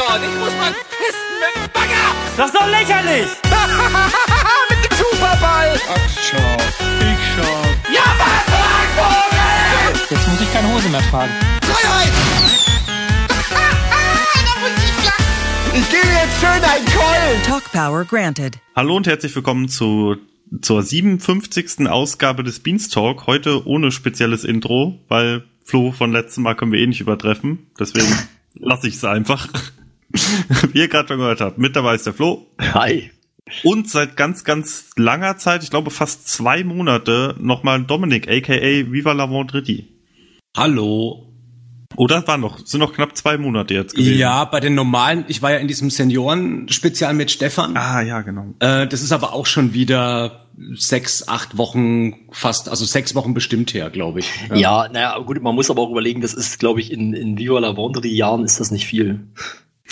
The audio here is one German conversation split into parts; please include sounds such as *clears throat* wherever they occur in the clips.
dort. Ich muss mal pissen mit dem Bagger. Das ist doch lächerlich! *laughs* mit dem Superball. Ach, schau. Ich schau. Ja, was, Vogel? Jetzt muss ich keine Hose mehr tragen. Freiheit. *laughs* Ich gebe jetzt schön einen Keulen. Talk Power granted. Hallo und herzlich willkommen zu, zur 57. Ausgabe des Beanstalk. Heute ohne spezielles Intro, weil Flo von letztem Mal können wir eh nicht übertreffen. Deswegen *laughs* lasse ich es einfach. *laughs* Wie ihr gerade schon gehört habt, mit dabei ist der Flo. Hi. Und seit ganz, ganz langer Zeit, ich glaube fast zwei Monate, nochmal Dominik, aka Viva la Vendredi. Hallo. Oder waren noch, sind noch knapp zwei Monate jetzt gewesen. Ja, bei den normalen, ich war ja in diesem Senioren-Spezial mit Stefan. Ah, ja, genau. Äh, das ist aber auch schon wieder sechs, acht Wochen fast, also sechs Wochen bestimmt her, glaube ich. Ja, naja, gut, man muss aber auch überlegen, das ist, glaube ich, in, in Viva la Vendredi Jahren ist das nicht viel.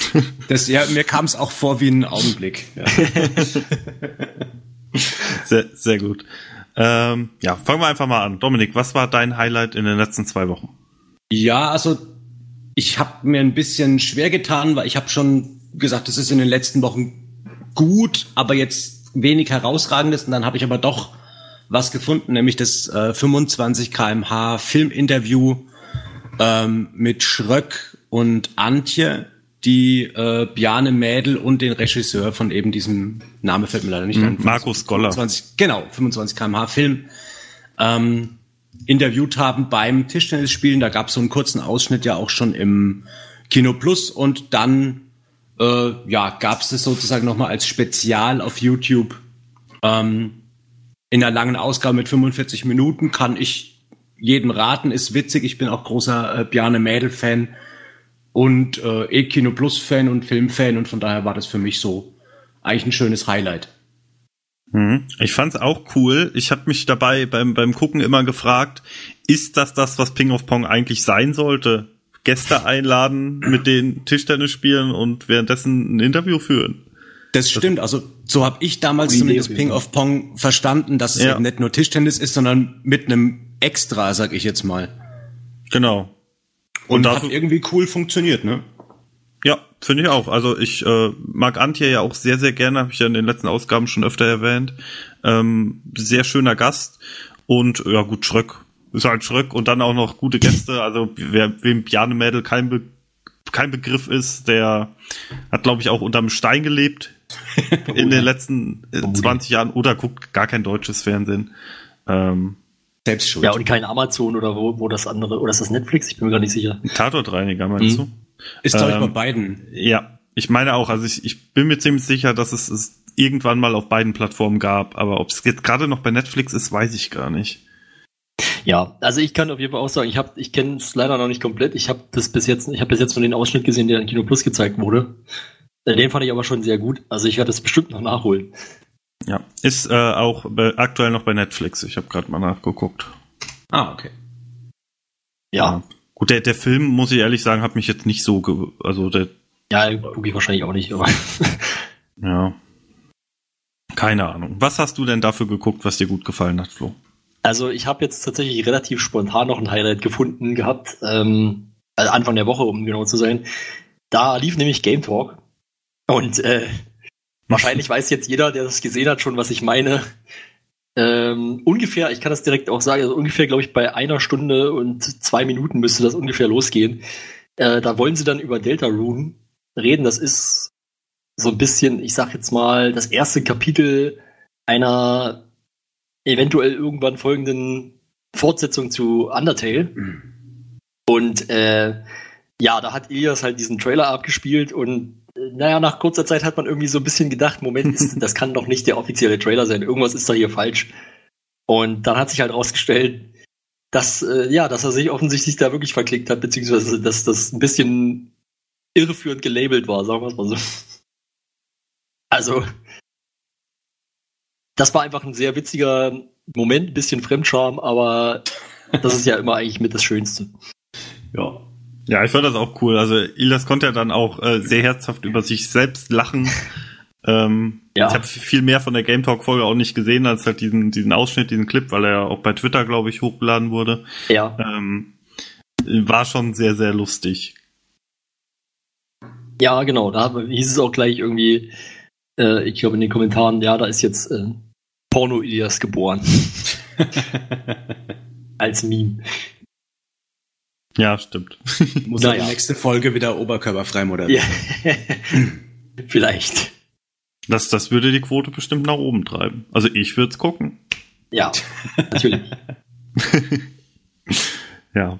*laughs* Das, ja, mir kam es auch vor wie ein Augenblick. Ja. *laughs* Sehr, sehr gut. Ähm, ja, fangen wir einfach mal an. Dominik, was war dein Highlight in den letzten zwei Wochen? Ja, also ich habe mir ein bisschen schwer getan, weil ich habe schon gesagt, es ist in den letzten Wochen gut, aber jetzt wenig herausragendes. Und dann habe ich aber doch was gefunden, nämlich das äh, 25 kmh Filminterview ähm, mit Schröck und Antje, die äh, Bjane Mädel und den Regisseur von eben diesem Name fällt mir leider nicht Mhm, ein. Markus Goller. 25, genau, 25 kmh Film. Ähm, interviewt haben beim Tischtennisspielen. Da gab es so einen kurzen Ausschnitt ja auch schon im Kino Plus und dann äh, ja gab es das sozusagen nochmal als Spezial auf YouTube ähm, in einer langen Ausgabe mit 45 Minuten. Kann ich jedem raten, ist witzig. Ich bin auch großer äh, Bjarne Mädel-Fan und äh, eh Kino Plus-Fan und Filmfan und von daher war das für mich so eigentlich ein schönes Highlight. Mhm. Ich fand's auch cool. Ich habe mich dabei beim, beim Gucken immer gefragt, ist das das, was Ping of Pong eigentlich sein sollte? Gäste einladen, mit denen Tischtennis spielen und währenddessen ein Interview führen. Das stimmt, also so habe ich damals Gute zumindest Ping of Pong verstanden, dass es Ja. eben nicht nur Tischtennis ist, sondern mit einem Extra, sag ich jetzt mal. Genau. Und, Und hat dafür- irgendwie cool funktioniert, ne? Ja, finde ich auch. Also ich äh, mag Antje ja auch sehr, sehr gerne, habe ich ja in den letzten Ausgaben schon öfter erwähnt. Ähm, sehr schöner Gast und ja gut, Schröck. Ist halt Schröck und dann auch noch gute Gäste. Also wer wem Bjarne Mädel kein, Be kein Begriff ist, der hat, glaube ich, auch unterm Stein gelebt *laughs* in den letzten äh, 20 Jahren oder guckt gar kein deutsches Fernsehen. Ähm, Selbst schuld. Ja, und kein Amazon oder wo, wo das andere, oder ist das Netflix? Ich bin mir gar nicht sicher. Tatortreiniger, meinst Mhm. du? ist glaube ich ähm, bei beiden. Ja, ich meine auch, also ich, ich bin mir ziemlich sicher, dass es es irgendwann mal auf beiden Plattformen gab, aber ob es jetzt gerade noch bei Netflix ist, weiß ich gar nicht. Ja, also ich kann auf jeden Fall auch sagen, ich habe, ich kenne es leider noch nicht komplett. Ich habe das bis jetzt, ich habe bis jetzt nur den Ausschnitt gesehen, der in Kino Plus gezeigt wurde. Äh, Den fand ich aber schon sehr gut. Also ich werde das bestimmt noch nachholen. Ja, ist äh, auch bei, aktuell noch bei Netflix. Ich habe gerade mal nachgeguckt. Ah, okay. Ja, Gut, der, der Film, muss ich ehrlich sagen, hat mich jetzt nicht so, ge also der, ja, gucke ich wahrscheinlich auch nicht, aber *laughs* ja, keine Ahnung. Was hast du denn dafür geguckt, was dir gut gefallen hat, Flo? Also ich habe jetzt tatsächlich relativ spontan noch ein Highlight gefunden gehabt, ähm, also Anfang der Woche, um genau zu sein. Da lief nämlich Game Talk und äh, *laughs* wahrscheinlich weiß jetzt jeder, der das gesehen hat, schon, was ich meine. Ähm, ungefähr, ich kann das direkt auch sagen, also ungefähr, glaube ich, bei einer Stunde und zwei Minuten müsste das ungefähr losgehen. Äh, da wollen sie dann über Delta Rune reden. Das ist so ein bisschen, ich sag jetzt mal, das erste Kapitel einer eventuell irgendwann folgenden Fortsetzung zu Undertale. Und äh, ja, da hat Ilias halt diesen Trailer abgespielt und naja, nach kurzer Zeit hat man irgendwie so ein bisschen gedacht, Moment, ist, das kann doch nicht der offizielle Trailer sein, irgendwas ist da hier falsch. Und dann hat sich halt rausgestellt, dass, äh, ja, dass er sich offensichtlich da wirklich verklickt hat, beziehungsweise dass das ein bisschen irreführend gelabelt war, sagen wir es mal so. Also, das war einfach ein sehr witziger Moment, ein bisschen Fremdscham, aber das ist ja immer eigentlich mit das Schönste. Ja. Ja, ich fand das auch cool. Also Ilas konnte ja dann auch äh, sehr herzhaft über sich selbst lachen. Ähm, Ja. Ich habe viel mehr von der Game Talk Folge auch nicht gesehen als halt diesen diesen Ausschnitt, diesen Clip, weil er ja auch bei Twitter glaube ich hochgeladen wurde. Ja. Ähm, war schon sehr sehr lustig. Ja, genau, da hieß es auch gleich irgendwie, äh, ich glaube in den Kommentaren, ja, da ist jetzt äh, Porno-Elias geboren. *laughs* Als Meme. Ja, stimmt. *laughs* Muss Naja. die nächste Folge wieder oberkörperfrei moderieren. Ja. *laughs* Vielleicht. Das, das würde die Quote bestimmt nach oben treiben. Also ich würde es gucken. Ja, natürlich. *laughs* Ja.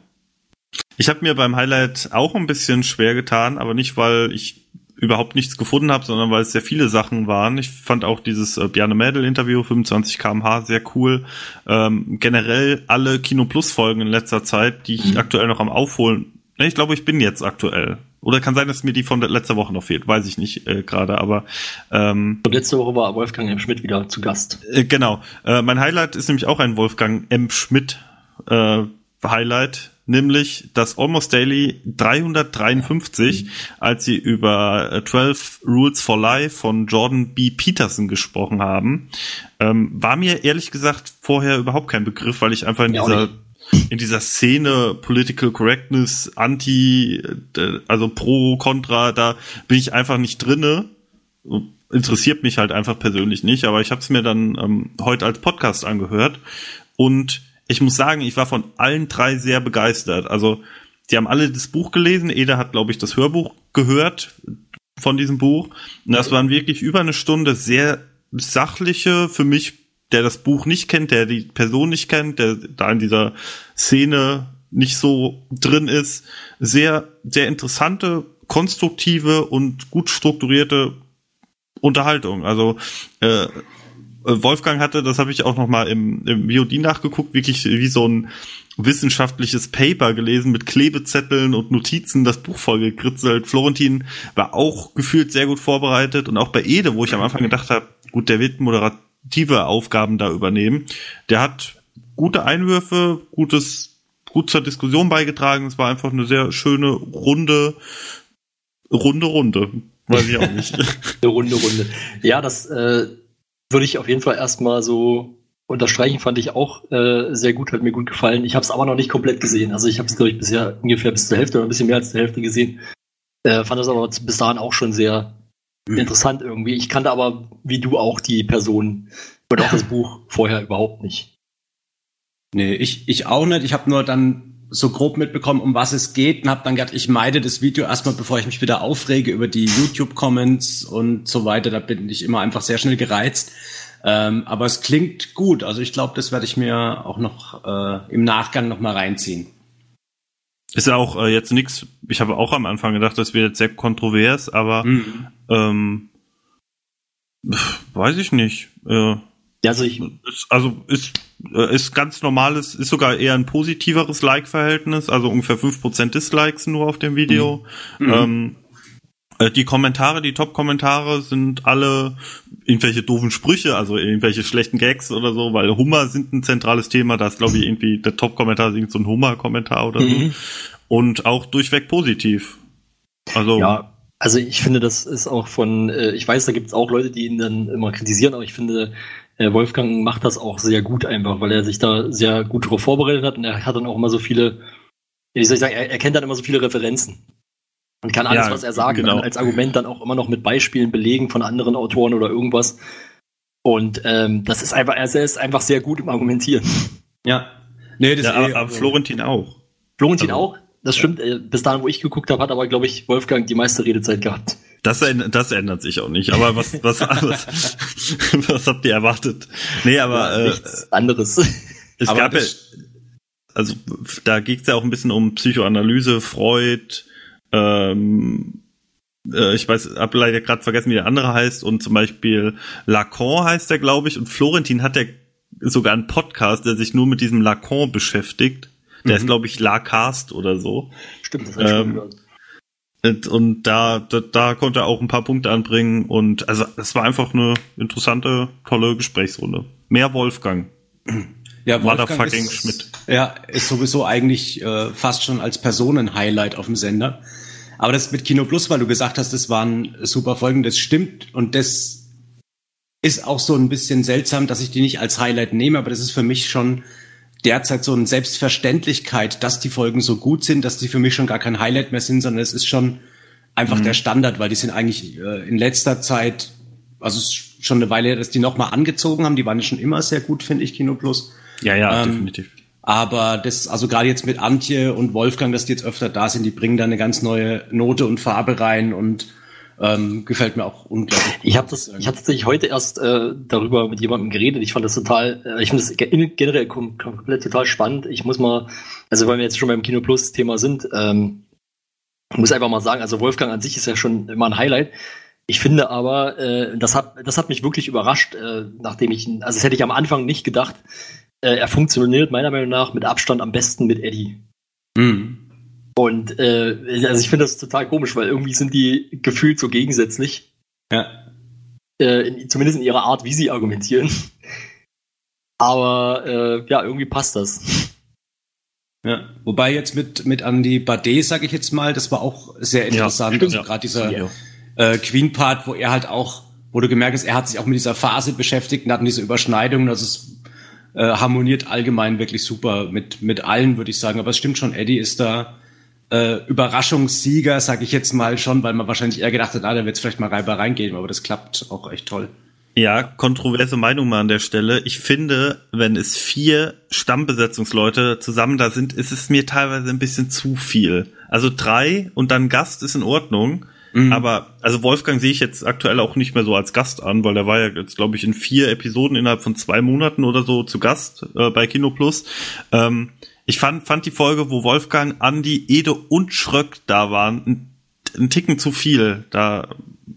Ich habe mir beim Highlight auch ein bisschen schwer getan, aber nicht, weil ich überhaupt nichts gefunden habe, sondern weil es sehr viele Sachen waren. Ich fand auch dieses äh, Bjarne Mädel-Interview 25 kmh sehr cool. Ähm, generell alle Kino Plus Folgen in letzter Zeit, die ich aktuell noch am Aufholen. Ne, Ich glaube, ich bin jetzt aktuell. Oder kann sein, dass mir die von letzter Woche noch fehlt, weiß ich nicht äh, gerade, aber ähm, Und letzte Woche war Wolfgang M. Schmidt wieder zu Gast. äh, genau. Äh, mein Highlight ist nämlich auch ein Wolfgang M. Schmidt äh, Highlight, nämlich das Almost Daily 353, als sie über äh, 12 Rules for Life von Jordan B. Peterson gesprochen haben. Ähm, war mir ehrlich gesagt vorher überhaupt kein Begriff, weil ich einfach in auch dieser in dieser Szene Political Correctness, Anti, äh, also Pro, Contra, da bin ich einfach nicht drinne interessiert mich halt einfach persönlich nicht, aber ich habe es mir dann ähm, heute als Podcast angehört und ich muss sagen, ich war von allen drei sehr begeistert. Also die haben alle das Buch gelesen. Eda hat, glaube ich, das Hörbuch gehört von diesem Buch. Und das waren wirklich über eine Stunde sehr sachliche, für mich, der das Buch nicht kennt, der die Person nicht kennt, der da in dieser Szene nicht so drin ist, sehr, sehr interessante, konstruktive und gut strukturierte Unterhaltung. Also äh, Wolfgang hatte, das habe ich auch noch mal im, im VOD nachgeguckt, wirklich wie so ein wissenschaftliches Paper gelesen mit Klebezetteln und Notizen, das Buch vollgekritzelt. Florentin war auch gefühlt sehr gut vorbereitet und auch bei Ede, wo ich am Anfang gedacht habe, gut, der wird moderative Aufgaben da übernehmen. Der hat gute Einwürfe, gutes, gut zur Diskussion beigetragen. Es war einfach eine sehr schöne runde, runde Runde. Weiß ich auch nicht. *laughs* Eine Runde, Runde. Ja, das äh, würde ich auf jeden Fall erstmal so unterstreichen, fand ich auch äh, sehr gut, hat mir gut gefallen. Ich habe es aber noch nicht komplett gesehen. Also ich habe es, glaube ich, bisher ungefähr bis zur Hälfte oder ein bisschen mehr als zur Hälfte gesehen. Äh, fand das aber bis dahin auch schon sehr interessant irgendwie. Ich kannte aber, wie du auch, die Person und auch das *laughs* Buch vorher überhaupt nicht. Nee, ich, ich auch nicht. Ich habe nur dann so grob mitbekommen, um was es geht und habe dann gedacht, ich meide das Video erstmal, bevor ich mich wieder aufrege über die YouTube-Comments und so weiter. Da bin ich immer einfach sehr schnell gereizt. Ähm, aber es klingt gut. Also ich glaube, das werde ich mir auch noch äh, im Nachgang noch mal reinziehen. Ist ja auch äh, jetzt nix. Ich habe auch am Anfang gedacht, das wird jetzt sehr kontrovers, aber ähm, pf, weiß ich nicht. Äh, also ich, ist, also ist äh, ist ganz normales, ist sogar eher ein positiveres Like-Verhältnis, also ungefähr 5% Dislikes nur auf dem Video. Ähm, äh, die Kommentare, die Top-Kommentare sind alle irgendwelche doofen Sprüche, also irgendwelche schlechten Gags oder so, weil Hummer sind ein zentrales Thema. Da ist, glaube ich, irgendwie der Top-Kommentar ist so ein Hummer-Kommentar oder so. Und auch durchweg positiv. Also, Ja, also ich finde, das ist auch von, äh, ich weiß, da gibt es auch Leute, die ihn dann immer kritisieren, aber ich finde, äh, Wolfgang macht das auch sehr gut einfach, weil er sich da sehr gut darauf vorbereitet hat und er hat dann auch immer so viele, wie soll ich sagen, er, er kennt dann immer so viele Referenzen. Und kann alles, Ja, was er sagt, genau. als Argument dann auch immer noch mit Beispielen belegen von anderen Autoren oder irgendwas. Und ähm, das ist einfach, er ist einfach sehr gut im Argumentieren. Ja. Nee, das ja, eh- aber, aber Florentin auch. Florentin Also, auch, das stimmt. Äh, bis dahin, wo ich geguckt habe, hat aber, glaube ich, Wolfgang die meiste Redezeit gehabt. Das, das ändert sich auch nicht. Aber was, was, *laughs* was, was habt ihr erwartet? Nee, aber äh, Nichts anderes. es aber gab ja, also da ging es ja auch ein bisschen um Psychoanalyse, Freud, ähm, äh, ich weiß, hab leider gerade vergessen, wie der andere heißt, und zum Beispiel Lacan heißt der, glaube ich, und Florentin hat ja sogar einen Podcast, der sich nur mit diesem Lacan beschäftigt. Der ist, glaube ich, Lacast oder so. Stimmt, das Ähm. Und, und da, da, da konnte er auch ein paar Punkte anbringen und also es war einfach eine interessante, tolle Gesprächsrunde. Mehr Wolfgang. Ja, Motherfucking ist, Schmidt. Ja, ist sowieso eigentlich äh, fast schon als Personen-Highlight auf dem Sender. Aber das mit Kino Plus, weil du gesagt hast, das waren super Folgen, das stimmt und das ist auch so ein bisschen seltsam, dass ich die nicht als Highlight nehme, aber das ist für mich schon derzeit so eine Selbstverständlichkeit, dass die Folgen so gut sind, dass die für mich schon gar kein Highlight mehr sind, sondern es ist schon einfach der Standard, weil die sind eigentlich äh, in letzter Zeit, also es ist schon eine Weile, her, dass die nochmal angezogen haben. Die waren schon immer sehr gut, finde ich, Kino Plus. Ja, ja, Ähm, definitiv. Aber das, also gerade jetzt mit Antje und Wolfgang, dass die jetzt öfter da sind, die bringen da eine ganz neue Note und Farbe rein und ähm, gefällt mir auch unglaublich. gut, Ich habe das, ich habe tatsächlich heute erst äh, darüber mit jemandem geredet. Ich fand das total, äh, ich finde das ge- generell kom komplett total spannend. Ich muss mal, also weil wir jetzt schon beim Kino Plus Thema sind, ähm, muss einfach mal sagen, also Wolfgang an sich ist ja schon immer ein Highlight. Ich finde aber, äh, das hat, das hat mich wirklich überrascht, äh, nachdem ich, also das hätte ich am Anfang nicht gedacht. Äh, er funktioniert meiner Meinung nach mit Abstand am besten mit Eddie. Mhm. Und äh, also ich finde das total komisch, weil irgendwie sind die gefühlt so gegensätzlich Ja. äh, in, zumindest in ihrer Art, wie sie argumentieren. *laughs* Aber äh, ja, irgendwie passt das. Ja. Wobei jetzt mit, mit Andy Bade, sage ich jetzt mal, das war auch sehr interessant. also ja. gerade dieser Ja. äh, Queen-Part, wo er halt auch, wo du gemerkt hast, er hat sich auch mit dieser Phase beschäftigt und hatten diese Überschneidungen, also es äh, harmoniert allgemein wirklich super mit, mit allen, würde ich sagen. Aber es stimmt schon, Eddie ist da äh, Überraschungssieger, sage ich jetzt mal schon, weil man wahrscheinlich eher gedacht hat, ah, da wird es vielleicht mal Reiber reingehen, aber das klappt auch echt toll. Ja, kontroverse Meinung mal an der Stelle. Ich finde, wenn es vier Stammbesetzungsleute zusammen da sind, ist es mir teilweise ein bisschen zu viel. Also drei und dann Gast ist in Ordnung. Aber, also Wolfgang sehe ich jetzt aktuell auch nicht mehr so als Gast an, weil der war ja jetzt, glaube ich, in vier Episoden innerhalb von zwei Monaten oder so zu Gast äh, bei Kino Plus. Ähm, ich fand, fand die Folge, wo Wolfgang, Andi, Ede und Schröck da waren, ein, ein Ticken zu viel. Da,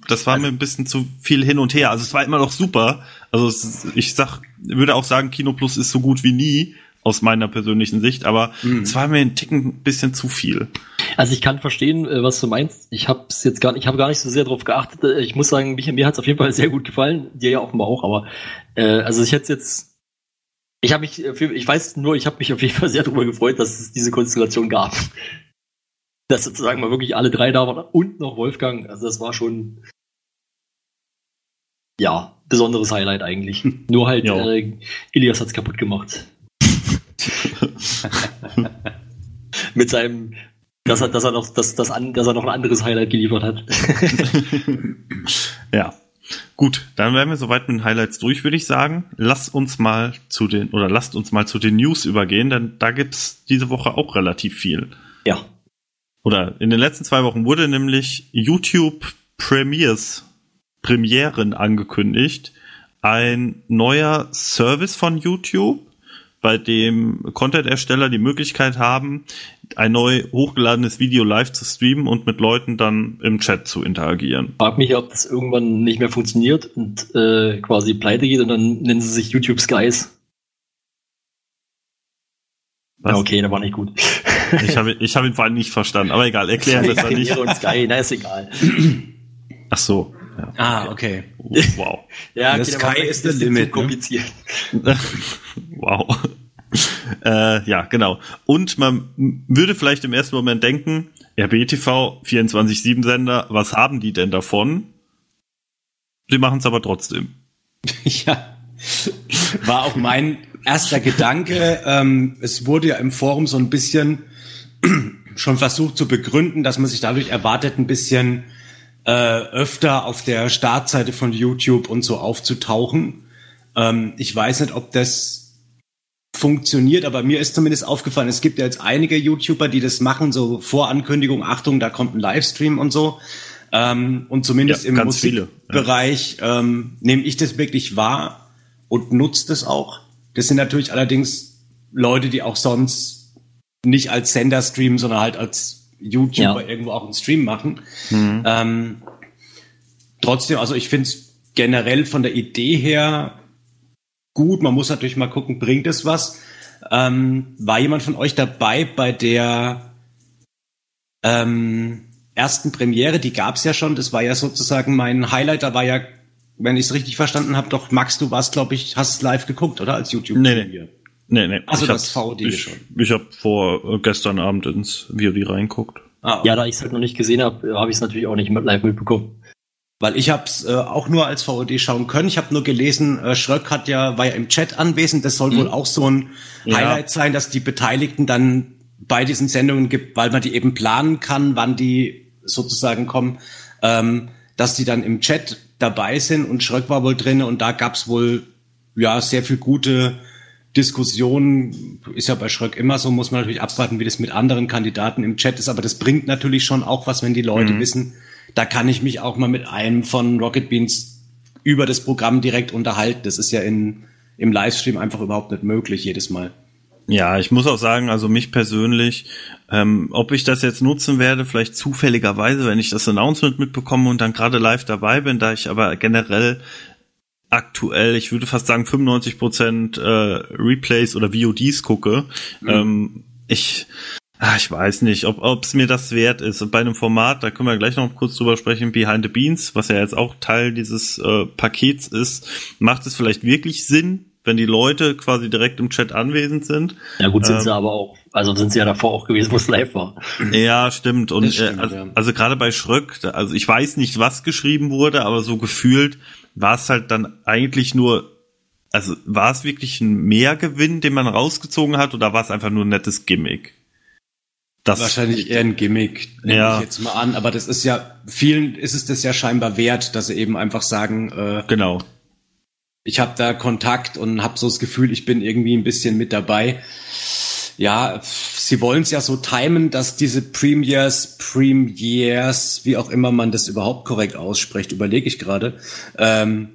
das war mir ein bisschen zu viel hin und her. Also es war immer noch super. Also es, ich sag, würde auch sagen, Kino Plus ist so gut wie nie aus meiner persönlichen Sicht, aber es war mir ein Ticken ein bisschen zu viel. Also ich kann verstehen, äh, was du meinst. Ich habe es jetzt gar nicht, ich habe gar nicht so sehr darauf geachtet. Äh, Ich muss sagen, mir, mir hat es auf jeden Fall sehr gut gefallen. Dir ja offenbar auch, aber äh, also ich hätte jetzt, ich habe mich, äh, ich weiß nur, ich habe mich auf jeden Fall sehr darüber gefreut, dass es diese Konstellation gab. Dass sozusagen mal wirklich alle drei da waren und noch Wolfgang. Also das war schon ja besonderes Highlight eigentlich. *laughs* Nur halt Ja. äh, Ilias hat's kaputt gemacht. *laughs* Mit seinem, dass er, dass er noch, dass, dass, an, dass er noch ein anderes Highlight geliefert hat. *laughs* Ja. Gut, dann wären wir soweit mit den Highlights durch, würde ich sagen. Lass uns mal zu den, oder lasst uns mal zu den News übergehen, denn da gibt's diese Woche auch relativ viel. ja. Oder in den letzten zwei Wochen wurde nämlich YouTube Premiers, Premieren angekündigt. Ein neuer Service von YouTube, bei dem Content-Ersteller die Möglichkeit haben, ein neu hochgeladenes Video live zu streamen und mit Leuten dann im Chat zu interagieren. Frag mich, ob das irgendwann nicht mehr funktioniert und äh, quasi pleite geht und dann nennen sie sich YouTube Skies. Was? Ja, okay, der war nicht gut. *laughs* Ich habe ich hab ihn vor allem nicht verstanden, aber egal, erklär *laughs* besser nicht. Karriere und Sky, na ist egal. Ach so. Ja. Ah, okay. Wow. *laughs* Ja, okay, sky ist das limit, ne? kompliziert. wow. Äh, ja, genau. Und man würde vielleicht im ersten Moment denken, RBTV, 24-7-Sender, was haben die denn davon? Sie machen es aber trotzdem. *laughs* Ja, war auch mein erster Gedanke. Ähm, es wurde ja im Forum so ein bisschen *clears throat* schon versucht zu begründen, dass man sich dadurch erwartet, ein bisschen äh, öfter auf der Startseite von YouTube und so aufzutauchen. Ähm, ich weiß nicht, ob das funktioniert, aber mir ist zumindest aufgefallen, es gibt ja jetzt einige YouTuber, die das machen, so Vorankündigung, Achtung, da kommt ein Livestream und so. Ähm, und zumindest Ja, im viele, ja. Musikbereich ähm, nehme ich das wirklich wahr und nutze das auch. Das sind natürlich allerdings Leute, die auch sonst nicht als Sender streamen, sondern halt als YouTuber Ja. irgendwo auch einen Stream machen. Ähm, trotzdem, also ich finde es generell von der Idee her gut. Man muss natürlich mal gucken, bringt es was? Ähm, war jemand von euch dabei bei der ähm, ersten Premiere? Die gab es ja schon. Das war ja sozusagen mein Highlight. Da war ja, wenn ich es richtig verstanden habe, doch Max, du warst, glaube ich, hast es live geguckt, oder? Als YouTube. Nee, nee. Nee, nee. Also ich das hab- VOD ich, schon. Ich habe vor äh, gestern Abend ins VOD reinguckt. Ah, Ja, da ich es halt noch nicht gesehen habe, habe ich es natürlich auch nicht mit live mitbekommen. Weil ich habe es äh, auch nur als VOD schauen können. Ich habe nur gelesen, äh, Schröck hat ja, war ja im Chat anwesend. Das soll wohl auch so ein Ja. Highlight sein, dass die Beteiligten dann bei diesen Sendungen gibt, weil man die eben planen kann, wann die sozusagen kommen, ähm, dass die dann im Chat dabei sind und Schröck war wohl drin und da gab's wohl ja sehr viel gute Diskussionen. Ist ja bei Schröck immer so, muss man natürlich abwarten, wie das mit anderen Kandidaten im Chat ist, aber das bringt natürlich schon auch was, wenn die Leute wissen, da kann ich mich auch mal mit einem von Rocket Beans über das Programm direkt unterhalten. Das ist ja in, im Livestream einfach überhaupt nicht möglich jedes Mal. Ja, ich muss auch sagen, also mich persönlich, ähm, ob ich das jetzt nutzen werde, vielleicht zufälligerweise, wenn ich das Announcement mitbekomme und dann gerade live dabei bin, da ich aber generell aktuell, ich würde fast sagen 95 Prozent äh, Replays oder VODs gucke. Ähm, ich, ah, ich weiß nicht, ob es mir das wert ist. Und bei einem Format, da können wir gleich noch kurz drüber sprechen, Behind the Beans, was ja jetzt auch Teil dieses äh, Pakets ist, macht es vielleicht wirklich Sinn, wenn die Leute quasi direkt im Chat anwesend sind. Ja gut, sind Ähm, sie aber auch, also sind sie ja davor auch gewesen, wo es live war. Ja, stimmt. Und Das stimmt, äh, also, ja. also gerade bei Schröck, also ich weiß nicht, was geschrieben wurde, aber so gefühlt war es halt dann eigentlich nur, also war es wirklich ein Mehrgewinn, den man rausgezogen hat, oder war es einfach nur ein nettes Gimmick? Das Wahrscheinlich eher ein Gimmick, nehme Ja. ich jetzt mal an. Aber das ist ja, vielen ist es das ja scheinbar wert, dass sie eben einfach sagen, äh, genau. ich habe da Kontakt und habe so das Gefühl, ich bin irgendwie ein bisschen mit dabei. Ja, sie wollen es ja so timen, dass diese Premiers, Premiers, wie auch immer man das überhaupt korrekt ausspricht, überlege ich gerade, ähm,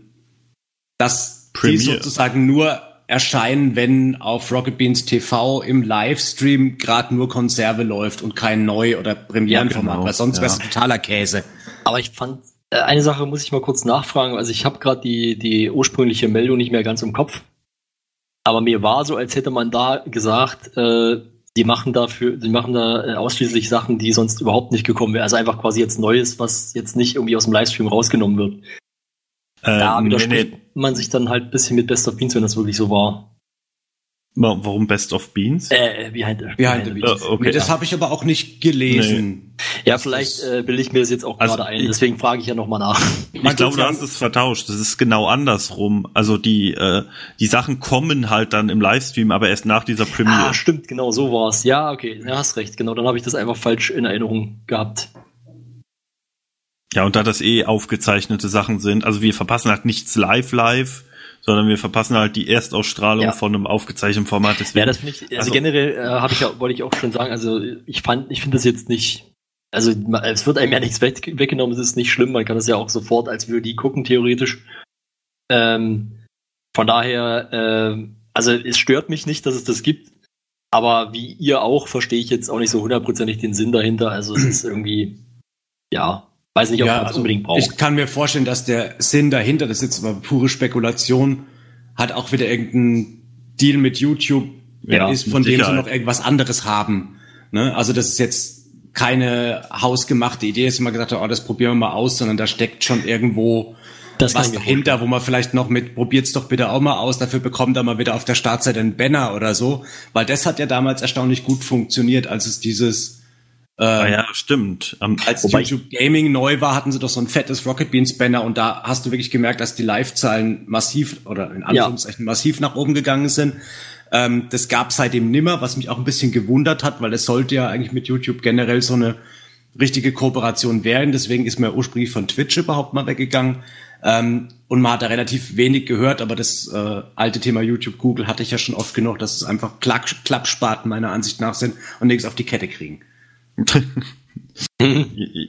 dass die Premiere. sozusagen nur erscheinen, wenn auf Rocket Beans TV im Livestream gerade nur Konserve läuft und kein Neu- oder Premierenformat, Ja, genau. weil sonst Ja. wäre es totaler Käse. Aber ich fand, äh, eine Sache muss ich mal kurz nachfragen. Also ich habe gerade die, die ursprüngliche Meldung nicht mehr ganz im Kopf. Aber mir war so, als hätte man da gesagt, äh, die machen dafür, die machen da äh, ausschließlich Sachen, die sonst überhaupt nicht gekommen wären. Also einfach quasi jetzt Neues, was jetzt nicht irgendwie aus dem Livestream rausgenommen wird. Da Äh, nee, widerspricht nee. man sich dann halt ein bisschen mit Best of Beans, wenn das wirklich so war. Wa- Warum Best of Beans? Äh, behind, Behind the Beats. Äh, okay, nee, das ja. habe ich aber auch nicht gelesen. Ja, vielleicht äh, bilde ich mir das jetzt auch Also, gerade ein. Deswegen frage ich ja nochmal nach. Ich glaube, du hast es vertauscht. Das ist genau andersrum. Also die äh, die Sachen kommen halt dann im Livestream, aber erst nach dieser Premiere. Ah, stimmt, genau, so war's. Ja, okay, ja, hast recht. Genau, dann habe ich das einfach falsch in Erinnerung gehabt. Ja, und da das eh aufgezeichnete Sachen sind, also wir verpassen halt nichts live live, sondern wir verpassen halt die Erstausstrahlung Ja. von einem aufgezeichneten Format. Deswegen, Ja, das finde ich, also, Also- generell äh, habe ich ja, wollte ich auch schon sagen, also ich fand, ich finde das jetzt nicht, also es wird einem ja nichts weg, weggenommen, es ist nicht schlimm, man kann das ja auch sofort als VOD gucken, theoretisch. Ähm, von daher, ähm, also es stört mich nicht, dass es das gibt, aber wie ihr auch, verstehe ich jetzt auch nicht so hundertprozentig den Sinn dahinter, also es ist irgendwie, ja, weiß nicht, ob man es also unbedingt braucht. Ich kann mir vorstellen, dass der Sinn dahinter, das ist jetzt aber pure Spekulation, hat auch wieder irgendein Deal mit YouTube Ja, ist, von dem sie noch irgendwas anderes haben. Ne? Also das ist jetzt keine hausgemachte Idee, dass man gesagt hat, oh, das probieren wir mal aus, sondern da steckt schon irgendwo Das was dahinter, wo man vielleicht noch mit, probiert's doch bitte auch mal aus, dafür bekommt er mal wieder auf der Startseite einen Banner oder so, weil das hat ja damals erstaunlich gut funktioniert, als es dieses ah, ja, stimmt. Am, als Wobei- YouTube Gaming neu war, hatten sie doch so ein fettes Rocket Beans Banner und da hast du wirklich gemerkt, dass die Live-Zahlen massiv oder in Anführungszeichen massiv nach oben gegangen sind. Ähm, das gab seitdem nimmer, was mich auch ein bisschen gewundert hat, weil es sollte ja eigentlich mit YouTube generell so eine richtige Kooperation werden. Deswegen ist mir ursprünglich von Twitch überhaupt mal weggegangen. Ähm, und man hat da relativ wenig gehört, aber das äh, alte Thema YouTube, Google hatte ich ja schon oft genug, dass es einfach Klappspaten meiner Ansicht nach sind und nichts auf die Kette kriegen. *laughs*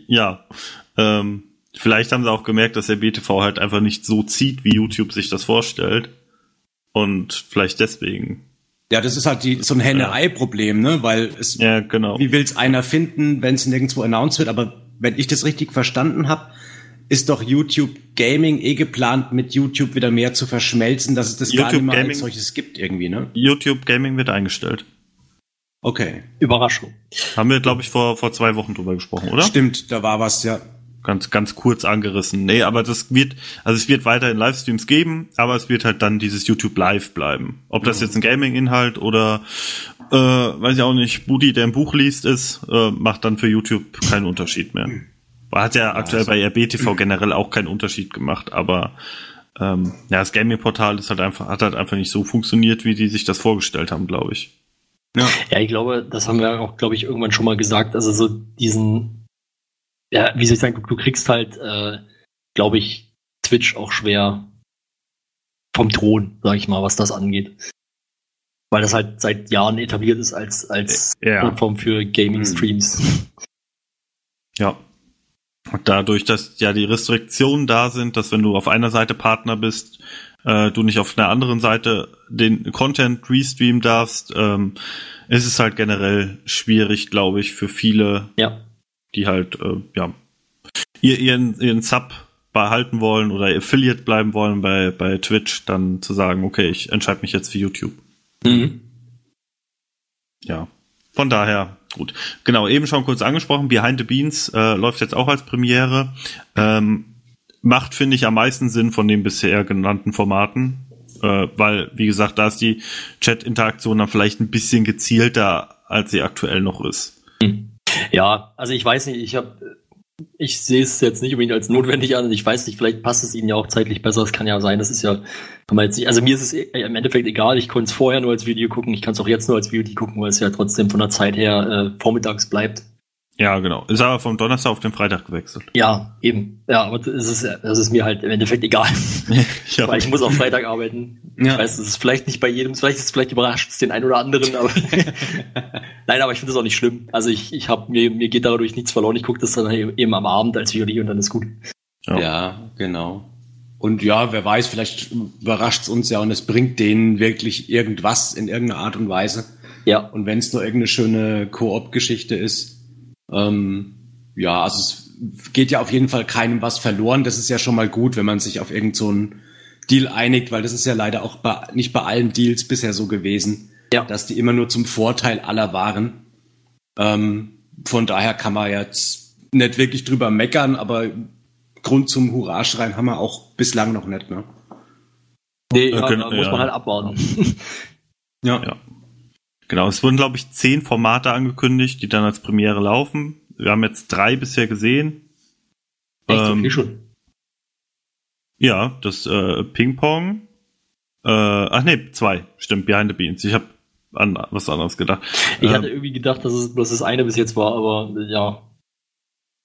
ja. Ähm, vielleicht haben sie auch gemerkt, dass der BTV halt einfach nicht so zieht, wie YouTube sich das vorstellt. Und vielleicht deswegen. Ja, das ist halt die, so ein Henne-Ei-Problem, ne? Weil es, Ja, genau. wie will's einer finden, wenn es nirgendwo announced wird? Aber wenn ich das richtig verstanden habe, ist doch YouTube Gaming eh geplant, mit YouTube wieder mehr zu verschmelzen, dass es das gar YouTube nicht mehr Gaming- als solches gibt irgendwie, ne? YouTube Gaming wird eingestellt. Okay. Überraschung. Haben wir, glaube ich, vor, vor zwei Wochen drüber gesprochen, oder? Stimmt, da war was, ja. Ganz, ganz kurz angerissen. Nee, aber das wird, also es wird weiterhin Livestreams geben, aber es wird halt dann dieses YouTube Live bleiben. Ob das jetzt ein Gaming-Inhalt oder, äh, weiß ich auch nicht, Budi, der ein Buch liest, ist, äh, macht dann für YouTube keinen Unterschied mehr. Hat ja aktuell bei RBTV generell auch keinen Unterschied gemacht, aber ähm, ja, das Gaming-Portal ist halt einfach, hat halt einfach nicht so funktioniert, wie die sich das vorgestellt haben, glaube ich. Ja, ich glaube, das haben wir auch, glaube ich, irgendwann schon mal gesagt. Also so diesen, ja, wie soll ich sagen, du, kriegst halt, äh, glaube ich, Twitch auch schwer vom Thron, sag ich mal, was das angeht. Weil das halt seit Jahren etabliert ist als, als Ja. Plattform für Gaming-Streams. Ja. Und dadurch, dass ja die Restriktionen da sind, dass wenn du auf einer Seite Partner bist, äh, du nicht auf einer anderen Seite den Content restreamen darfst, ähm, ist es halt generell schwierig, glaube ich, für viele, Ja. die halt, äh, ja, ihr, ihren, ihren Sub behalten wollen oder Affiliate bleiben wollen bei, bei Twitch, dann zu sagen, okay, ich entscheide mich jetzt für YouTube. Mhm. Ja. Von daher, gut. Genau, eben schon kurz angesprochen, Behind the Beans äh, läuft jetzt auch als Premiere. Ähm, macht, finde ich, am meisten Sinn von den bisher genannten Formaten. Äh, weil, wie gesagt, da ist die Chat-Interaktion dann vielleicht ein bisschen gezielter, als sie aktuell noch ist. Ja, also ich weiß nicht, ich habe, ich sehe es jetzt nicht unbedingt als notwendig an. Ich weiß nicht, vielleicht passt es ihnen ja auch zeitlich besser. Es kann ja sein, das ist ja, kann man jetzt nicht, also mir ist es eh- im Endeffekt egal. Ich konnte es vorher nur als Video gucken. Ich kann es auch jetzt nur als Video gucken, weil es ja trotzdem von der Zeit her äh, vormittags bleibt. Ja, genau. Ist aber vom Donnerstag auf den Freitag gewechselt. Ja, eben. Ja, aber das ist, das ist mir halt im Endeffekt egal. *laughs* ja, *laughs* Weil ich muss auch Freitag arbeiten. Ja. Ich weiß, es ist vielleicht nicht bei jedem, vielleicht ist es vielleicht überrascht es den einen oder anderen, aber *laughs* nein, aber ich finde das auch nicht schlimm. Also ich, ich habe mir, mir geht dadurch nichts verloren. Ich gucke das dann eben am Abend als Video und dann ist gut. Ja. Ja, genau. Und ja, wer weiß, vielleicht überrascht's uns ja und es bringt denen wirklich irgendwas in irgendeiner Art und Weise. Ja, Und wenn es nur irgendeine schöne Koop-Geschichte ist, ähm, ja, also es geht ja auf jeden Fall keinem was verloren. Das ist ja schon mal gut, wenn man sich auf irgend so einen Deal einigt, weil das ist ja leider auch bei, nicht bei allen Deals bisher so gewesen, Ja. dass die immer nur zum Vorteil aller waren. Ähm, von daher kann man jetzt nicht wirklich drüber meckern, aber Grund zum Hurra-Schreien haben wir auch bislang noch nicht, ne? nee, ja, genau, da muss ja. man halt abwarten. Ja. Ja. Genau, es wurden, glaube ich, zehn Formate angekündigt, die dann als Premiere laufen. Wir haben jetzt drei bisher gesehen. Echt, Ähm, okay schon. Ja, das äh, Ping-Pong. Äh, ach nee, zwei. Stimmt, Behind the Beans. Ich habe an was anderes gedacht. Ich Ähm, hatte irgendwie gedacht, dass es bloß das eine bis jetzt war, aber ja.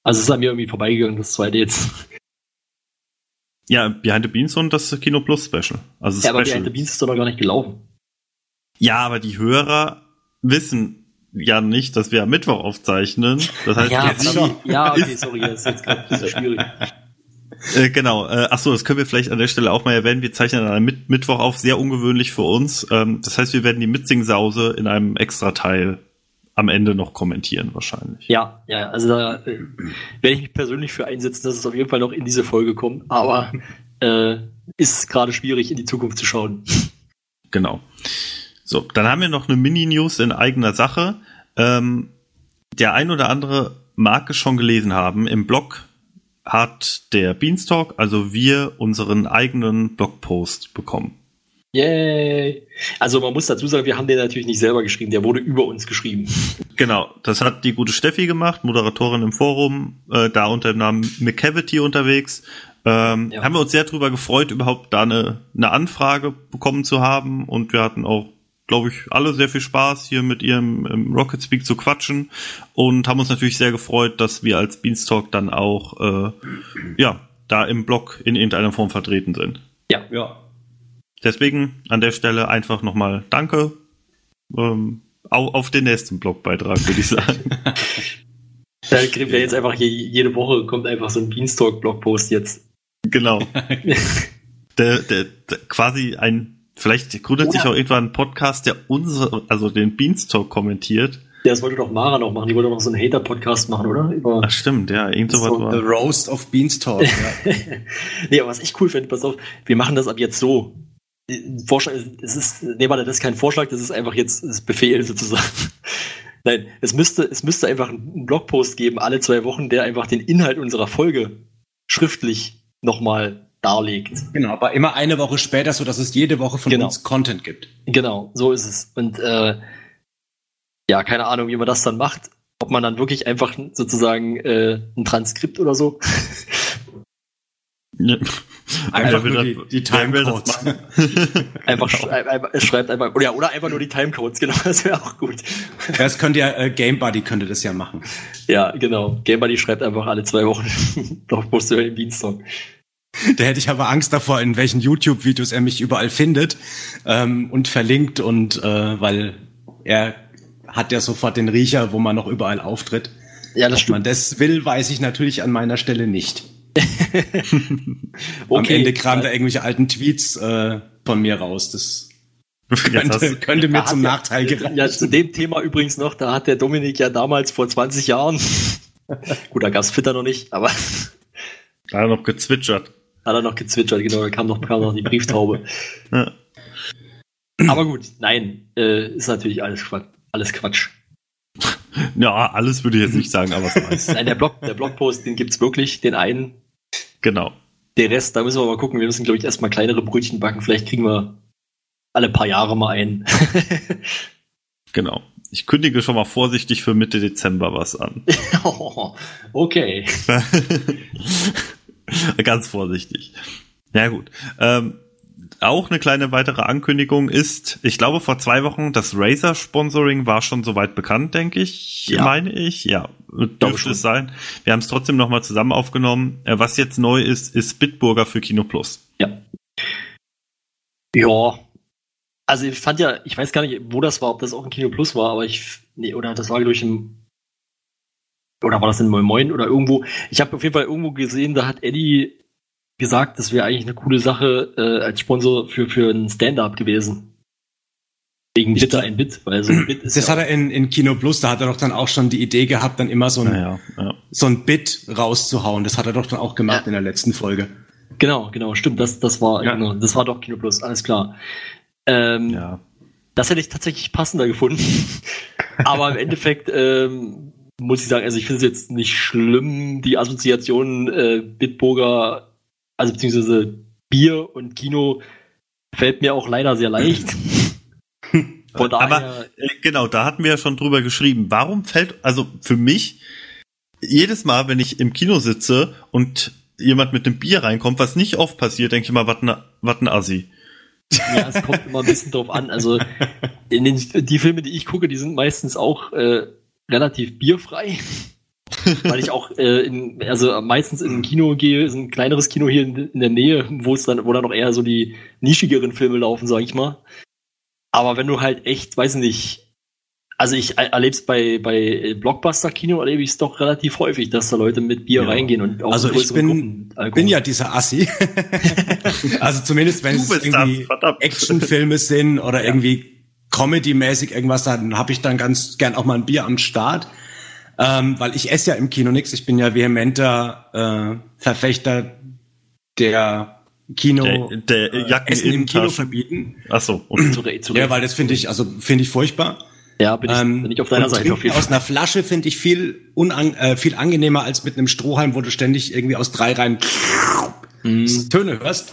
Also es ist an mir irgendwie vorbeigegangen, das zweite jetzt. ja, Behind the Beans und das Kino Plus Special. Also Ja, aber Special. Behind the Beans ist doch noch gar nicht gelaufen. Ja, aber die Hörer wissen ja nicht, dass wir am Mittwoch aufzeichnen. Das heißt, Ja, jetzt ja, okay, sorry, das ist jetzt gerade ein bisschen schwierig. *laughs* Äh, genau. Äh, ach so, das können wir vielleicht an der Stelle auch mal erwähnen. Wir zeichnen an einem Mit Mittwoch auf, sehr ungewöhnlich für uns. Ähm, das heißt, wir werden die Mitsing-Sause in einem Extra-Teil am Ende noch kommentieren wahrscheinlich. Ja, ja, also da äh, werde ich mich persönlich für einsetzen, dass es auf jeden Fall noch in diese Folge kommt, aber äh, ist gerade schwierig, in die Zukunft zu schauen. Genau. So, dann haben wir noch eine Mini-News in eigener Sache. Ähm, der ein oder andere mag es schon gelesen haben. Im Blog hat der Beanstalk, also wir, unseren eigenen Blogpost bekommen. Yay! Also man muss dazu sagen, wir haben den natürlich nicht selber geschrieben, der wurde über uns geschrieben. Genau, das hat die gute Steffi gemacht, Moderatorin im Forum, äh, da unter dem Namen McCavity unterwegs. Ähm, Ja. Haben wir uns sehr drüber gefreut, überhaupt da eine, eine Anfrage bekommen zu haben und wir hatten auch, glaube ich, alle sehr viel Spaß, hier mit ihrem ähm, Rocket Speak zu quatschen und haben uns natürlich sehr gefreut, dass wir als Beanstalk dann auch, äh, ja, da im Blog in irgendeiner Form vertreten sind. Ja, Ja. Deswegen an der Stelle einfach nochmal Danke. Ähm, au- auf den nächsten Blogbeitrag, würde ich sagen. da kriegen wir jetzt einfach je, jede Woche kommt einfach so ein Beanstalk-Blogpost jetzt. Genau. *laughs* der, der, der, quasi ein, vielleicht gründet sich Oder- auch irgendwann ein Podcast, der unsere, also den Beanstalk kommentiert. Ja, das wollte doch Mara noch machen. Die wollte noch so einen Hater-Podcast machen, oder? Über Ach stimmt, ja, irgend sowas So, The war. Roast of Beanstalk. Ja. *laughs* nee, aber was ich cool finde, pass auf, wir machen das ab jetzt so. Vorschlag, es ist, nee, warte, das ist kein Vorschlag, das ist einfach jetzt das Befehl sozusagen. *laughs* Nein, es müsste, es müsste einfach einen Blogpost geben, alle zwei Wochen, der einfach den Inhalt unserer Folge schriftlich nochmal darlegt. Genau, aber immer eine Woche später, so dass es jede Woche von Genau. uns Content gibt. Genau, so ist es. Und äh, ja, keine Ahnung, wie man das dann macht. Ob man dann wirklich einfach sozusagen äh, ein Transkript oder so. *laughs* Ja. Einfach nur die, die Timecodes. machen? *laughs* Einfach, schrei- einfach es schreibt einfach, oder, oder einfach nur die Timecodes, genau, das wäre auch gut. Das könnte ja, äh, Game Buddy könnte das ja machen. Ja, genau. Game Buddy schreibt einfach alle zwei Wochen Blockbuster über den Beanstalk. Da hätte ich aber Angst davor, in welchen YouTube-Videos er mich überall findet ähm, und verlinkt und äh, weil er hat ja sofort den Riecher, wo man noch überall auftritt. Ja, das Ob man das will, weiß ich natürlich an meiner Stelle nicht. *laughs* Am Okay. Ende kam da irgendwelche alten Tweets äh, von mir raus. Das Jetzt hast könnte, könnte mir zum Nachteil ja, gereichen. ja, zu dem Thema übrigens noch, da hat der Dominik ja damals vor 20 Jahren, *laughs* gut, da gab's Twitter noch nicht, aber Da hat er noch gezwitschert. Hat er noch gezwitschert, genau, da kam noch, kam noch die Brieftaube. Ja. Aber gut, nein, äh, ist natürlich alles Quatsch. Alles Quatsch. Ja, alles würde ich jetzt nicht sagen, aber es weiß. Nein, der Blog, der Blogpost, den gibt's wirklich, den einen. Genau. Der Rest, da müssen wir mal gucken. Wir müssen, glaube ich, erstmal kleinere Brötchen backen. Vielleicht kriegen wir alle paar Jahre mal einen. *laughs* Genau. Ich kündige schon mal vorsichtig für Mitte Dezember was an. *laughs* okay. *laughs* *laughs* Ganz vorsichtig. Ja gut. Ähm, auch eine kleine weitere Ankündigung ist, ich glaube vor zwei Wochen, das Razer-Sponsoring war schon soweit bekannt, denke ich, Ja. meine ich. Ja, dürfte es sein. Wir haben es trotzdem nochmal zusammen aufgenommen. Äh, was jetzt neu ist, ist Bitburger für Kino Plus. Ja. Ja. Also ich fand ja, ich weiß gar nicht, wo das war, ob das auch ein Kino Plus war, aber ich, nee, oder das war durch im, oder war das in Moin Moin oder irgendwo. Ich habe auf jeden Fall irgendwo gesehen, da hat Eddie gesagt, das wäre eigentlich eine coole Sache äh, als Sponsor für, für ein Stand-up gewesen. Wegen Bitte ein Bit, weil so ein Bit *clears throat* ist Das ja hat er in, in Kino Plus, da hat er doch dann auch schon die Idee gehabt, dann immer so ein, Naja, ja. so ein Bit rauszuhauen. Das hat er doch dann auch gemacht Ja. in der letzten Folge. Genau, genau, stimmt. Das, das war, Ja. genau, das war doch Kino Plus, alles klar. Ähm, ja. Das hätte ich tatsächlich passender gefunden. *laughs* Aber im Endeffekt ähm, muss ich sagen, also ich finde es jetzt nicht schlimm, die Assoziation äh, Bitburger, also beziehungsweise Bier und Kino fällt mir auch leider sehr leicht. *laughs* Von daher, Aber äh, genau, da hatten wir ja schon drüber geschrieben. Warum fällt, also für mich, jedes Mal, wenn ich im Kino sitze und jemand mit einem Bier reinkommt, was nicht oft passiert, denke ich immer, was ne, was ein Assi. ja, es kommt immer ein bisschen drauf an. Also in den, die Filme, die ich gucke, die sind meistens auch äh, relativ bierfrei. *laughs* Weil ich auch äh, in, also meistens in ein Kino gehe, ist ein kleineres Kino hier in, in der Nähe, wo es dann, wo dann noch eher so die nischigeren Filme laufen, sag ich mal. Aber wenn du halt echt, weiß nicht, also ich er- erleb's bei, bei Blockbuster-Kino erlebe ich es doch relativ häufig, dass da Leute mit Bier Ja. reingehen und auch Also ich bin, bin ja dieser Assi. *laughs* also zumindest wenn es irgendwie. Actionfilme sind oder irgendwie Comedy-mäßig irgendwas, dann habe ich dann ganz gern auch mal ein Bier am Start. Ähm, weil ich esse ja im Kino nix. Ich bin ja vehementer äh, Verfechter der Kino Der, der äh, Jacken Essen im Kino Taschen. verbieten. Ach so. Und, *clears throat* zu, Re- zu Ja, weil das finde ich, also finde ich furchtbar. ja, bin ich, Ähm, bin ich auf deiner Seite auf jeden aus Fall. einer Flasche finde ich viel, unang äh, viel angenehmer als mit einem Strohhalm, wo du ständig irgendwie aus drei Reihen Mhm. Töne hörst.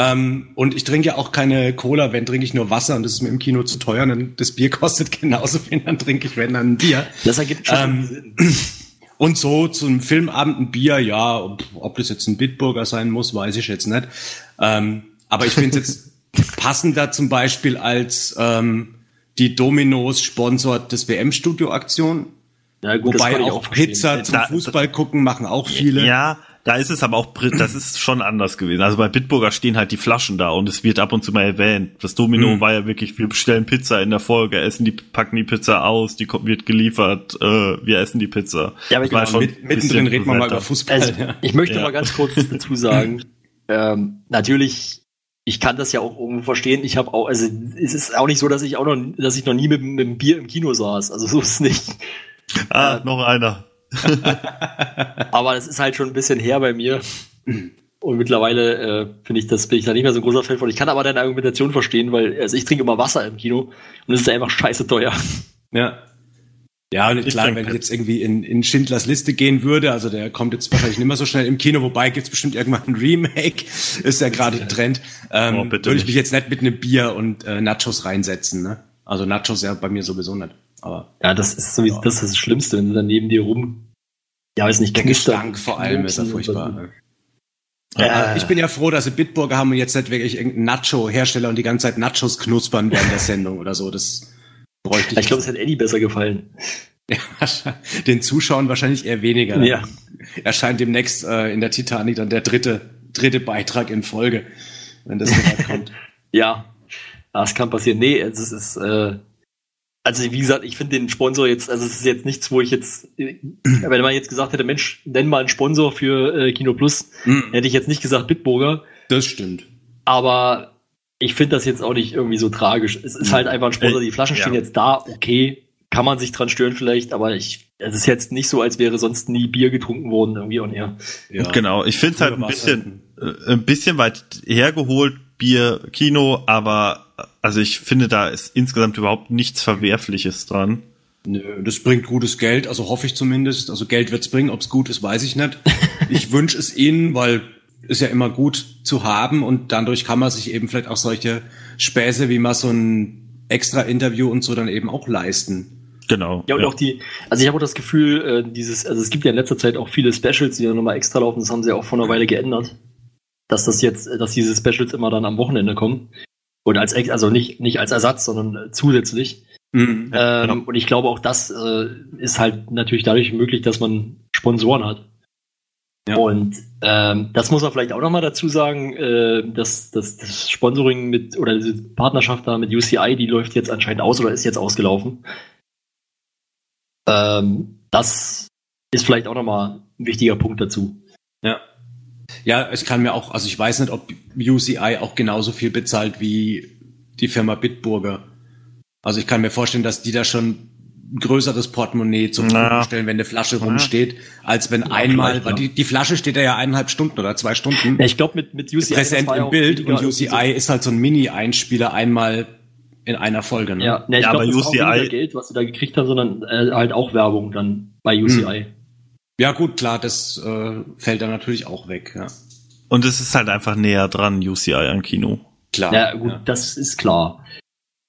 Ähm, und ich trinke ja auch keine Cola, wenn trinke ich nur Wasser und das ist mir im Kino zu teuer. Dann das Bier *laughs* kostet genauso viel, dann trinke ich wenn dann ein Bier. Das ergibt schon Ähm, Sinn. *clears throat* Und so zum Filmabend ein Bier, ja, ob, das jetzt ein Bitburger sein muss, weiß ich jetzt nicht. Ähm, aber ich finde es jetzt *laughs* passender zum Beispiel als ähm, die Dominos sponsort das WM-Studio-Aktion. Ja, gut, Wobei auch. Pizza zum Da- Fußball gucken machen auch viele. ja, da ist es aber auch, das ist schon anders gewesen. Also bei Bitburger stehen halt die Flaschen da und es wird ab und zu mal erwähnt. Das Domino Hm. war ja wirklich, wir bestellen Pizza in der Folge, essen die, packen die Pizza aus, die kommt, wird geliefert, äh, wir essen die Pizza. Ja, aber Das war genau, schon Mit, mittendrin reden wir mal über Fußball. Also, ja. ich möchte Ja. mal ganz kurz dazu sagen, *laughs* ähm, natürlich, ich kann das ja auch irgendwo verstehen. Ich habe auch, also es ist auch nicht so, dass ich auch noch, dass ich noch nie mit, mit dem Bier im Kino saß. Also so ist es nicht. Ah, noch einer. *laughs* Aber das ist halt schon ein bisschen her bei mir. Und mittlerweile äh, finde ich das, bin ich da nicht mehr so ein großer Fan von. Ich kann aber deine Argumentation verstehen, weil also ich trinke immer Wasser im Kino und es ist einfach scheiße teuer. Ja. Ja, und Ich klar, trinke wenn ich Pepsi. jetzt irgendwie in, in Schindlers Liste gehen würde, also der kommt jetzt wahrscheinlich nicht mehr so schnell im Kino, wobei gibt's bestimmt irgendwann ein Remake, ist ja gerade der Trend. Ähm, Oh, würde ich mich jetzt nicht mit einem Bier und äh, Nachos reinsetzen, ne? Also Nachos ja bei mir sowieso nicht. Aber Ja, das ist sowieso das, ist das Schlimmste, wenn du dann neben dir rum, ja, weiß nicht, der knister- Gestank vor allem ist ja furchtbar. Äh, ich bin ja froh, dass sie Bitburger haben und jetzt nicht wirklich irgendeinen Nacho-Hersteller und die ganze Zeit Nachos knuspern während der Sendung oder so. Das bräuchte ich. Ich glaube, es hat Eddie besser gefallen. Ja, *laughs* den Zuschauern wahrscheinlich eher weniger. Ja. Erscheint demnächst äh, in der Titanic dann der dritte, dritte Beitrag in Folge, wenn das so weit kommt. *laughs* Ja, das kann passieren. Nee, es ist, es ist äh, also wie gesagt, ich finde den Sponsor jetzt, also es ist jetzt nichts, wo ich jetzt, äh, *clears throat* wenn man jetzt gesagt hätte, Mensch, nenn mal einen Sponsor für äh, Kino Plus, Mhm. hätte ich jetzt nicht gesagt Bitburger, Das stimmt. aber ich finde das jetzt auch nicht irgendwie so tragisch. Es ist halt einfach ein Sponsor, die Flaschen Ja. stehen jetzt da, okay, kann man sich dran stören vielleicht, aber ich, es ist jetzt nicht so, als wäre sonst nie Bier getrunken worden irgendwie on air. Ja. Genau, ich finde es halt ein bisschen, äh, ein bisschen weit hergeholt, Bier, Kino, aber also ich finde, da ist insgesamt überhaupt nichts Verwerfliches dran. Nö, das bringt gutes Geld, also hoffe ich zumindest. Also Geld wird's bringen, ob's gut ist, weiß ich nicht. *laughs* Ich wünsche es ihnen, weil ist ja immer gut zu haben und dadurch kann man sich eben vielleicht auch solche Späße wie mal so ein extra Interview und so dann eben auch leisten. Genau. Ja, und auch die, also ich habe auch das Gefühl, äh, dieses, also es gibt ja in letzter Zeit auch viele Specials, die dann nochmal extra laufen, das haben sie ja auch vor einer Weile geändert. Dass das jetzt, dass diese Specials immer dann am Wochenende kommen. Und als, also nicht, nicht als Ersatz, sondern zusätzlich. Mhm. Ähm, Und ich glaube auch das äh, ist halt natürlich dadurch möglich, dass man Sponsoren hat. Ja. Und ähm, das muss man vielleicht auch nochmal dazu sagen, äh, dass, dass das Sponsoring mit oder diese Partnerschaft da mit UCI, die läuft jetzt anscheinend aus oder ist jetzt ausgelaufen. Ähm, das ist vielleicht auch nochmal ein wichtiger Punkt dazu. Ja. Ja, es kann mir auch, also ich weiß nicht, ob UCI auch genauso viel bezahlt wie die Firma Bitburger. Also ich kann mir vorstellen, dass die da schon ein größeres Portemonnaie zur Verfügung stellen, wenn eine Flasche rumsteht, als wenn einmal, vielleicht, weil ja. die, die Flasche steht da ja eineinhalb Stunden oder zwei Stunden Ja, ich glaube mit, mit UCI. präsent ja im auch Bild und UCI ist halt so ein Mini-Einspieler einmal in einer Folge. Ne? Ja, ne, ich Ja, glaube, aber das auch UCI weniger Geld, was sie da gekriegt haben, sondern äh, halt auch Werbung dann bei UCI. Ja gut, klar, das äh, fällt dann natürlich auch weg. Ja. Und es ist halt einfach näher dran, UCI an Kino. Klar. Ja, gut, das ist klar.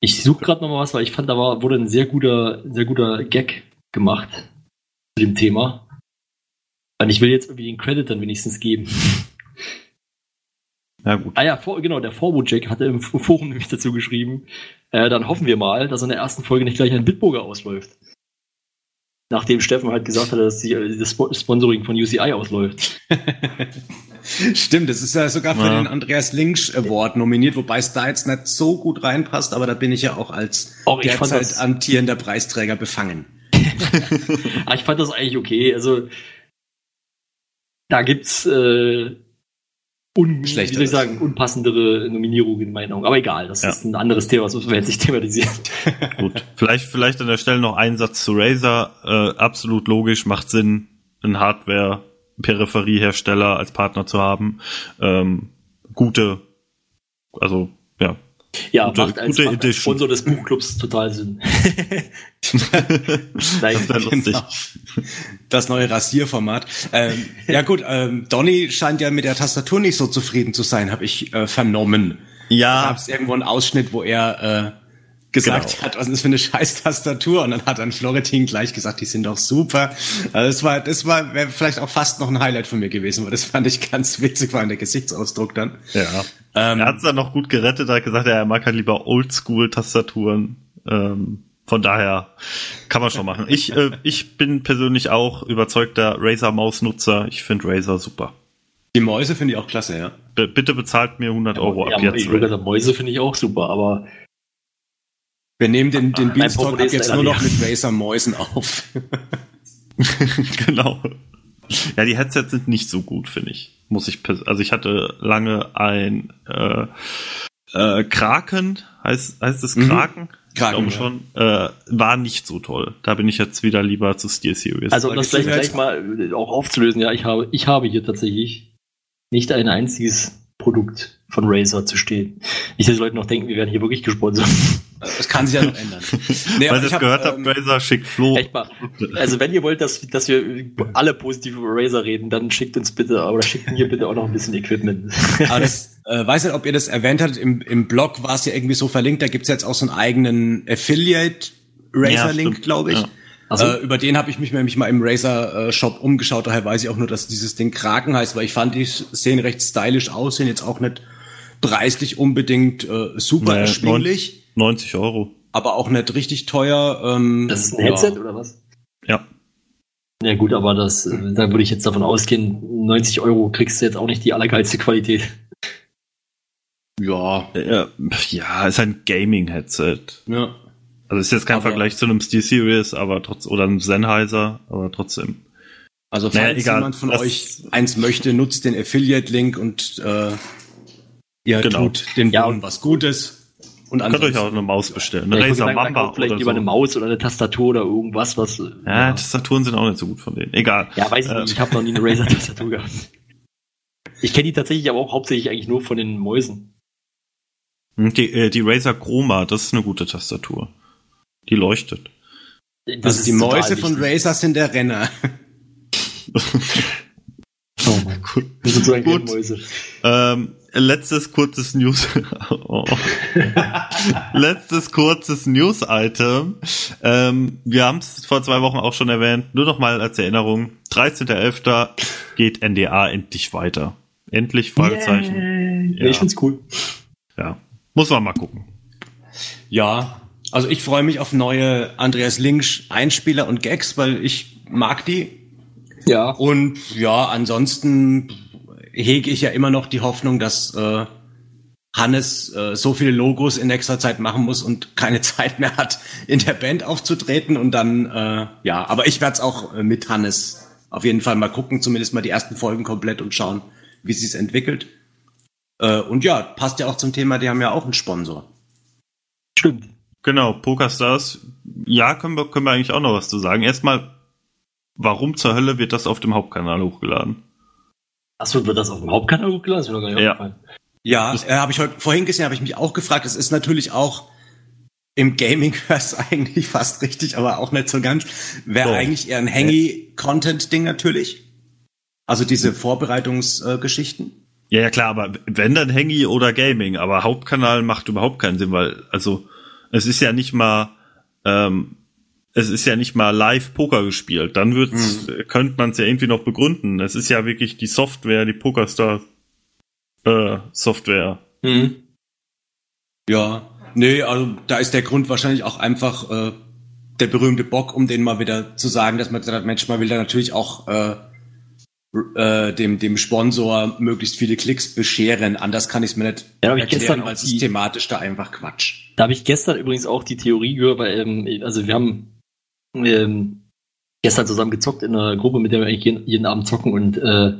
Ich suche gerade noch mal was, weil ich fand, da war, wurde ein sehr guter, sehr guter Gag gemacht zu dem Thema. Und ich will jetzt irgendwie den Credit dann wenigstens geben. *laughs* Ja, gut. Ah ja, vor, genau, der Forward-Jack hatte im Forum nämlich dazu geschrieben, äh, dann hoffen wir mal, dass in der ersten Folge nicht gleich ein Bitburger ausläuft. Nachdem Steffen halt gesagt hat, dass die, das Spo- Sponsoring von UCI ausläuft. *laughs* Stimmt, das ist ja sogar für Ja. den Andreas Links Award nominiert, wobei es da jetzt nicht so gut reinpasst, aber da bin ich ja auch als Auch derzeit das- amtierender Preisträger befangen. *laughs* Ah, ich fand das eigentlich okay. Also da gibt's äh, un, wie soll ich sagen, unpassendere Nominierungen in meinen Augen. Aber egal, das Ja. ist ein anderes Thema, das müssen wir jetzt nicht thematisieren. *laughs* Gut. Vielleicht, vielleicht an der Stelle noch ein Satz zu Razer. Äh, absolut logisch, macht Sinn, einen Hardware-Peripheriehersteller als Partner zu haben. Ähm, gute, also ja. Gute- macht als, gute. Sponsor des Buchclubs total Sinn. *laughs* Das wäre lustig. Genau. Das neue Rasierformat. Ähm, ja gut, ähm, Donny scheint ja mit der Tastatur nicht so zufrieden zu sein, habe ich äh, vernommen. Da Ja, gab es irgendwo einen Ausschnitt, wo er äh, gesagt Genau. hat, was ist das für eine scheiß Tastatur? Und dann hat dann Florentin gleich gesagt, die sind doch super. Also das war, das war wäre vielleicht auch fast noch ein Highlight von mir gewesen, weil das fand ich ganz witzig, war der Gesichtsausdruck dann. ja. Ähm, Er hat es dann noch gut gerettet, er hat gesagt, er mag halt lieber Oldschool-Tastaturen. Ähm, von daher kann man schon machen. Ich, äh, ich bin persönlich auch überzeugter Razer-Maus-Nutzer. Ich finde Razer super. die Mäuse finde ich auch klasse, ja. B bitte bezahlt mir 100 Euro ab ja, jetzt. sagen, Mäuse finde ich auch super, aber Wir nehmen den, den Beanstalk jetzt nur noch mit Razer Mäusen auf. *laughs* genau. Ja, die Headsets sind nicht so gut, finde ich. Muss ich, also ich hatte lange ein äh, äh, Kraken, heißt, heißt es Mhm. Kraken? Kraken, ich glaube schon. Äh, war nicht so toll. Da bin ich jetzt wieder lieber zu Steel Series. also um das denn gleich mal äh, auch aufzulösen, ja, ich habe, ich habe hier tatsächlich nicht ein einziges Produkt von Razer zu stehen. Nicht, dass die Leute noch denken, wir werden hier wirklich gesponsert. Das kann sich ja noch ändern. *laughs* Nee, Weil ich hab, gehört ähm, habe, Razer schickt Flo. Echt mal. Also wenn ihr wollt, dass, dass wir alle positiv über Razer reden, dann schickt uns bitte, oder schickt mir bitte auch noch ein bisschen Equipment. Aber das, *laughs* äh, weiß nicht, ob ihr das erwähnt habt, im, im Blog war es ja irgendwie so verlinkt, da gibt's jetzt auch so einen eigenen Affiliate Ja, Razer-Link, stimmt. glaube ich. Ja. Also, Äh, über den habe ich mich nämlich mal im Razer äh, Shop umgeschaut, daher weiß ich auch nur, dass dieses Ding Kraken heißt, weil ich fand, die sehen recht stylisch aus, sind jetzt auch nicht preislich unbedingt äh, super Nee, erschwinglich, 90 Euro. aber auch nicht richtig teuer. Ähm, das ist ein Headset ja. oder was? Ja. Ja gut, aber das, äh, da würde ich jetzt davon ausgehen, 90 Euro kriegst du jetzt auch nicht die allergeilste Qualität. Ja, Ja, ja, ist ein Gaming-Headset. ja. Also ist jetzt kein Aber- Vergleich zu einem SteelSeries, aber trotz oder einem Sennheiser, aber trotzdem. Also Naja, falls egal. jemand von euch eins möchte, nutzt den Affiliate-Link und äh, ihr Genau. tut den Ja, Bohnen was Gutes. Und Könnt euch auch eine Maus bestellen. Ja, Eine würde Razer Mamba vielleicht oder lieber eine so. Maus oder eine Tastatur oder irgendwas, was. äh, Ja, Tastaturen sind auch nicht so gut von denen. Egal. Ja, weiß ich Ähm. nicht. Ich habe noch nie eine Razer-Tastatur *laughs* gehabt. Ich kenne die tatsächlich aber auch hauptsächlich eigentlich nur von den Mäusen. Die, äh, die Razer Chroma, das ist eine gute Tastatur. Die leuchtet. Das Also die Mäuse von. Razer sind der Renner. *laughs* Gut. Wir sind so ein Gut. Mäuse. Ähm, letztes kurzes News. *laughs* oh. letztes kurzes News-Item. Ähm, wir haben es vor zwei Wochen auch schon erwähnt. Nur noch mal als Erinnerung. 13.11. geht NDA endlich weiter. Endlich, Fragezeichen. Ja. Ich find's cool. Ja. Muss man mal gucken. Ja, also ich freue mich auf neue Andreas Linksch Einspieler und Gags, weil ich mag die. Ja. Und ja, ansonsten hege ich ja immer noch die Hoffnung, dass äh, Hannes äh, so viele Logos in nächster Zeit machen muss und keine *laughs* Zeit mehr hat, in der Band aufzutreten. Und dann, äh, ja, aber ich werde es auch äh, mit Hannes auf jeden Fall mal gucken, zumindest mal die ersten Folgen komplett und schauen, wie sich's entwickelt. Äh, und ja, passt ja auch zum Thema, die haben ja auch einen Sponsor. Stimmt. Genau, PokerStars. Ja, können wir, können wir eigentlich auch noch was zu sagen. Erstmal, warum zur Hölle wird das auf dem Hauptkanal hochgeladen? Achso, wird das auf dem Hauptkanal hochgeladen? Das ist mir gar nicht Ja. aufgefallen. Ja, äh, habe ich heute vorhin gesehen, habe ich mich auch gefragt. Es ist natürlich auch im Gaming *laughs* eigentlich fast richtig, aber auch nicht so ganz. Wäre eigentlich eher ein Hangy-Content-Ding natürlich. Also diese Vorbereitungsgeschichten. Ja, ja, klar, aber wenn dann Hangy oder Gaming, aber Hauptkanal macht überhaupt keinen Sinn, weil, also, es ist ja nicht mal, ähm, es ist ja nicht mal live Poker gespielt. Dann wird's, könnte man es ja irgendwie noch begründen. Es ist ja wirklich die Software, die PokerStar äh, Software. Mhm. ja, nee, also da ist der Grund wahrscheinlich auch einfach äh, der berühmte Bock, um den mal wieder zu sagen, dass man gesagt hat, Mensch, man will da natürlich auch äh, äh, dem, dem Sponsor möglichst viele Klicks bescheren. Anders kann ich es mir nicht Ja, hab ich gestern erklären, weil es ist thematisch da einfach Quatsch. Da habe ich gestern übrigens auch die Theorie gehört, weil, ähm, also wir haben ähm, gestern zusammen gezockt in einer Gruppe, mit der wir eigentlich jeden, jeden Abend zocken und äh,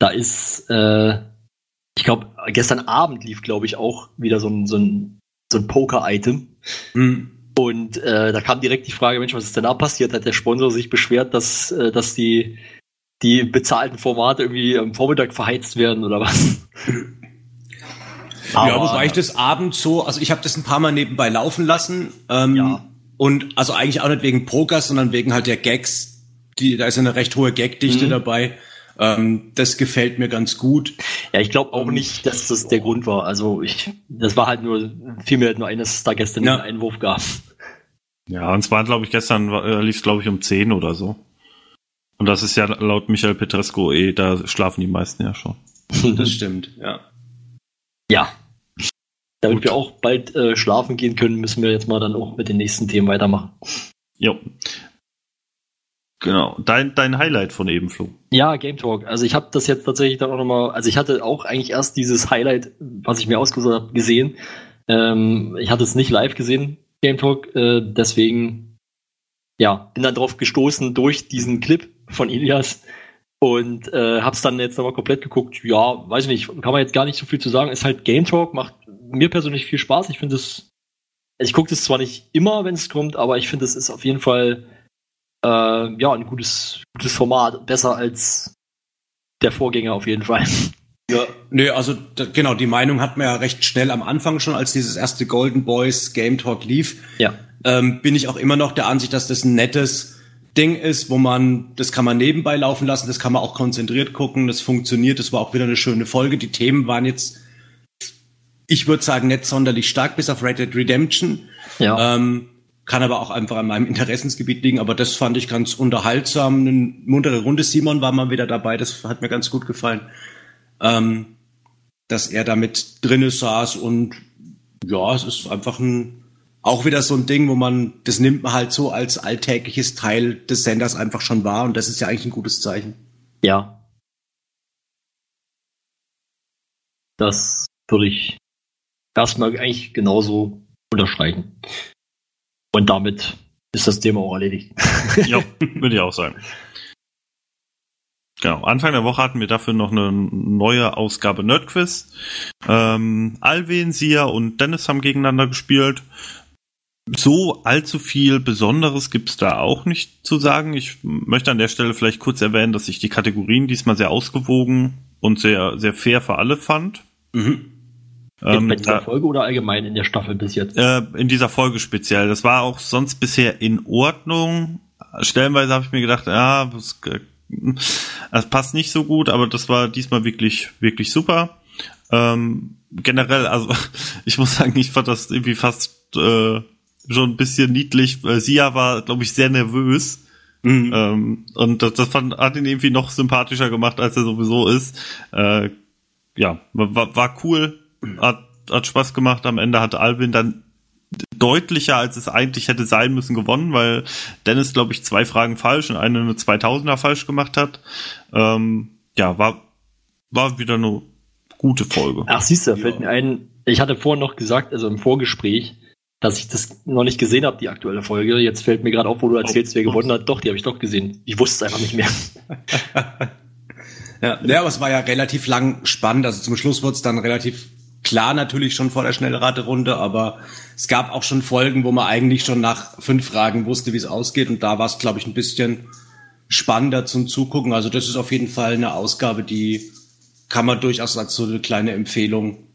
da ist, äh, ich glaube, gestern Abend lief, glaube ich, auch wieder so ein, so ein, so ein Poker-Item. Hm. Und äh, da kam direkt die Frage, Mensch, was ist denn da passiert? Hat der Sponsor sich beschwert, dass, äh, dass die, die bezahlten Formate irgendwie am Vormittag verheizt werden oder was? ja, Aber- wobei ich das abends so, also ich habe das ein paar Mal nebenbei laufen lassen. Ähm, Ja. Und also eigentlich auch nicht wegen Pokers, sondern wegen halt der Gags. Die, da ist ja eine recht hohe Gagdichte Mhm. dabei. Ähm, das gefällt mir ganz gut. Ja, ich glaube auch Ähm, nicht, dass das der Grund war. Also ich, das war halt nur, fiel mir halt nur ein, dass es da gestern Ja. einen Einwurf gab. Ja, und zwar, glaube ich, gestern äh, lief es, glaube ich, um 10 oder so. Und das ist ja laut Michael Petresco eh, da schlafen die meisten ja schon. Das stimmt, ja. ja. Damit wir auch bald äh, schlafen gehen können, müssen wir jetzt mal dann auch mit den nächsten Themen weitermachen. Jo. Genau. Dein, dein Highlight von eben, Flo. Ja, Game Talk. Also ich habe das jetzt tatsächlich dann auch nochmal, also ich hatte auch eigentlich erst dieses Highlight, was ich mir ausgesucht habe, gesehen. Ähm, ich hatte es nicht live gesehen, Game Talk, äh, deswegen ja, bin dann drauf gestoßen durch diesen Clip von Ilias und äh, hab's dann jetzt nochmal komplett geguckt. Ja, weiß ich nicht, kann man jetzt gar nicht so viel zu sagen. Ist halt Game Talk, macht mir persönlich viel Spaß. Ich finde es, ich gucke das zwar nicht immer, wenn es kommt, aber ich finde, es ist auf jeden Fall äh, ja, ein gutes, gutes Format. Besser als der Vorgänger auf jeden Fall. *laughs* Ja, nee, also da, genau, die Meinung hat man ja recht schnell am Anfang schon, als dieses erste Golden Boys Game Talk lief. Ja. Ähm, bin ich auch immer noch der Ansicht, dass das ein nettes Ding ist, wo man, das kann man nebenbei laufen lassen, das kann man auch konzentriert gucken, das funktioniert, das war auch wieder eine schöne Folge. Die Themen waren jetzt, ich würde sagen, nicht sonderlich stark, bis auf Red Dead Redemption. Ja. Ähm, Kann aber auch einfach an meinem Interessensgebiet liegen. Aber das fand ich ganz unterhaltsam. Eine muntere Runde. Simon war mal wieder dabei. Das hat mir ganz gut gefallen. Ähm, dass er da mit drinne saß und ja, es ist einfach ein, auch wieder so ein Ding, wo man, das nimmt man halt so als alltägliches Teil des Senders einfach schon wahr und das ist ja eigentlich ein gutes Zeichen. Ja. Das würde ich erstmal eigentlich genauso unterstreichen. Und damit ist das Thema auch erledigt. *laughs* Ja, würde ich auch sagen. Genau, Anfang der Woche hatten wir dafür noch eine neue Ausgabe Nerdquiz. Ähm, Alvin, Sia und Dennis haben gegeneinander gespielt. So allzu viel Besonderes gibt's da auch nicht zu sagen. Ich möchte an der Stelle vielleicht kurz erwähnen, dass ich die Kategorien diesmal sehr ausgewogen und sehr, sehr fair für alle fand. Mhm. Ähm, bei dieser Folge oder allgemein in der Staffel bis jetzt? äh, in dieser Folge speziell. Das war auch sonst bisher in Ordnung. Stellenweise habe ich mir gedacht, ja, das, äh, das passt nicht so gut, aber das war diesmal wirklich, wirklich super. Ähm, generell, also *laughs* ich muss sagen, ich fand das irgendwie fast äh, schon ein bisschen niedlich. Sia war, glaube ich, sehr nervös. Mhm. Ähm, und das, das fand, hat ihn irgendwie noch sympathischer gemacht, als er sowieso ist. Äh, ja, war, war cool, hat, hat Spaß gemacht. Am Ende hat Alvin dann deutlicher, als es eigentlich hätte sein müssen, gewonnen, weil Dennis, glaube ich, zwei Fragen falsch und eine eine 2000er falsch gemacht hat. Ähm, ja, war, war wieder eine gute Folge. Ach, siehst du, da fällt mir ein, ich hatte vorhin noch gesagt, also im Vorgespräch, dass ich das noch nicht gesehen habe, die aktuelle Folge. Jetzt fällt mir gerade auf, wo du erzählst, wer gewonnen hat. Doch, die habe ich doch gesehen. Ich wusste es einfach nicht mehr. *laughs* Ja, ja, aber es war ja relativ lang spannend. Also zum Schluss wurde es dann relativ klar natürlich schon vor der Schnellraterunde, aber es gab auch schon Folgen, wo man eigentlich schon nach fünf Fragen wusste, wie es ausgeht. Und da war es, glaube ich, ein bisschen spannender zum Zugucken. Also das ist auf jeden Fall eine Ausgabe, die kann man durchaus als so eine kleine Empfehlung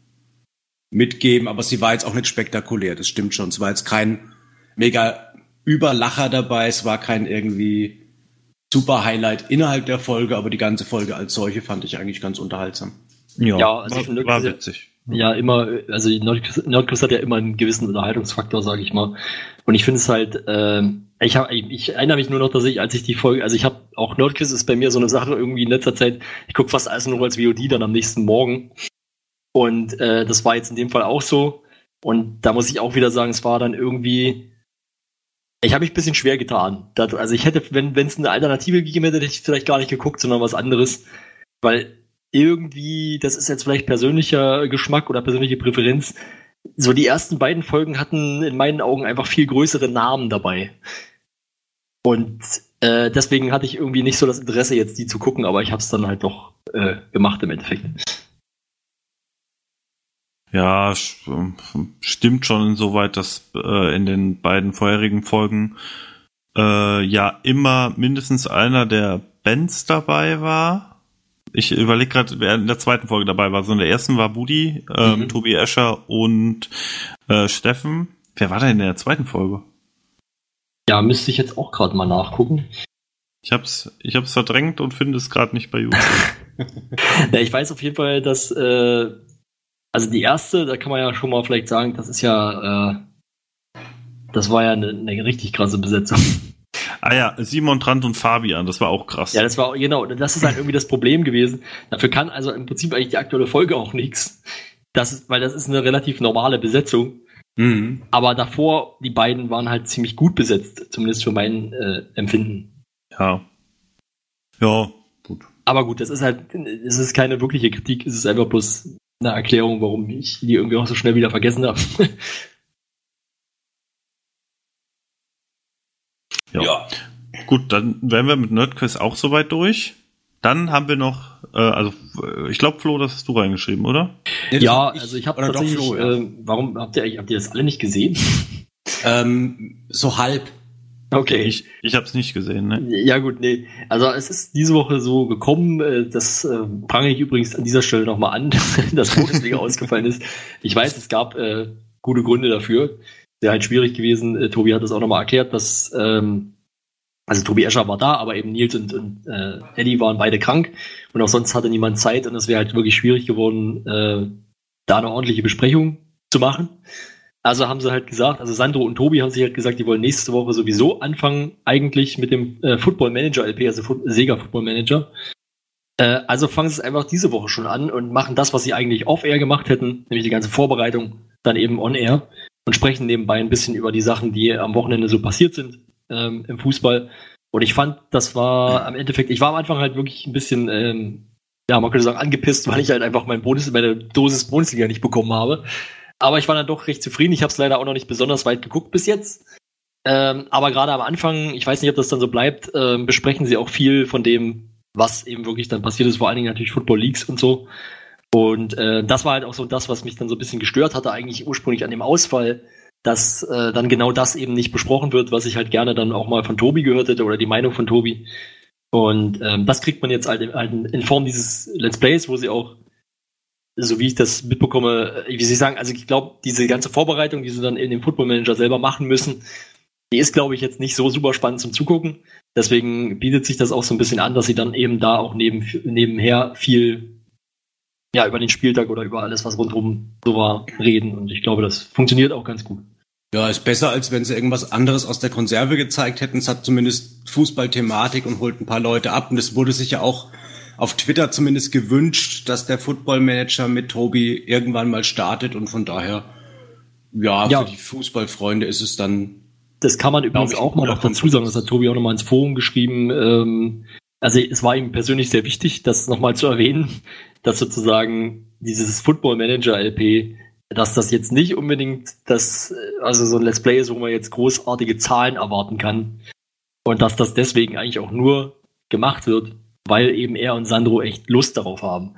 mitgeben. Aber sie war jetzt auch nicht spektakulär, das stimmt schon. Es war jetzt kein mega Überlacher dabei, es war kein irgendwie super Highlight innerhalb der Folge, aber die ganze Folge als solche fand ich eigentlich ganz unterhaltsam. Ja, also ich war, war witzig. Ja, immer, also Nerdquiz, Nerdquiz hat ja immer einen gewissen Unterhaltungsfaktor, sage ich mal. Und ich finde es halt, ähm, ich, hab, ich, ich erinnere mich nur noch, dass ich, als ich die Folge, also ich habe auch Nerdquiz ist bei mir so eine Sache irgendwie in letzter Zeit, ich gucke fast alles nur als VOD dann am nächsten Morgen. Und äh, das war jetzt in dem Fall auch so. Und da muss ich auch wieder sagen, es war dann irgendwie, ich habe mich ein bisschen schwer getan. Also ich hätte, wenn es eine Alternative gegeben hätte, hätte ich vielleicht gar nicht geguckt, sondern was anderes. Weil irgendwie, das ist jetzt vielleicht persönlicher Geschmack oder persönliche Präferenz. So die ersten beiden Folgen hatten in meinen Augen einfach viel größere Namen dabei. Und äh, deswegen hatte ich irgendwie nicht so das Interesse, jetzt die zu gucken, aber ich habe es dann halt doch äh, gemacht im Endeffekt. Ja, stimmt schon insoweit, dass äh, in den beiden vorherigen Folgen äh, ja immer mindestens einer der Bands dabei war. Ich überlege gerade, wer in der zweiten Folge dabei war. So in der ersten war Budi, ähm, Mhm. Tobi Escher und äh, Steffen. Wer war denn in der zweiten Folge? Ja, müsste ich jetzt auch gerade mal nachgucken. Ich hab's, ich hab's verdrängt und finde es gerade nicht bei YouTube. *laughs* Ja, ich weiß auf jeden Fall, dass äh, also die erste, da kann man ja schon mal vielleicht sagen, das ist ja äh, das war ja eine, eine richtig krasse Besetzung. Ah ja, Simon Trant und Fabian, das war auch krass. Ja, das war genau, das ist halt irgendwie das Problem gewesen. Dafür kann also im Prinzip eigentlich die aktuelle Folge auch nichts. Das ist, weil das ist eine relativ normale Besetzung. Mhm. Aber davor, die beiden waren halt ziemlich gut besetzt, zumindest für mein äh, Empfinden. ja. Ja, gut. Aber gut, das ist halt, es ist keine wirkliche Kritik, es ist einfach bloß eine Erklärung, warum ich die irgendwie auch so schnell wieder vergessen habe. *laughs* Ja. Ja. Gut, dann wären wir mit Nerdquiz auch soweit durch. Dann haben wir noch, äh, also äh, ich glaube, Flo, das hast du reingeschrieben, oder? Ja, also ich habe oder doch tatsächlich, Flo, ja. äh, warum habt ihr habt ihr das alle nicht gesehen? *laughs* ähm, so halb. Okay. Ich, ich habe es nicht gesehen, ne? Ja gut, nee. Also es ist diese Woche so gekommen, äh, das äh, prangere ich übrigens an dieser Stelle nochmal an, *laughs* dass Bundesliga *laughs* ausgefallen ist. Ich weiß, es gab äh, gute Gründe dafür. Wäre halt schwierig gewesen. Äh, Tobi hat das auch nochmal erklärt, dass ähm, also Tobi Escher war da, aber eben Nils und, und äh, Eddie waren beide krank und auch sonst hatte niemand Zeit und es wäre halt wirklich schwierig geworden, äh, da eine ordentliche Besprechung zu machen. Also haben sie halt gesagt, also Sandro und Tobi haben sich halt gesagt, die wollen nächste Woche sowieso anfangen, eigentlich mit dem äh, Football Manager LP, also Foot Sega Football Manager. Äh, also fangen sie es einfach diese Woche schon an und machen das, was sie eigentlich off-air gemacht hätten, nämlich die ganze Vorbereitung, dann eben on-air und sprechen nebenbei ein bisschen über die Sachen, die am Wochenende so passiert sind ähm, im Fußball. Und ich fand, das war am Endeffekt, ich war am Anfang halt wirklich ein bisschen, ähm, ja, man könnte sagen, angepisst, weil ich halt einfach mein Bundes meine Dosis Bundesliga nicht bekommen habe. Aber ich war dann doch recht zufrieden. Ich habe es leider auch noch nicht besonders weit geguckt bis jetzt. Ähm, aber gerade am Anfang, ich weiß nicht, ob das dann so bleibt, ähm, besprechen sie auch viel von dem, was eben wirklich dann passiert ist, vor allen Dingen natürlich Football Leagues und so. Und äh, das war halt auch so das, was mich dann so ein bisschen gestört hatte, eigentlich ursprünglich an dem Ausfall, dass äh, dann genau das eben nicht besprochen wird, was ich halt gerne dann auch mal von Tobi gehört hätte oder die Meinung von Tobi. Und ähm, das kriegt man jetzt halt in, halt in Form dieses Let's Plays, wo sie auch, so wie ich das mitbekomme, äh, wie sie sagen, also ich glaube, diese ganze Vorbereitung, die sie dann in dem Football Manager selber machen müssen, die ist, glaube ich, jetzt nicht so super spannend zum Zugucken. Deswegen bietet sich das auch so ein bisschen an, dass sie dann eben da auch neben, nebenher viel ja, über den Spieltag oder über alles, was rundherum so war, reden. Und ich glaube, das funktioniert auch ganz gut. Ja, ist besser, als wenn sie irgendwas anderes aus der Konserve gezeigt hätten. Es hat zumindest Fußballthematik und holt ein paar Leute ab. Und es wurde sich ja auch auf Twitter zumindest gewünscht, dass der Football Manager mit Tobi irgendwann mal startet. Und von daher, ja, Ja. für die Fußballfreunde ist es dann Das kann man übrigens auch mal noch dazu sagen, das hat Tobi auch nochmal ins Forum geschrieben. Ähm, also es war ihm persönlich sehr wichtig, das nochmal zu erwähnen, dass sozusagen dieses Football Manager LP, dass das jetzt nicht unbedingt das, also so ein Let's Play ist, wo man jetzt großartige Zahlen erwarten kann. Und dass das deswegen eigentlich auch nur gemacht wird, weil eben er und Sandro echt Lust darauf haben.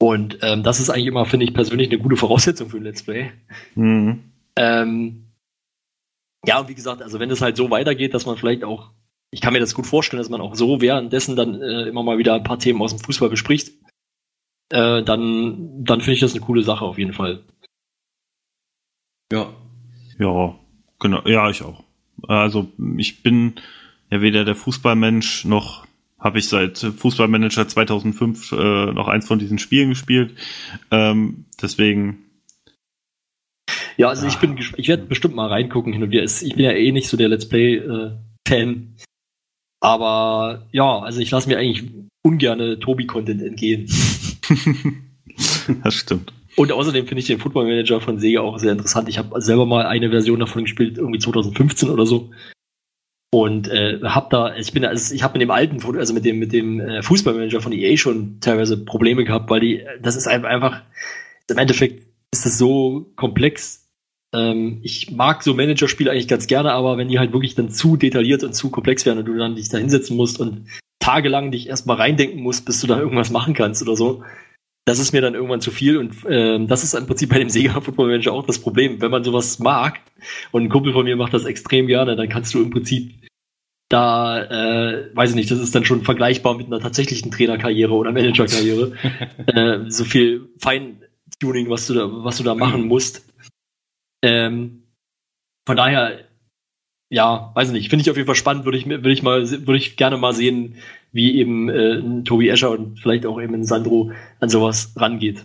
Und ähm, das ist eigentlich immer, finde ich persönlich, eine gute Voraussetzung für ein Let's Play. Mhm. Ähm, ja, und wie gesagt, also wenn es halt so weitergeht, dass man vielleicht auch, ich kann mir das gut vorstellen, dass man auch so währenddessen dann äh, immer mal wieder ein paar Themen aus dem Fußball bespricht, äh, dann, dann finde ich das eine coole Sache auf jeden Fall. ja. Ja, genau. Ja, ich auch. Also ich bin ja weder der Fußballmensch noch habe ich seit Fußballmanager 2005 äh, noch eins von diesen Spielen gespielt. Ähm, deswegen Ja, also ich bin, ich werde bestimmt mal reingucken hin und wieder. Ich bin ja eh nicht so der Let's Play äh, Fan, aber ja, also ich lasse mir eigentlich ungerne Tobi-Content entgehen. *laughs* das stimmt. Und außerdem finde ich den Football Manager von Sega auch sehr interessant. Ich habe selber mal eine Version davon gespielt, irgendwie 2015 oder so. Und äh, hab da, ich bin, also ich habe mit dem alten, also mit dem mit dem äh, Fußballmanager von EA schon teilweise Probleme gehabt, weil die, das ist einfach, einfach im Endeffekt ist das so komplex. Ähm, ich mag so Managerspiele eigentlich ganz gerne, aber wenn die halt wirklich dann zu detailliert und zu komplex werden und du dann dich da hinsetzen musst und tagelang dich erstmal reindenken musst, bis du da irgendwas machen kannst oder so, das ist mir dann irgendwann zu viel und ähm, das ist im Prinzip bei dem *laughs* Sega Football Manager auch das Problem. Wenn man sowas mag und ein Kumpel von mir macht das extrem gerne, dann kannst du im Prinzip da, äh, weiß ich nicht, das ist dann schon vergleichbar mit einer tatsächlichen Trainerkarriere oder Managerkarriere. *laughs* äh, so viel Feintuning, was du da, was du da machen musst. Ähm, von daher, ja, weiß ich nicht, finde ich auf jeden Fall spannend, würde ich, mir- würde ich mal, würde ich gerne mal sehen, wie eben äh, ein Tobi Escher und vielleicht auch eben ein Sandro an sowas rangeht.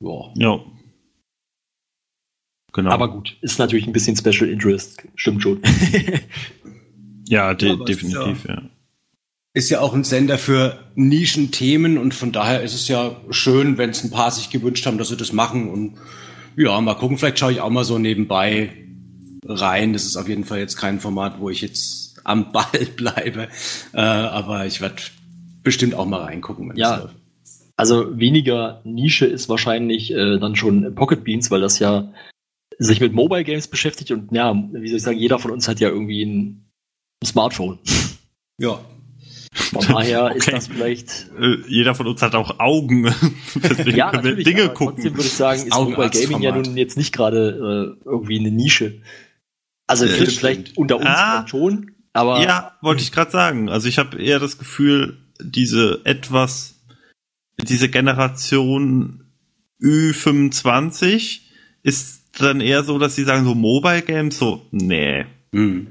Ja. Ja. Genau. Aber gut, ist natürlich ein bisschen Special Interest, stimmt schon. *laughs* ja, de Ja, definitiv, ja. Ist ja auch ein Sender für Nischenthemen und von daher ist es ja schön, wenn es ein paar sich gewünscht haben, dass sie das machen und ja, mal gucken, vielleicht schaue ich auch mal so nebenbei rein. Das ist auf jeden Fall jetzt kein Format, wo ich jetzt am Ball *laughs* bleibe, äh, aber ich werde bestimmt auch mal reingucken, wenn Ja. Also weniger Nische ist wahrscheinlich äh, dann schon Pocket Beans, weil das ja sich mit Mobile Games beschäftigt und ja, wie soll ich sagen, jeder von uns hat ja irgendwie ein Smartphone. Ja, Von daher ist Okay. das vielleicht Äh, jeder von uns hat auch Augen. *laughs* Deswegen *laughs* ja können wir Dinge aber gucken. trotzdem würde ich sagen, ist Mobile. Gaming ja nun jetzt nicht gerade äh, irgendwie eine Nische. Also Ja, vielleicht- unter uns Ah. schon, aber Ja, wollte ich gerade sagen. Also ich habe eher das Gefühl, diese etwas, diese Generation Ü25 ist dann eher so, dass sie sagen, so Mobile Games, so, nee. hm.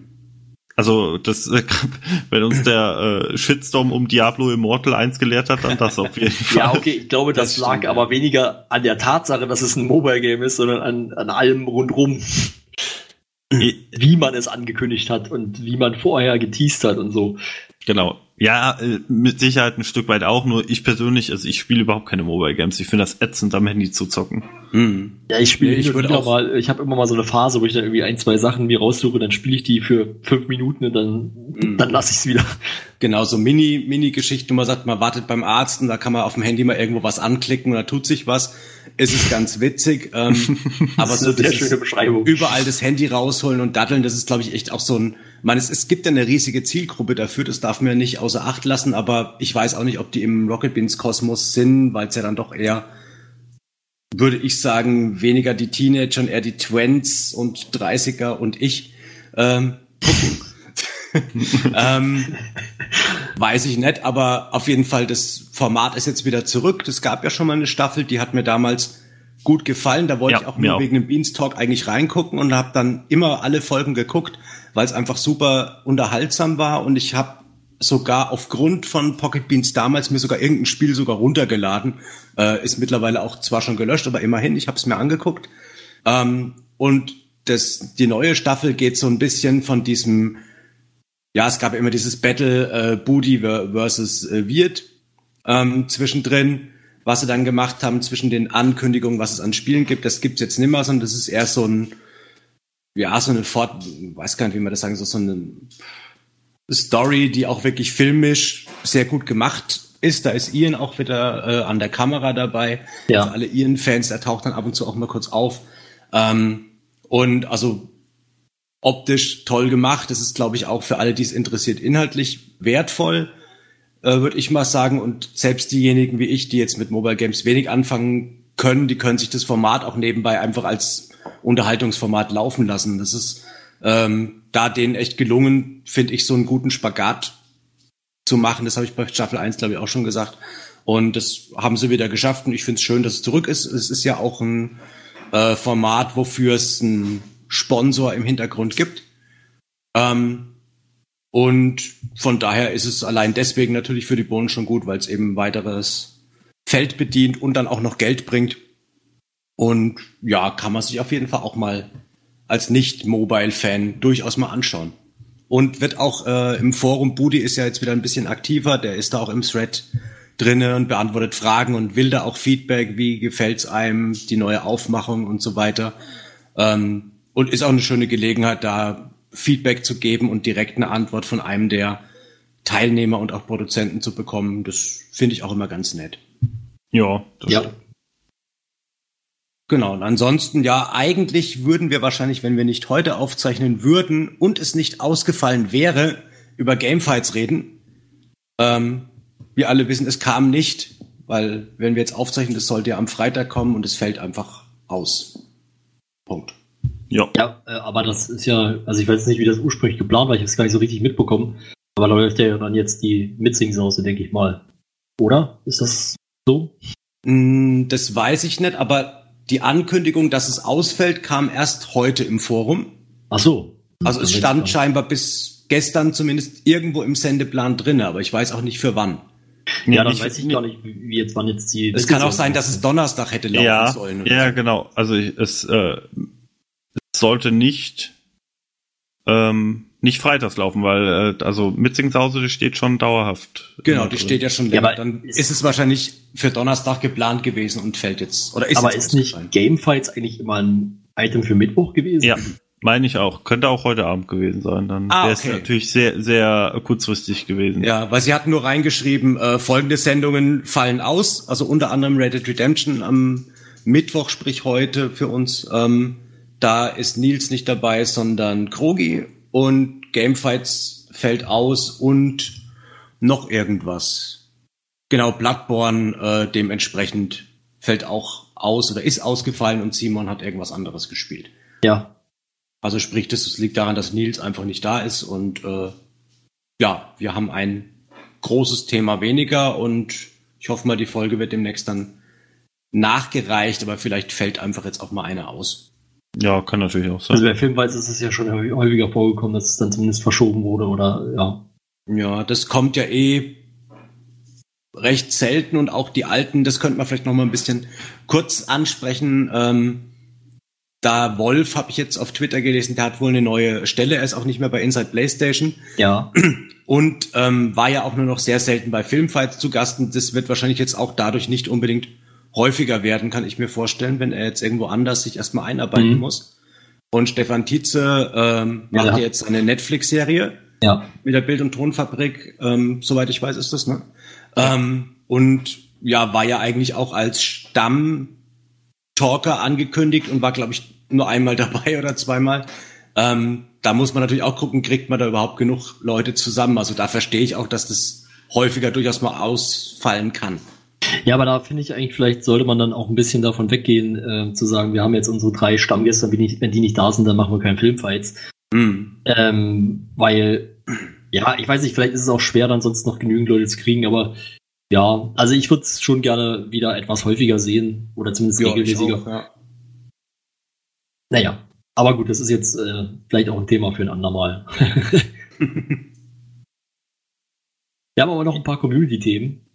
Also, das, äh, *laughs* wenn uns der äh, Shitstorm um Diablo Immortal 1 gelehrt hat, dann das auf jeden Fall. Ja, okay, ich glaube, das, Das lag stimmt, aber weniger an der Tatsache, dass es ein Mobile-Game ist, sondern an, an allem rundrum, wie man es angekündigt hat und wie man vorher geteased hat und so. Genau. Ja, äh, mit Sicherheit ein Stück weit auch, nur ich persönlich, also ich spiele überhaupt keine Mobile Games. Ich finde das ätzend, am Handy zu zocken. Hm. Ja, ich spiele Nee, ich würde auch- mal, ich habe immer mal so eine Phase, wo ich dann irgendwie ein, zwei Sachen mir raussuche, dann spiele ich die für fünf Minuten und dann, Mhm. dann lasse ich es wieder. Genau, so Mini, Mini-Geschichten, wo man sagt, man wartet beim Arzt und da kann man auf dem Handy mal irgendwo was anklicken und da tut sich was. Es ist ganz witzig, ähm, *laughs* aber Das ist so schöne Beschreibung. überall das Handy rausholen und daddeln, das ist, glaube ich, echt auch so ein, meine, es, es gibt ja eine riesige Zielgruppe dafür, das darf man ja nicht außer Acht lassen, aber ich weiß auch nicht, ob die im Rocket Beans Kosmos sind, weil es ja dann doch eher, würde ich sagen, weniger die Teenager und eher die Twents und 30er und ich ähm, gucken. *laughs* ähm, weiß ich nicht, aber auf jeden Fall, das Format ist jetzt wieder zurück. Es gab ja schon mal eine Staffel, die hat mir damals gut gefallen. Da wollte Ja, ich auch nur auch. wegen dem Beanstalk eigentlich reingucken und habe dann immer alle Folgen geguckt, weil es einfach super unterhaltsam war und ich habe sogar aufgrund von Pocket Beans damals mir sogar irgendein Spiel sogar runtergeladen. Äh, ist mittlerweile auch zwar schon gelöscht, aber immerhin, ich habe es mir angeguckt. Ähm, und das, die neue Staffel geht so ein bisschen von diesem, ja, es gab immer dieses Battle äh, Booty ver- versus äh, Wirt ähm, zwischendrin, was sie dann gemacht haben zwischen den Ankündigungen, was es an Spielen gibt. Das gibt's jetzt nimmer, sondern das ist eher so ein, ja, so eine Fort, weiß gar nicht, wie man das sagen soll, so eine Story, die auch wirklich filmisch sehr gut gemacht ist. Da ist Ian auch wieder äh, an der Kamera dabei. Ja. Für alle Ian-Fans, der taucht dann ab und zu auch mal kurz auf. Ähm, und also optisch toll gemacht. Das ist, glaube ich, auch für alle, die es interessiert, inhaltlich wertvoll, äh, würde ich mal sagen. Und selbst diejenigen wie ich, die jetzt mit Mobile Games wenig anfangen können, die können sich das Format auch nebenbei einfach als Unterhaltungsformat laufen lassen. Das ist ähm, da denen echt gelungen, finde ich, so einen guten Spagat zu machen. Das habe ich bei Staffel 1, glaube ich, auch schon gesagt. Und das haben sie wieder geschafft. Und ich finde es schön, dass es zurück ist. Es ist ja auch ein äh, Format, wofür es einen Sponsor im Hintergrund gibt. Ähm, und von daher ist es allein deswegen natürlich für die Bohnen schon gut, weil es eben weiteres Feld bedient und dann auch noch Geld bringt. Und ja, kann man sich auf jeden Fall auch mal als Nicht-Mobile-Fan durchaus mal anschauen. Und wird auch äh, im Forum, Budi ist ja jetzt wieder ein bisschen aktiver, der ist da auch im Thread drinne und beantwortet Fragen und will da auch Feedback, wie gefällt's einem, die neue Aufmachung und so weiter. Ähm, und ist auch eine schöne Gelegenheit, da Feedback zu geben und direkt eine Antwort von einem der Teilnehmer und auch Produzenten zu bekommen. Das finde ich auch immer ganz nett. Ja, das Ja. Genau, und ansonsten, ja, eigentlich würden wir wahrscheinlich, wenn wir nicht heute aufzeichnen würden und es nicht ausgefallen wäre, über Gamefights reden. Ähm, wir alle wissen, es kam nicht, weil wenn wir jetzt aufzeichnen, das sollte ja am Freitag kommen und es fällt einfach aus. Punkt. Ja. Ja, äh, aber das ist ja, also ich weiß nicht, wie das ursprünglich geplant war, ich habe es gar nicht so richtig mitbekommen. Aber da läuft ja dann jetzt die Mitsing-Sause, denke ich mal. Oder? Ist das so? Mm, Das weiß ich nicht, aber die Ankündigung, dass es ausfällt, kam erst heute im Forum. Ach so. Also es stand scheinbar bis gestern zumindest irgendwo im Sendeplan drinne, aber ich weiß auch nicht für wann. dran. Ja, dann weiß ich gar nicht, wie jetzt wann jetzt die. Es kann auch sein, dass es Donnerstag hätte laufen ja, sollen. ja, genau. Also ich- es, äh, es sollte nicht ähm, nicht freitags laufen, weil äh, also Mitzingshause, die steht schon dauerhaft. Genau, die drin. steht ja schon Ja, länger. aber Dann ist- ist es wahrscheinlich für Donnerstag geplant gewesen und fällt jetzt. Oder ist aber jetzt ist nicht. Gamefights eigentlich immer ein Item für Mittwoch gewesen? Ja, meine ich auch. Könnte auch heute Abend gewesen sein. Dann Ah, wäre es okay. natürlich sehr, sehr kurzfristig gewesen. Ja, weil sie hatten nur reingeschrieben, äh, folgende Sendungen fallen aus. Also unter anderem Red Dead Redemption am Mittwoch, sprich heute für uns. Ähm, da ist Nils nicht dabei, sondern Krogi. Und Gamefights fällt aus und noch irgendwas. Genau, Bloodborne äh, dementsprechend fällt auch aus oder ist ausgefallen und Simon hat irgendwas anderes gespielt. Ja. Also sprich, das liegt daran, dass Nils einfach nicht da ist und äh, ja, wir haben ein großes Thema weniger und ich hoffe mal, die Folge wird demnächst dann nachgereicht, aber vielleicht fällt einfach jetzt auch mal eine aus. Ja, kann natürlich auch sein. Also bei Filmfights ist es ja schon häufiger vorgekommen, dass es dann zumindest verschoben wurde oder ja. Ja, das kommt ja eh recht selten und auch die alten, das könnte man vielleicht noch mal ein bisschen kurz ansprechen. Ähm, da Wolf habe ich jetzt auf Twitter gelesen, der hat wohl eine neue Stelle, er ist auch nicht mehr bei Inside PlayStation Ja. und ähm, war ja auch nur noch sehr selten bei Filmfights zu Gast und das wird wahrscheinlich jetzt auch dadurch nicht unbedingt häufiger werden, kann ich mir vorstellen, wenn er jetzt irgendwo anders sich erstmal einarbeiten Mhm. muss. Und Stefan Tietze ähm, Ja, macht hat- jetzt eine Netflix-Serie Ja. mit der Bild- und Tonfabrik, ähm, soweit ich weiß, ist das, ne? Ähm, und ja, war ja eigentlich auch als Stamm-Talker angekündigt und war, glaube ich, nur einmal *laughs* dabei oder zweimal. Ähm, da muss man natürlich auch gucken, kriegt man da überhaupt genug Leute zusammen. Also da verstehe ich auch, dass das häufiger durchaus mal ausfallen kann. Ja, aber da finde ich eigentlich, vielleicht sollte man dann auch ein bisschen davon weggehen, äh, zu sagen, wir haben jetzt unsere drei Stammgäste, wenn die, wenn die nicht da sind, dann machen wir keinen Filmfights. Mm. Ähm, weil, ja, ich weiß nicht, vielleicht ist es auch schwer, dann sonst noch genügend Leute zu kriegen, aber ja, also ich würde es schon gerne wieder etwas häufiger sehen oder zumindest Ja, ich regelmäßiger. auch, ja. Naja, aber gut, das ist jetzt äh, vielleicht auch ein Thema für ein andermal. *laughs* Wir haben aber noch ein paar Community-Themen.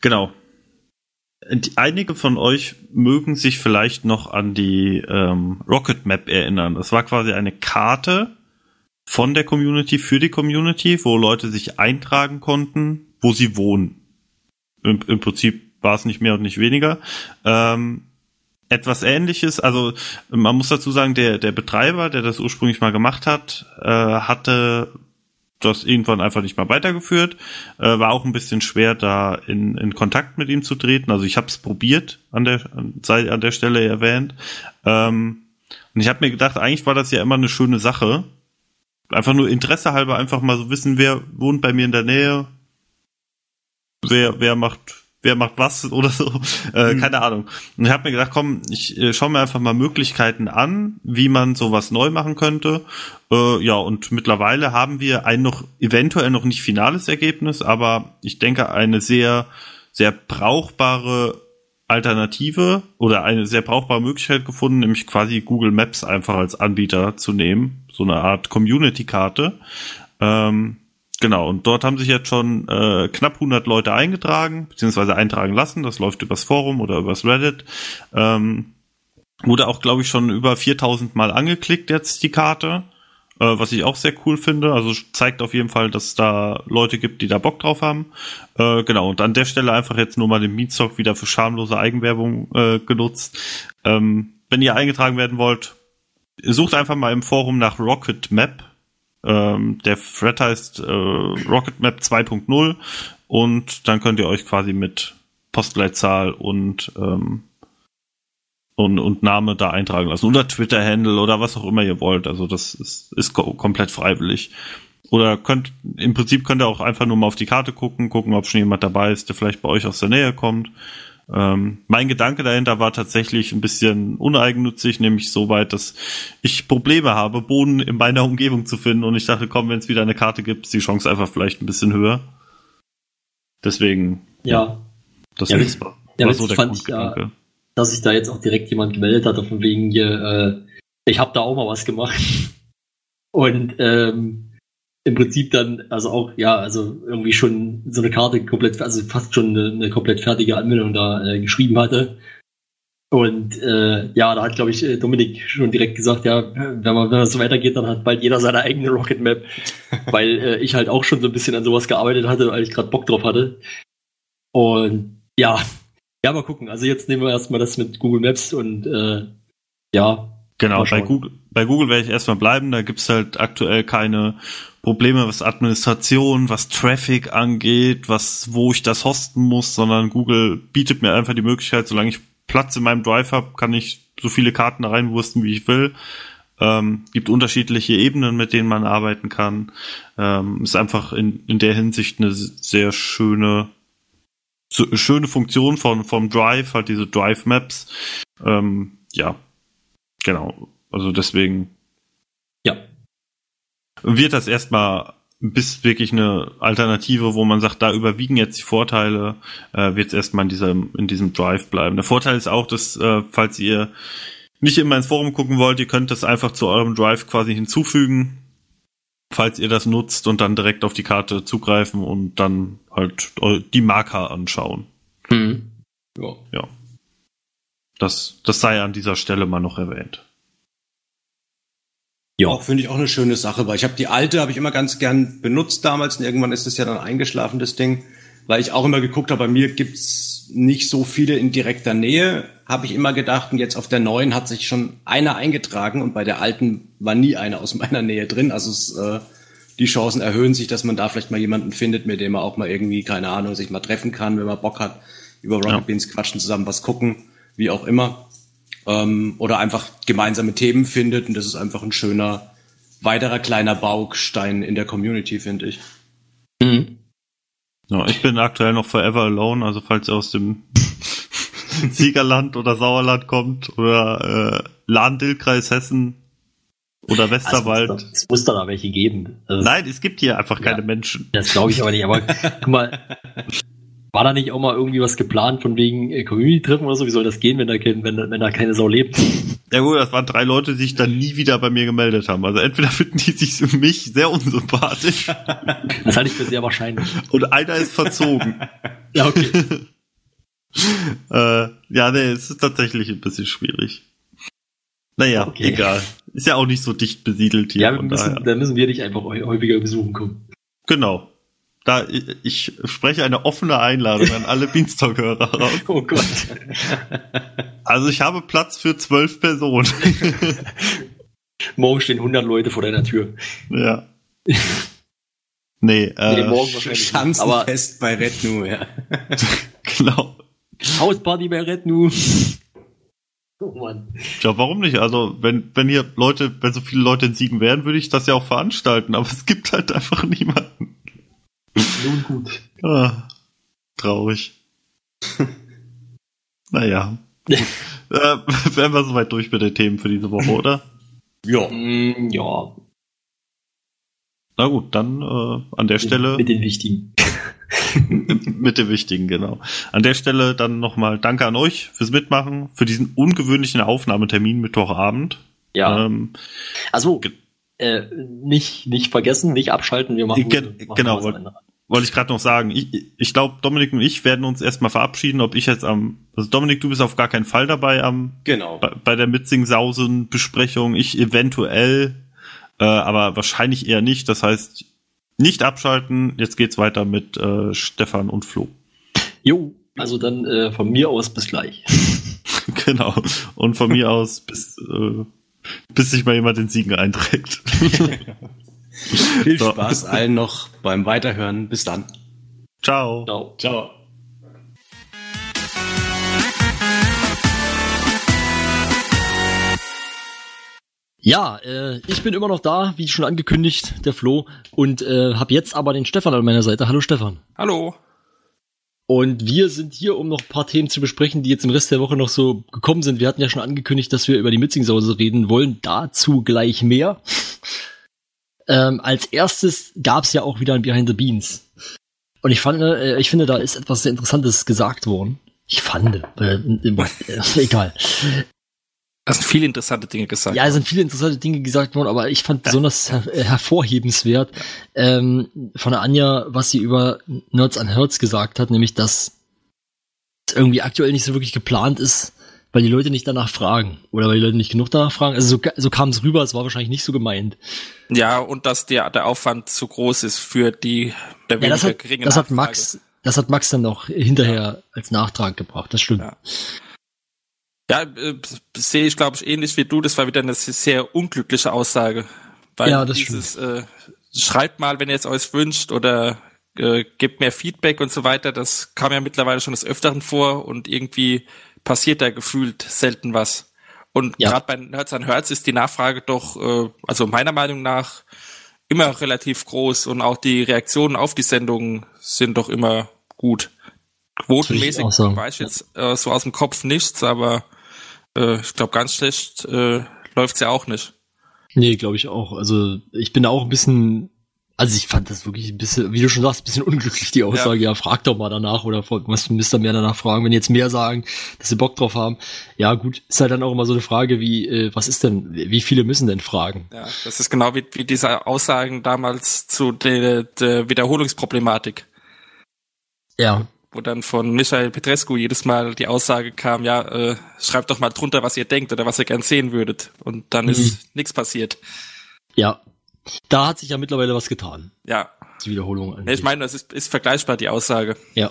Genau. Einige von euch mögen sich vielleicht noch an die ähm, Rocket Map erinnern. Das war quasi eine Karte von der Community für die Community, wo Leute sich eintragen konnten, wo sie wohnen. Im, im Prinzip war es nicht mehr und nicht weniger. Ähm, etwas ähnliches, also man muss dazu sagen, der, der Betreiber, der das ursprünglich mal gemacht hat, äh, hatte das irgendwann einfach nicht mal weitergeführt. Äh, war auch ein bisschen schwer, da in, in Kontakt mit ihm zu treten. Also ich habe es probiert, an der, sei an der Stelle erwähnt. Ähm, und ich habe mir gedacht, eigentlich war das ja immer eine schöne Sache. Einfach nur Interesse halber einfach mal so wissen, wer wohnt bei mir in der Nähe, wer, wer macht, wer macht was oder so. Äh, Keine Ahnung. Und ich habe mir gedacht, komm, ich äh, schaue mir einfach mal Möglichkeiten an, wie man sowas neu machen könnte. Äh, ja, und mittlerweile haben wir ein noch eventuell noch nicht finales Ergebnis, aber ich denke eine sehr, sehr brauchbare Alternative oder eine sehr brauchbare Möglichkeit gefunden, nämlich quasi Google Maps einfach als Anbieter zu nehmen. So eine Art Community-Karte. Ähm, genau, und dort haben sich jetzt schon äh, knapp 100 Leute eingetragen, beziehungsweise eintragen lassen. Das läuft übers Forum oder übers Reddit. Ähm, wurde auch, glaube ich, schon über 4000 Mal angeklickt jetzt die Karte, äh, was ich auch sehr cool finde. Also zeigt auf jeden Fall, dass es da Leute gibt, die da Bock drauf haben. Äh, genau, und an der Stelle einfach jetzt nur mal den Meatstock wieder für schamlose Eigenwerbung äh, genutzt. Ähm, wenn ihr eingetragen werden wollt, sucht einfach mal im Forum nach Rocket Map. Ähm, der Thread heißt äh, Rocket Map 2.0 und dann könnt ihr euch quasi mit Postleitzahl und ähm, und, und Name da eintragen lassen. Oder Twitter-Handle oder was auch immer ihr wollt. Also das ist, ist ko komplett freiwillig. Oder könnt, im Prinzip könnt ihr auch einfach nur mal auf die Karte gucken, gucken, ob schon jemand dabei ist, der vielleicht bei euch aus der Nähe kommt. Ähm, mein Gedanke dahinter war tatsächlich ein bisschen uneigennützig, nämlich so weit, dass ich Probleme habe, Boden in meiner Umgebung zu finden und ich dachte, komm, wenn es wieder eine Karte gibt, ist die Chance einfach vielleicht ein bisschen höher. Deswegen, Ja, das Ja, ist, war ja, so witzig der fand ich, Grundgedanke. dass sich da jetzt auch direkt jemand gemeldet hatte, von wegen hier, äh, ich habe da auch mal was gemacht. *laughs* Und ähm, im Prinzip dann, also auch, ja, also irgendwie schon so eine Karte komplett, also fast schon eine, eine komplett fertige Anmeldung da äh, geschrieben hatte. Und äh, ja, da hat, glaube ich, äh, Dominik schon direkt gesagt, ja, wenn man, wenn das so weitergeht, dann hat bald jeder seine eigene Rocket Map, *laughs* weil äh, ich halt auch schon so ein bisschen an sowas gearbeitet hatte, weil ich gerade Bock drauf hatte. Und ja, ja, mal gucken. Also jetzt nehmen wir erstmal das mit Google Maps und äh, ja, Genau, bei. Google, bei Google werde ich erstmal bleiben. Da gibt's halt aktuell keine Probleme, was Administration, was Traffic angeht, was, wo ich das hosten muss, sondern Google bietet mir einfach die Möglichkeit, solange ich Platz in meinem Drive habe, kann ich so viele Karten reinwursten, wie ich will. Ähm, gibt unterschiedliche Ebenen, mit denen man arbeiten kann. Ähm, ist einfach in, in der Hinsicht eine sehr schöne, so, schöne Funktion von, vom Drive, halt diese Drive Maps. Ähm, ja, Genau. Also deswegen ja, wird das erstmal bis wirklich eine Alternative, wo man sagt, da überwiegen jetzt die Vorteile, äh, wird es erstmal in diesem, in diesem Drive bleiben. Der Vorteil ist auch, dass, äh, falls ihr nicht immer ins Forum gucken wollt, ihr könnt das einfach zu eurem Drive quasi hinzufügen, falls ihr das nutzt und dann direkt auf die Karte zugreifen und dann halt eu- die Marker anschauen. Mhm. Ja. Ja. Das, das sei an dieser Stelle mal noch erwähnt. Ja. Auch finde ich auch eine schöne Sache, weil ich habe die alte, habe ich immer ganz gern benutzt damals und irgendwann ist es ja dann eingeschlafen, das Ding, weil ich auch immer geguckt habe, bei mir gibt's nicht so viele in direkter Nähe, habe ich immer gedacht und jetzt auf der neuen hat sich schon einer eingetragen und bei der alten war nie einer aus meiner Nähe drin, also es, äh, die Chancen erhöhen sich, dass man da vielleicht mal jemanden findet, mit dem man auch mal irgendwie, keine Ahnung, sich mal treffen kann, wenn man Bock hat, über Rocket Ja. Beans quatschen, zusammen was gucken, wie auch immer ähm, oder einfach gemeinsame Themen findet. Und das ist einfach ein schöner, weiterer kleiner Baustein in der Community, finde ich. Mhm. Ja, ich bin aktuell noch forever alone, also falls ihr aus dem *laughs* Siegerland oder Sauerland kommt oder äh, Lahn-Dill-Kreis Hessen oder Westerwald. Also, es muss da da welche geben. Also, Nein, es gibt hier einfach keine Ja. Menschen. Das glaube ich aber nicht. Aber *laughs* guck mal, war da nicht auch mal irgendwie was geplant von wegen äh, Community-Treffen oder so? Wie soll das gehen, wenn da, kein, wenn, wenn da keine Sau lebt? Ja gut, das waren drei Leute, die sich dann nie wieder bei mir gemeldet haben. Also entweder finden die sich für mich sehr unsympathisch Das halte ich für sehr wahrscheinlich. und einer ist verzogen. *laughs* Ja, okay. *laughs* äh, ja, nee, es ist tatsächlich ein bisschen schwierig. Naja, Okay. egal. Ist ja auch nicht so dicht besiedelt hier. Ja, wir müssen, da müssen wir dich einfach häu- häufiger besuchen kommen. Genau. Da, ich, spreche eine offene Einladung an alle *laughs* Beanstalk-Hörer raus. Oh Gott. Also ich habe Platz für zwölf Personen. *laughs* Morgen stehen 100 Leute vor deiner Tür. ja. Nee, äh, Nee, morgen wahrscheinlich. nicht. Aber Schanzenfest bei Rednu, ja. *laughs* genau. Hausparty bei Rednu. Oh Mann. Ja, warum nicht? Also, wenn, wenn hier Leute, wenn so viele Leute in Siegen wären, würde ich das ja auch veranstalten, aber es gibt halt einfach niemanden. Nun gut. Ah, traurig. *laughs* naja. *laughs* äh, *laughs* wären wir soweit durch mit den Themen für diese Woche, oder? Ja. Mm, ja, Na gut, dann äh, an der Stelle mit den wichtigen. mit dem Wichtigen, genau. An der Stelle dann nochmal Danke an euch fürs Mitmachen, für diesen ungewöhnlichen Aufnahmetermin Mittwochabend. Ja. Ähm, Also, äh, nicht, nicht vergessen, nicht abschalten, wir machen, Gen- machen genau, was wollt- anderes. wollte ich gerade noch sagen. Ich, ich glaube, Dominik und ich werden uns erstmal verabschieden, ob ich jetzt am. Also Dominik, du bist auf gar keinen Fall dabei am Genau. bei, bei der Mitzing-Sausen-Besprechung. Ich eventuell, äh, aber wahrscheinlich eher nicht. Das heißt, nicht abschalten. Jetzt geht's weiter mit äh, Stefan und Flo. Jo, also dann äh, von mir aus bis gleich. *laughs* genau. Und von mir *laughs* aus bis, äh, bis sich mal jemand den Siegen einträgt. *laughs* Viel So. Spaß allen noch beim Weiterhören. Bis dann. Ciao. Ciao. Ciao. Ja, äh, ich bin immer noch da, wie schon angekündigt, der Flo, und äh, habe jetzt aber den Stefan an meiner Seite. Hallo Stefan. Hallo. Und wir sind hier, um noch ein paar Themen zu besprechen, die jetzt im Rest der Woche noch so gekommen sind. Wir hatten ja schon angekündigt, dass wir über die Mitzingsause reden wollen. Dazu gleich mehr. Ähm, als erstes gab's ja auch wieder ein Behind the Beans. Und ich fand, äh, ich finde, da ist etwas sehr Interessantes gesagt worden. Ich fand, äh, äh, *laughs* egal. Es sind viele interessante Dinge gesagt. Ja, es sind viele interessante Dinge gesagt worden, aber ich fand besonders her äh, hervorhebenswert ähm, von der Anja, was sie über Nerds an Herz gesagt hat, nämlich dass es irgendwie aktuell nicht so wirklich geplant ist, weil die Leute nicht danach fragen oder weil die Leute nicht genug danach fragen. Also so, so kam es rüber, es war wahrscheinlich nicht so gemeint. Ja, und dass der, der Aufwand zu groß ist für die der Ja, das weniger hat, geringe das hat. Max, das hat Max dann noch hinterher als Nachtrag gebracht. Das stimmt. Ja. Ja, äh, sehe ich, glaube ich, ähnlich wie du. Das war wieder eine sehr unglückliche Aussage. Weil Ja, das dieses, äh, schreibt mal, wenn ihr es euch wünscht oder äh, gebt mehr Feedback und so weiter, das kam ja mittlerweile schon des Öfteren vor und irgendwie passiert da gefühlt selten was. Und Ja. gerade bei Nerds an Herz ist die Nachfrage doch, äh, also meiner Meinung nach, immer relativ groß und auch die Reaktionen auf die Sendungen sind doch immer gut. Quotenmäßig sagen, weiß ich jetzt äh, so aus dem Kopf nichts, aber äh, ich glaube, ganz schlecht äh, läuft's ja auch nicht. Nee, glaube ich auch. Also ich bin da auch ein bisschen Also ich fand das wirklich ein bisschen, wie du schon sagst, ein bisschen unglücklich, die Aussage. Ja, frag doch mal danach oder was müsst ihr mehr danach fragen, wenn jetzt mehr sagen, dass sie Bock drauf haben. Ja gut, ist halt dann auch immer so eine Frage wie, äh, was ist denn, wie viele müssen denn fragen? Ja, das ist genau wie, wie diese Aussagen damals zu der, der Wiederholungsproblematik. Ja. Wo dann von Michael Petrescu jedes Mal die Aussage kam, ja, äh, schreibt doch mal drunter, was ihr denkt oder was ihr gern sehen würdet. Und dann Mhm. ist nichts passiert. Ja. Da hat sich ja mittlerweile was getan. Ja. Die Wiederholung angeht. ich meine, das ist, ist vergleichbar, die Aussage. Ja.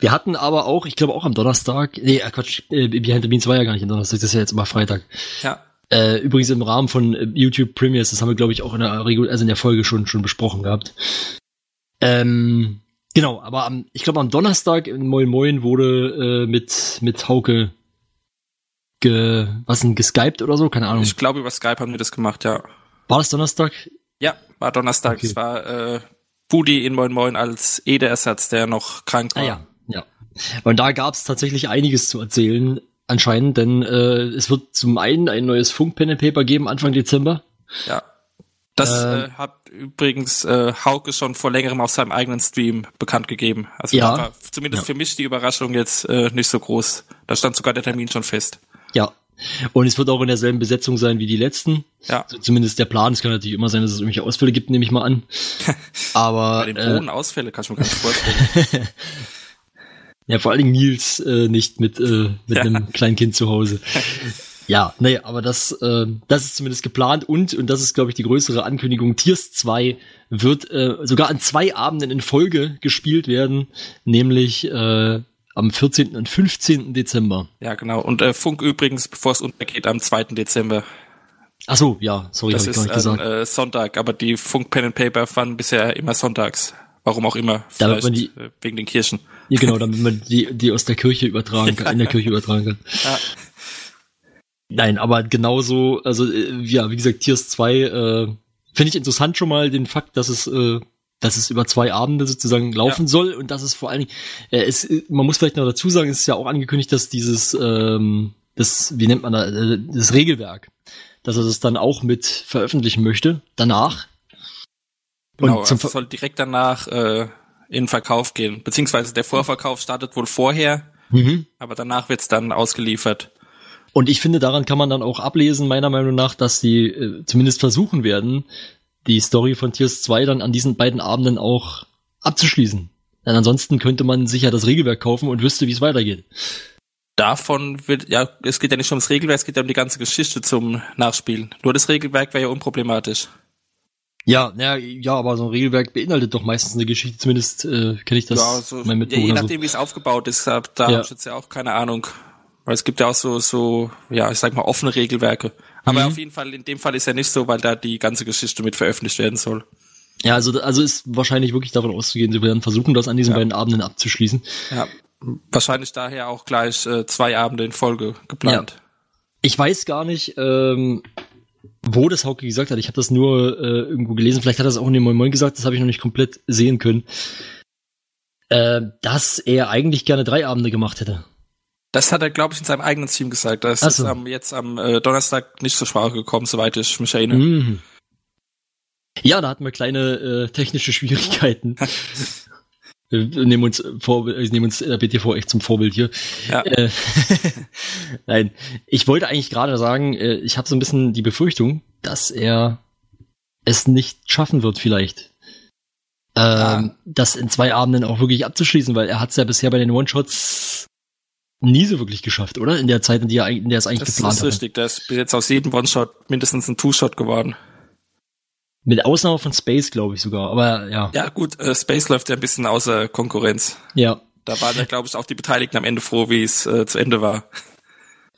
Wir hatten aber auch, ich glaube auch am Donnerstag, nee, äh, Quatsch, äh, Behind the Beans war ja gar nicht am Donnerstag, das ist ja jetzt immer Freitag. Ja. Äh, übrigens im Rahmen von äh, YouTube Premiers, das haben wir glaube ich auch in der Regel, also in der Folge schon schon besprochen gehabt. Ähm, genau, aber am, ich glaube am Donnerstag in Moin Moin wurde äh, mit mit Hauke ge, was denn geskypt oder so, keine Ahnung. Ich glaube, über Skype haben wir das gemacht, ja. War das Donnerstag? Ja, war Donnerstag. Okay. Es war äh, Budi in Moin Moin als Ede-Ersatz, der noch krank war. Ah ja, ja. Und da gab es tatsächlich einiges zu erzählen, anscheinend, denn äh, es wird zum einen ein neues Funk-Pen and Paper geben Anfang Dezember. Ja. Das Ähm. äh, hat übrigens äh, Hauke schon vor längerem auf seinem eigenen Stream bekannt gegeben. Also Ja. war zumindest Ja. für mich die Überraschung jetzt äh, nicht so groß. Da stand sogar der Termin schon fest. Ja. Und es wird auch in derselben Besetzung sein wie die letzten. Ja. So zumindest der Plan. Es kann natürlich immer sein, dass es irgendwelche Ausfälle gibt, nehme ich mal an. *laughs* Aber Bei den äh, hohen Ausfälle kann ich mir gar nicht vorstellen. *laughs* ja, vor allen Dingen Nils äh, nicht mit, äh, mit Ja. einem kleinen Kind zu Hause. *laughs* Ja, nee, aber das, äh, das ist zumindest geplant und, und das ist, glaube ich, die größere Ankündigung, Tiers 2 wird äh, sogar an zwei Abenden in Folge gespielt werden, nämlich äh, am 14. und 15. Dezember. ja, genau. Und äh, Funk übrigens, bevor es untergeht, am 2. Dezember. Ach so, ja, sorry, Das habe ich gar nicht ein gesagt. äh, Sonntag, aber die Funk Pen and Paper fanden bisher immer sonntags. Warum auch immer. Damit man die- äh, wegen den Kirchen. Ja, genau, damit man die, die aus der Kirche übertragen kann, in der *laughs* Kirche übertragen kann. Ja. Nein, aber genauso, also äh, ja, wie gesagt, Tiers 2, äh, finde ich interessant schon mal den Fakt, dass es, äh, dass es über zwei Abende sozusagen laufen Ja. soll und dass es vor allen Dingen, äh, es, äh, man muss vielleicht noch dazu sagen, es ist ja auch angekündigt, dass dieses, ähm, das, wie nennt man da, äh, das Regelwerk, dass er das dann auch mit veröffentlichen möchte, danach. Genau, Und zum also soll direkt danach äh, in Verkauf gehen. Beziehungsweise der Vorverkauf startet wohl vorher, Mhm. aber danach wird's dann ausgeliefert. Und ich finde, daran kann man dann auch ablesen, meiner Meinung nach, dass sie äh, zumindest versuchen werden, die Story von Tiers 2 dann an diesen beiden Abenden auch abzuschließen. Denn ansonsten könnte man sich ja das Regelwerk kaufen und wüsste, wie es weitergeht. Davon wird, ja, es geht ja nicht ums Regelwerk, es geht ja um die ganze Geschichte zum Nachspielen. Nur das Regelwerk wäre ja unproblematisch. Ja, ja, ja, aber so ein Regelwerk beinhaltet doch meistens eine Geschichte, zumindest äh, kenne ich das ja, so, mein ja, je Mitbewohner so. nachdem, wie es aufgebaut ist, da, da Ja. habe ich jetzt ja auch keine Ahnung. Weil es gibt ja auch so, so, ja, ich sag mal, offene Regelwerke. Aber Mhm. auf jeden Fall, in dem Fall ist ja nicht so, weil da die ganze Geschichte mit veröffentlicht werden soll. Ja, also, also ist wahrscheinlich wirklich davon auszugehen, sie werden versuchen, das an diesen Ja. beiden Abenden abzuschließen. Ja. Wahrscheinlich daher auch gleich äh, zwei Abende in Folge geplant. Ich weiß gar nicht, ähm, wo das Hauke gesagt hat. Ich habe das nur äh, irgendwo gelesen. Vielleicht hat er es auch in dem Moin Moin gesagt. Das habe ich noch nicht komplett sehen können. Äh, dass er eigentlich gerne drei Abende gemacht hätte. Das hat er, glaube ich, in seinem eigenen Team gesagt. Das Ach ist so. am, jetzt am äh, Donnerstag nicht zur Sprache gekommen, soweit ich mich erinnere. Mhm. Ja, da hatten wir kleine äh, technische Schwierigkeiten. *laughs* wir nehmen uns vor, wir nehmen uns äh, BTV echt zum Vorbild hier. Ja. Äh, *laughs* Nein, ich wollte eigentlich gerade sagen, äh, ich habe so ein bisschen die Befürchtung, dass er es nicht schaffen wird, vielleicht. Ähm, das in zwei Abenden auch wirklich abzuschließen, weil er hat es ja bisher bei den One-Shots nie so wirklich geschafft, oder? In der Zeit, in, die er, in der es eigentlich Das geplant ist hatte. richtig. Da ist bis jetzt aus jedem One-Shot mindestens ein Two-Shot geworden. Mit Ausnahme von Space, glaube ich sogar. Aber ja, Ja, gut, äh, Space läuft ja ein bisschen außer Konkurrenz. ja. Da waren ja, glaube ich, auch die Beteiligten am Ende froh, wie es äh, zu Ende war.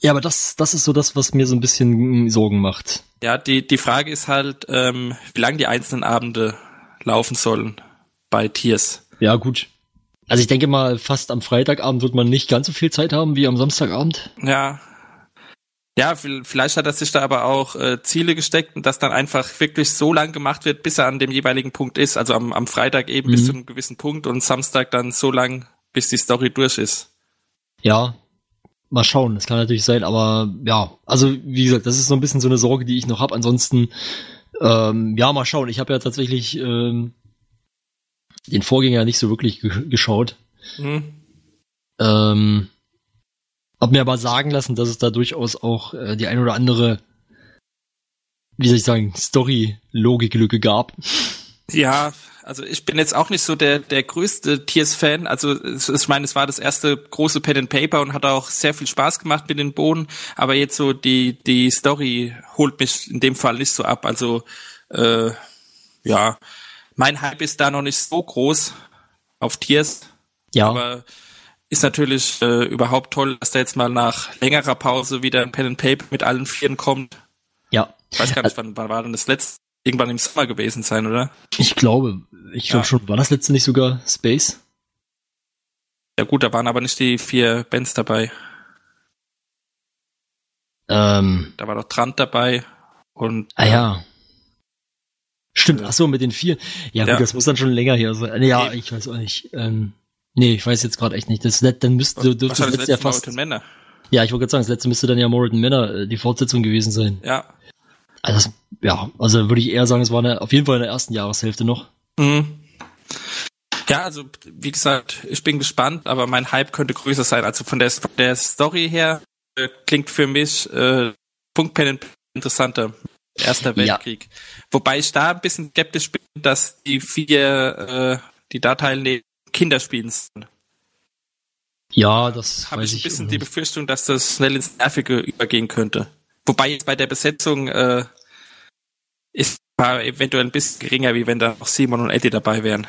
Ja, aber das, das ist so das, was mir so ein bisschen mm, Sorgen macht. Ja, die, die Frage ist halt, ähm, wie lange die einzelnen Abende laufen sollen bei Tiers. Ja, gut. Also ich denke mal, fast am Freitagabend wird man nicht ganz so viel Zeit haben wie am Samstagabend. Ja. Ja, vi- vielleicht hat er sich da aber auch äh, Ziele gesteckt und das dann einfach wirklich so lang gemacht wird, bis er an dem jeweiligen Punkt ist. Also am, am Freitag eben bis Mhm. zu einem gewissen Punkt und Samstag dann so lang, bis die Story durch ist. Ja, mal schauen. Das kann natürlich sein, aber ja, also wie gesagt, das ist so ein bisschen so eine Sorge, die ich noch habe. Ansonsten Ähm, ja, mal schauen. Ich habe ja tatsächlich ähm, den Vorgänger nicht so wirklich ge geschaut. Hm. Ähm, hab mir aber sagen lassen, dass es da durchaus auch äh, die ein oder andere, wie soll ich sagen, Story-Logik-Lücke gab. Ja, also ich bin jetzt auch nicht so der der größte Tiers-Fan. Also es- ich meine, es war das erste große Pen and Paper und hat auch sehr viel Spaß gemacht mit den Bohnen. Aber jetzt so die die Story holt mich in dem Fall nicht so ab. Also äh, ja, mein Hype ist da noch nicht so groß auf Tiers. Ja, Aber ist natürlich äh, überhaupt toll, dass da jetzt mal nach längerer Pause wieder ein Pen and Paper mit allen Vieren kommt. ja. Ich weiß gar nicht, wann, wann war denn das letzte? Irgendwann im Sommer gewesen sein, oder? Ich glaube, ich glaube Ja. schon, war das letzte nicht sogar Space? Ja gut, da waren aber nicht die vier Bands dabei. Ähm, Da war doch Trant dabei und ah ja. Stimmt, ach so, mit den vier. Ja, Ja. gut, das muss dann schon länger her sein. Ja, Eben. ich weiß auch nicht. Ähm, nee, ich weiß jetzt gerade echt nicht. Das, dann müsste, dürfte das letzte ja letzte Mal fast. Ja, ich wollte gerade sagen, das letzte müsste dann ja Morriton Manor äh, die Fortsetzung gewesen sein. Ja. Also, ja, also würde ich eher sagen, es war eine, auf jeden Fall in der ersten Jahreshälfte noch. Mhm. Ja, also wie gesagt, ich bin gespannt, aber mein Hype könnte größer sein. Also von der, der Story her äh, klingt für mich äh, Punkt interessanter. Erster Ja. Weltkrieg. Wobei ich da ein bisschen skeptisch bin, dass die vier, äh, die da teilnehmen, Kinder spielen sollen. Ja, das habe ich ein ich. bisschen auch die. Befürchtung, dass das schnell ins Nervige übergehen könnte. Wobei jetzt bei der Besetzung äh, ist eventuell ein bisschen geringer, wie wenn da noch Simon und Eddie dabei wären.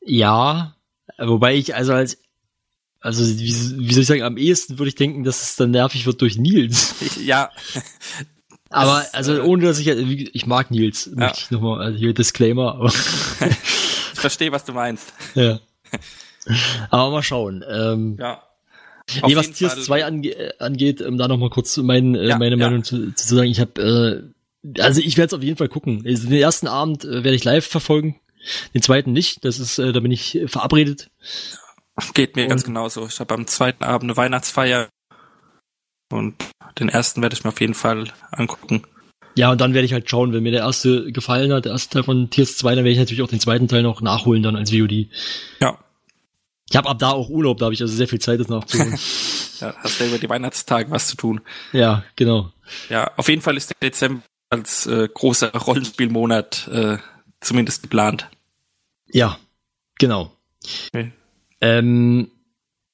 Ja, wobei ich also als, also wie, wie soll ich sagen, am ehesten würde ich denken, dass es dann nervig wird durch Nils. Ich, ja, *laughs* Aber Das, also äh, ohne dass ich, ich mag Nils, möchte ich nochmal, also hier Disclaimer, aber *laughs* ich verstehe, was du meinst. *laughs* ja. Aber mal schauen. Ähm, Ja. nee, was Tiers Fall- 2 ange äh, angeht, um da nochmal kurz mein, äh, Ja, meine ja. Meinung zu, zu sagen, ich habe, äh, also ich werde es auf jeden Fall gucken. Also den ersten Abend äh, werde ich live verfolgen, den zweiten nicht. Das ist, äh, da bin ich äh, verabredet. Geht mir Und- ganz genauso. Ich habe am zweiten Abend eine Weihnachtsfeier und den ersten werde ich mir auf jeden Fall angucken. Ja, und dann werde ich halt schauen, wenn mir der erste gefallen hat, der erste Teil von Tiers 2, dann werde ich natürlich auch den zweiten Teil noch nachholen dann als VOD. Ja, Ich habe ab da auch Urlaub, da habe ich also sehr viel Zeit, das nachzuholen. *laughs* ja hast du über die Weihnachtstage was zu tun. ja, genau. Ja, auf jeden Fall ist der Dezember als äh, großer *laughs* Rollenspielmonat äh, zumindest geplant. Ja, genau. Okay. Ähm,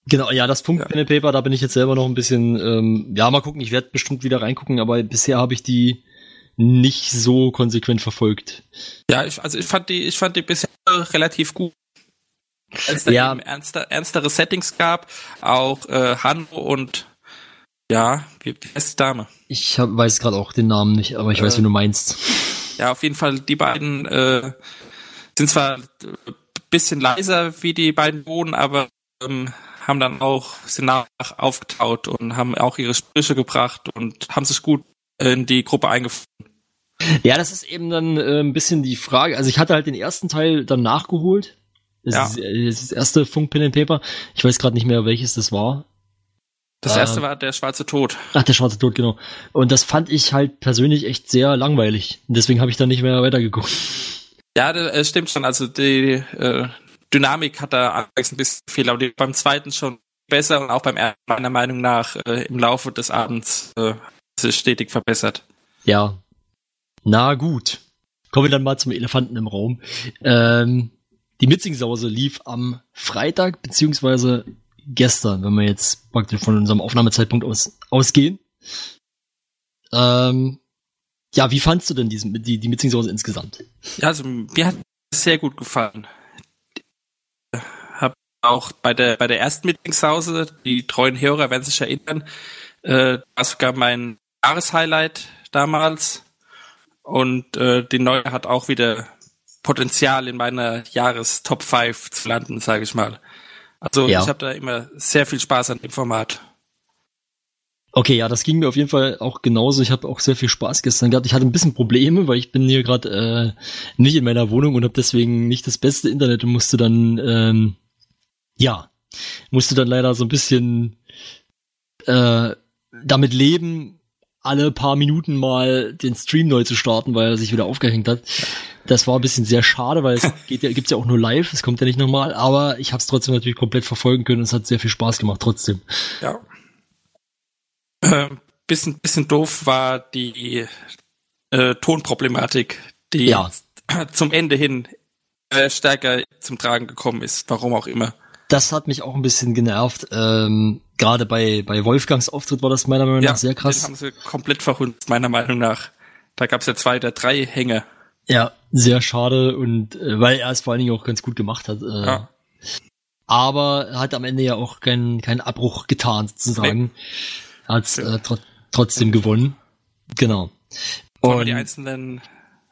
genau, ja, das Punkt Ja. Pen and Paper, da bin ich jetzt selber noch ein bisschen, ähm, ja, mal gucken, ich werde bestimmt wieder reingucken, aber bisher habe ich die nicht so konsequent verfolgt. Ja, ich, also ich fand die, ich fand die bisher relativ gut. Als es da Ja. eben ernster, ernstere Settings gab, auch äh, Hanno und ja, wie, heißt die Dame? Ich hab, weiß gerade auch den Namen nicht, aber ich weiß, Äh. wie du meinst. Ja, auf jeden Fall, die beiden äh, sind zwar ein bisschen leiser wie die beiden Bohnen, aber ähm, haben dann auch, sind nach aufgetaut und haben auch ihre Sprüche gebracht und haben sich gut in die Gruppe eingefunden. Ja, das ist eben dann äh, ein bisschen die Frage. Also ich hatte halt den ersten Teil dann nachgeholt. Das, Ja. ist, äh, das ist das erste Funk Pen and Paper. Ich weiß gerade nicht mehr, welches das war. Das erste war der schwarze Tod. Ach, der schwarze Tod, genau. Und das fand ich halt persönlich echt sehr langweilig. Und deswegen habe ich dann nicht mehr weitergeguckt. Ja, das äh, stimmt schon. Also die äh, Dynamik hat da anfangs ein bisschen viel, aber die, beim zweiten schon besser und auch beim ersten meiner Meinung nach äh, im Laufe des Abends äh, sich stetig verbessert. Ja. Na gut. Kommen wir dann mal zum Elefanten im Raum. Ähm, die Mitzingsause lief am Freitag, beziehungsweise gestern, wenn wir jetzt praktisch von unserem Aufnahmezeitpunkt aus, ausgehen. Ähm, ja, wie fandst du denn diesen, die, die Mitzingsause insgesamt? Ja, also mir hat es sehr gut gefallen. Hab auch bei der bei der ersten Meetingshause, die treuen Hörer werden sich erinnern, äh, war sogar mein Jahreshighlight damals. Und äh, die neue hat auch wieder Potenzial in meiner Jahres-Top 5 zu landen, sage ich mal. Also Ja. ich habe da immer sehr viel Spaß an dem Format. Okay, ja, das ging mir auf jeden Fall auch genauso. Ich habe auch sehr viel Spaß gestern gehabt. Ich hatte ein bisschen Probleme, weil ich bin hier gerade äh, nicht in meiner Wohnung und habe deswegen nicht das beste Internet und musste dann, ähm, ja, musste dann leider so ein bisschen äh, damit leben, alle paar Minuten mal den Stream neu zu starten, weil er sich wieder aufgehängt hat. Das war ein bisschen sehr schade, weil es *laughs* geht ja, gibt's ja auch nur live, es kommt ja nicht nochmal, aber ich habe es trotzdem natürlich komplett verfolgen können und es hat sehr viel Spaß gemacht trotzdem. Ja. Äh, bisschen, bisschen doof war die äh, Tonproblematik, die Ja. zum Ende hin äh, stärker zum Tragen gekommen ist, warum auch immer. Das hat mich auch ein bisschen genervt. Ähm, Gerade bei, bei Wolfgangs Auftritt war das meiner Meinung nach sehr den krass. haben sie komplett verhunzt, meiner Meinung nach. Da gab's ja zwei oder drei Hänge. Ja, sehr schade und äh, weil er es vor allen Dingen auch ganz gut gemacht hat. Äh, Ja. Aber er hat am Ende ja auch keinen keinen Abbruch getan, sozusagen. Er hat äh, tro trotzdem gewonnen. Genau. Wollen wir Und die einzelnen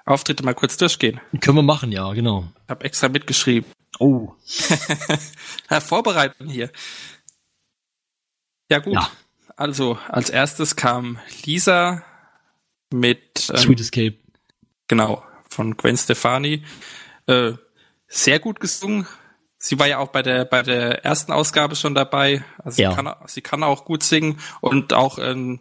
Auftritte mal kurz durchgehen? können wir machen, ja, genau. Ich habe extra mitgeschrieben. Oh. *laughs* Ja, vorbereiten hier. Ja gut. Ja. Also als erstes kam Lisa mit ähm, Sweet Escape. genau von Gwen Stefani. Äh, sehr gut gesungen. Sie war ja auch bei der bei der ersten Ausgabe schon dabei. Also Ja. sie, kann, sie kann auch gut singen und auch ein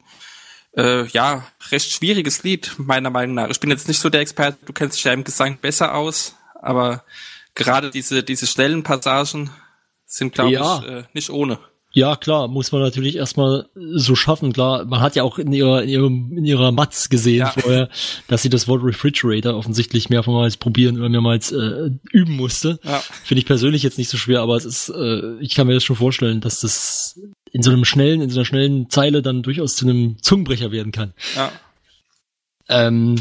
äh, ja recht schwieriges Lied meiner Meinung nach. Ich bin jetzt nicht so der Experte. Du kennst dich ja im Gesang besser aus, aber gerade diese diese schnellen Passagen sind glaube Ja. ich äh, nicht ohne. Ja, klar, muss man natürlich erstmal so schaffen. Klar, man hat ja auch in ihrer, in ihrem, in ihrer Matz gesehen Ja. vorher, dass sie das Wort Refrigerator offensichtlich mehrmals probieren oder mehrmals äh, üben musste. Ja. Finde ich persönlich jetzt nicht so schwer, aber es ist, äh, ich kann mir das schon vorstellen, dass das in so einem schnellen, in so einer schnellen Zeile dann durchaus zu einem Zungenbrecher werden kann. Ja. Ähm,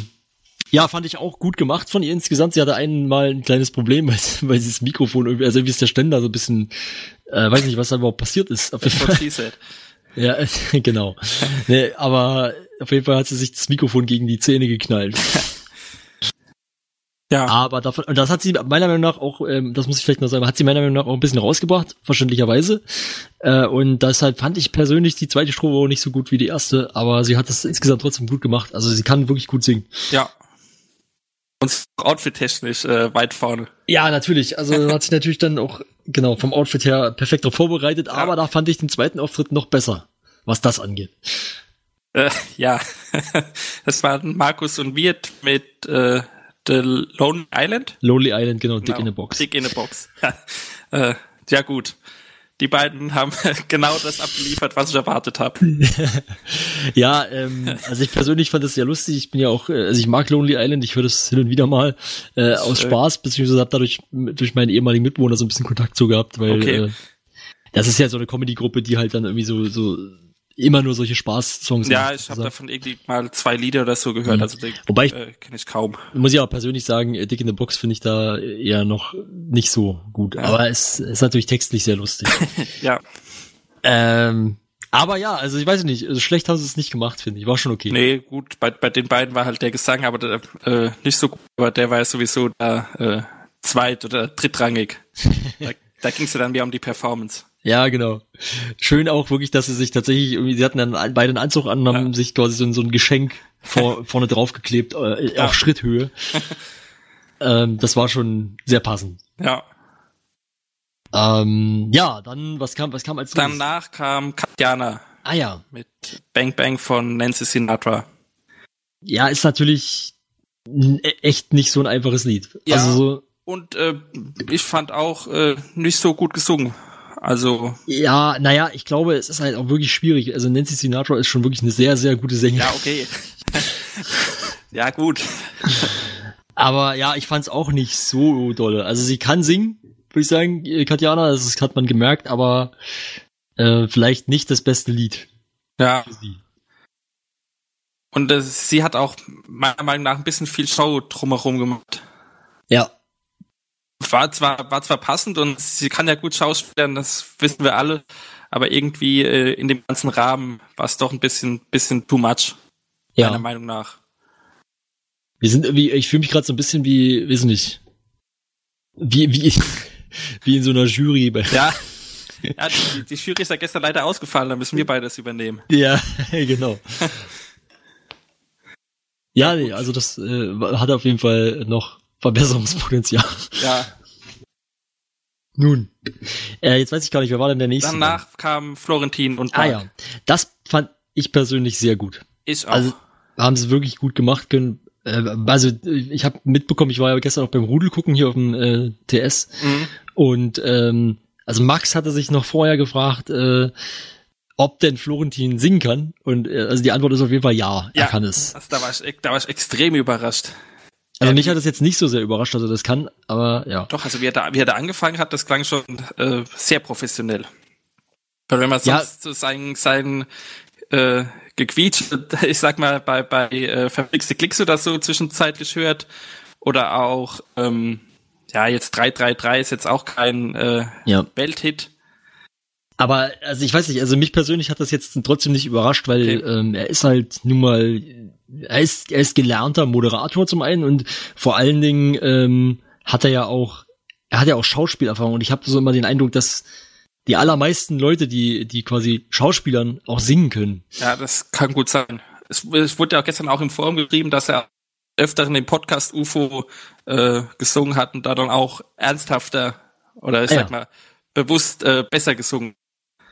ja, fand ich auch gut gemacht von ihr insgesamt. Sie hatte einmal ein kleines Problem, *laughs* weil, weil sie das Mikrofon irgendwie, also irgendwie ist der Ständer so ein bisschen, äh, weiß nicht, was da überhaupt passiert ist. Auf jeden Fall. what she said. *laughs* Ja, *laughs* genau. nee, aber auf jeden Fall hat sie sich das Mikrofon gegen die Zähne geknallt. Ja. Aber davon, und das hat sie meiner Meinung nach auch, ähm, das muss ich vielleicht noch sagen, hat sie meiner Meinung nach auch ein bisschen rausgebracht, verständlicherweise. Äh, und deshalb fand ich persönlich die zweite Strophe auch nicht so gut wie die erste, aber sie hat das insgesamt trotzdem gut gemacht. Also sie kann wirklich gut singen. Ja. Und outfit-technisch äh, weit vorne. Ja, natürlich. Also hat sich natürlich dann auch, genau, vom Outfit her perfekt darauf vorbereitet, aber da fand ich den zweiten Auftritt noch besser, was das angeht. Äh, ja. *laughs* das waren Markus und Wirt mit äh, The Lonely Island. Lonely Island, genau, Dick Genau. in a Box. Dick in a Box. *laughs* äh, ja gut. Die beiden haben *laughs* genau das abgeliefert, was ich erwartet habe. *laughs* Ja, ähm, also ich persönlich fand das sehr lustig. Ich bin ja auch, äh, also ich mag Lonely Island, ich höre das hin und wieder mal äh, aus Schön. Spaß, beziehungsweise habe dadurch durch meinen ehemaligen Mitbewohner so ein bisschen Kontakt zu gehabt, weil Okay. äh, das ist ja so eine Comedy-Gruppe, die halt dann irgendwie so, so immer nur solche Spaß-Songs Ja, macht, ich habe also. davon irgendwie mal zwei Lieder oder so gehört. Mhm. Also den, Wobei ich- äh, kenne ich kaum. Muss ich aber persönlich sagen, äh, Dick in the Box finde ich da eher noch nicht so gut. Aber es ist natürlich textlich sehr lustig. *laughs* Ja, ähm, aber ja, also ich weiß nicht, also schlecht haben sie es nicht gemacht, finde ich. War schon okay. nee, gut. Bei, bei den beiden war halt der Gesang, aber der, äh, nicht so gut. Aber der war ja sowieso da äh, zweit- oder drittrangig. *laughs* da da ging es ja dann mehr um die Performance. Ja, genau. Schön auch wirklich, dass sie sich tatsächlich irgendwie, sie hatten dann beide einen Anzug an, und haben Ja. sich quasi so, ein- so ein Geschenk vor, *laughs* vorne drauf geklebt, äh, auf Schritthöhe. *laughs* ähm, das war schon sehr passend. Ja. Ähm, ja, dann, was kam, was kam als nächstes? Danach kam Katjana Ah ja. mit Bang Bang von Nancy Sinatra. Ja, ist natürlich e- echt nicht so ein einfaches Lied. Ja. Also so, Und äh, ich fand auch äh, nicht so gut gesungen. Also, ja, naja, ich glaube, es ist halt auch wirklich schwierig. Also Nancy Sinatra ist schon wirklich eine sehr, sehr gute Sängerin. ja, okay. *laughs* ja, gut. Aber ja, ich fand's auch nicht so dolle. Also sie kann singen, würde ich sagen, äh, Katjana, das hat man gemerkt, aber äh, vielleicht nicht das beste Lied Ja. für sie. Und äh, sie hat auch meiner Meinung nach ein bisschen viel Show drumherum gemacht. Ja. War zwar, war zwar passend und sie kann ja gut schauspielern, das wissen wir alle, aber irgendwie äh, in dem ganzen Rahmen war es doch ein bisschen, bisschen too much, meiner Ja. Meinung nach. Wir sind irgendwie, ich fühle mich gerade so ein bisschen wie, weiß nicht, wie, wie, *laughs* wie in so einer Jury bei. Ja. Ja, die, die Jury ist ja gestern leider ausgefallen, da müssen wir beides übernehmen. Ja, *laughs* genau. *laughs* Ja, nee, also das äh, hat auf jeden Fall noch Verbesserungspotenzial. Ja. Nun, äh, jetzt weiß ich gar nicht, wer war denn der nächste? Danach kam Florentin und Ah Marc. ja, das fand ich persönlich sehr gut. Ich auch. Also haben sie wirklich gut gemacht können. Äh, Also ich habe mitbekommen, ich war ja gestern auch beim Rudel gucken hier auf dem äh, TS Mhm. und ähm, also Max hatte sich noch vorher gefragt, äh, ob denn Florentin singen kann und äh, also die Antwort ist auf jeden Fall ja, er kann es. Also da war ich, da war ich extrem überrascht. Also Ja, mich hat es jetzt nicht so sehr überrascht, er das kann, aber ja. Doch, also wie er da, wie er da angefangen hat, das klang schon äh, sehr professionell. Weil wenn man Ja. sonst so sein, sein äh, Gequietsch, *laughs* ich sag mal, bei, bei äh, verflixte Klicks oder so zwischenzeitlich hört, oder auch, ähm, ja, jetzt 333 ist jetzt auch kein äh, Ja. Welthit. Aber also ich weiß nicht, also mich persönlich hat das jetzt trotzdem nicht überrascht, weil Okay. ähm, er ist halt nun mal, er ist, er ist gelernter Moderator zum einen und vor allen Dingen ähm, hat er ja auch, er hat ja auch Schauspielerfahrung und ich habe so immer den Eindruck, dass die allermeisten Leute, die die quasi Schauspielern auch singen können. Ja, das kann gut sein. Es, es wurde ja auch gestern auch im Forum geschrieben, dass er öfteren den Podcast UFO äh, gesungen hat und da dann auch ernsthafter oder ich Ah, sag ja. mal bewusst äh, besser gesungen.